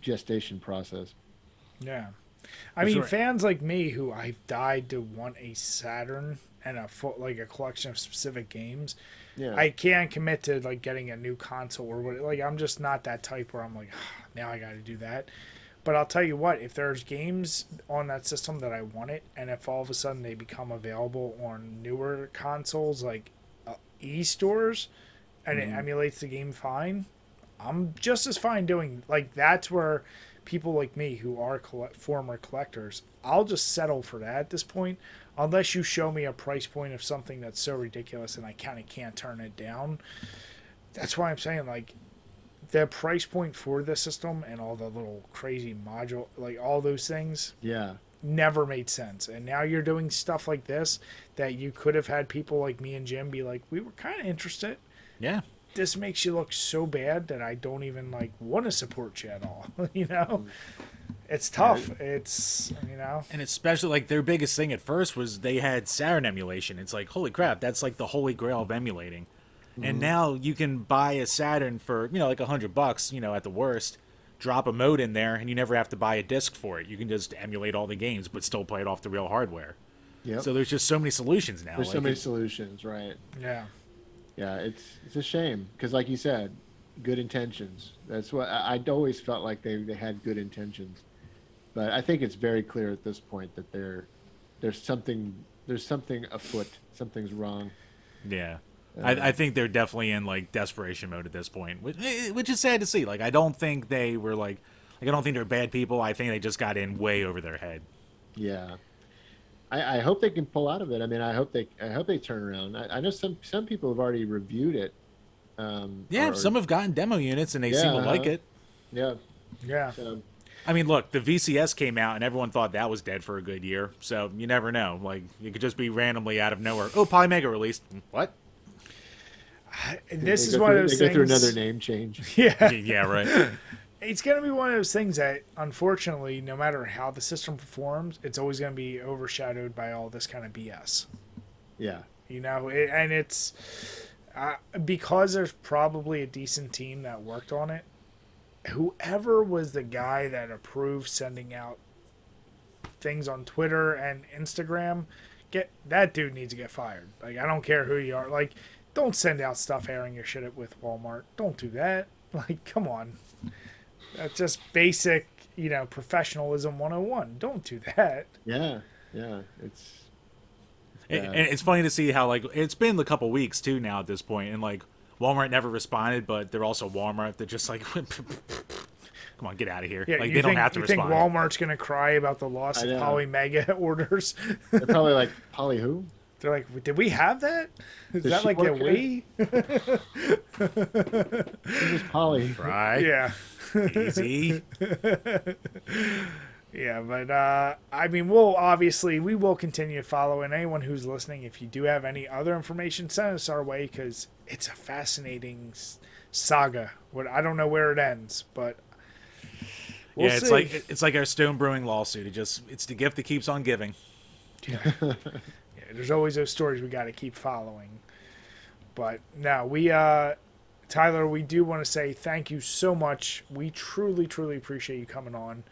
gestation process. Yeah. I That's mean, right. fans like me who I've died to want a Saturn and a full, like a collection of specific games. Yeah, I can't commit to like getting a new console or what. Like I'm just not that type where I'm like, ah, now I got to do that. But I'll tell you what, if there's games on that system that I want it, and if all of a sudden they become available on newer consoles like uh, e stores, and it emulates the game fine, I'm just as fine doing like that's where people like me who are colle- former collectors, I'll just settle for that at this point, unless you show me a price point of something that's so ridiculous and I kind of can't turn it down. That's why I'm saying like the price point for the system and all the little crazy module like all those things Yeah. never made sense. And now you're doing stuff like this that you could have had people like me and Jim be like, we were kind of interested. Yeah. This makes you look so bad that I don't even like want to support you at all. [LAUGHS] you know, it's tough. It's you know, And especially like their biggest thing at first was they had Saturn emulation. It's like, holy crap, that's like the holy grail of emulating. And mm-hmm. now you can buy a Saturn for, you know, like a hundred bucks, you know, at the worst, drop a mode in there, and you never have to buy a disc for it. You can just emulate all the games, but still play it off the real hardware. Yep. So there's just so many solutions now. There's so many it's- solutions, right? yeah. Yeah, it's it's a shame because, like you said, good intentions. That's what I, I'd always felt like they, they had good intentions, but I think it's very clear at this point that there there's something there's something afoot. Something's wrong. Yeah. Uh, I, I think they're definitely in like desperation mode at this point, which, eh, which is sad to see. Like, I don't think they were like, like I don't think they're bad people. I think they just got in way over their head. Yeah. I, I hope they can pull out of it. I mean, I hope they I hope they turn around. I, I know some some people have already reviewed it. Um, Yeah, or- some have gotten demo units and they seem to Yeah, like it. yeah. Yeah. So I mean, look, the VCS came out and everyone thought that was dead for a good year. So you never know. Like, it could just be randomly out of nowhere. Oh, Polymega released. What? And this they is go one through, of those they things. go through another name change. [LAUGHS] Yeah. yeah, right. [LAUGHS] it's going to be one of those things that unfortunately no matter how the system performs it's always going to be overshadowed by all this kind of bs Yeah. you know it, and it's uh, because there's probably a decent team that worked on it whoever was the guy that approved sending out things on twitter and instagram get that dude needs to get fired like i don't care who you are like don't send out stuff airing your shit with walmart don't do that [LAUGHS] like come on that's just basic you know professionalism 101 don't do that Yeah. Yeah. It's And, and it's funny to see how like it's been a couple weeks too now at this point, and like Walmart never responded, but they're also Walmart. They're just like, [LAUGHS] come on, get out of here. yeah like they think, don't have to respond. you respond. think walmart's going to cry about the loss of know. Polymega [LAUGHS] orders they're probably like Polly who? They're like did we have that is Does that like a work here? we Who's this Polly? right? yeah Easy. [LAUGHS] Yeah, but uh, I mean, we'll obviously we will continue following anyone who's listening, if you do have any other information, send us our way because it's a fascinating saga. What I don't know where it ends, but we'll yeah, it's see. like it's like our Stone Brewing lawsuit. It just it's the gift that keeps on giving. yeah, there's always those stories we got to keep following. But now we uh, Tyler, we do want to say thank you so much. We truly, truly appreciate you coming on.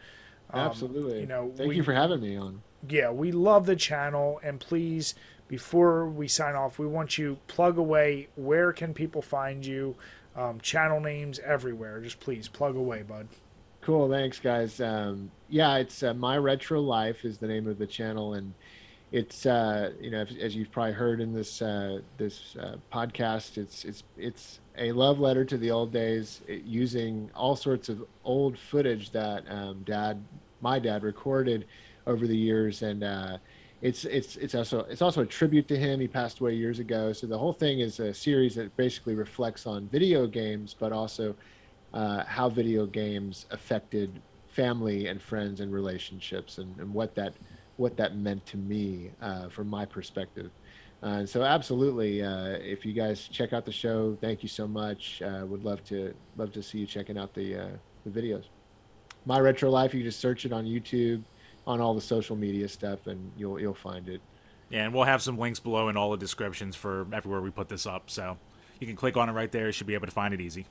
Um, Absolutely. you know, thank we- you for having me on. yeah, we love the channel, and please, before we sign off, we want you plug away. Where can people find you? Um, channel names everywhere. Just please plug away, bud. Cool, thanks, guys. Um, yeah, it's uh, my retro life is the name of the channel, and it's uh, you know as, you've probably heard in this uh, this uh, podcast, it's it's it's a love letter to the old days, it, using all sorts of old footage that um, dad, my dad, recorded over the years, and uh, it's it's it's also it's also a tribute to him. He passed away years ago, so the whole thing is a series that basically reflects on video games, but also uh, how video games affected family and friends and relationships and, and what that what that meant to me uh, from my perspective. Uh, so absolutely, uh, if you guys check out the show, thank you so much. Uh, would love to love to see you checking out the uh, the videos. My retro life, you just search it on YouTube, on all the social media stuff, and you'll you'll find it. Yeah, and we'll have some links below in all the descriptions for everywhere we put this up. So you can click on it right there. You should be able to find it easy.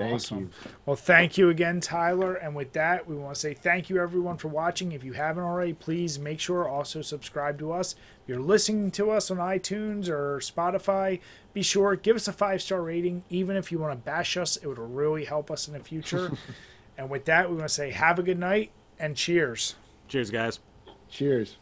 Thank Awesome. you. Well, thank you again, Tyler. And with that, we want to say thank you, everyone, for watching. If you haven't already, please make sure also subscribe to us. If you're listening to us on iTunes or Spotify, be sure give us a five star rating. Even if you want to bash us, it would really help us in the future. [LAUGHS] And with that, we want to say have a good night and cheers. Cheers, guys. Cheers.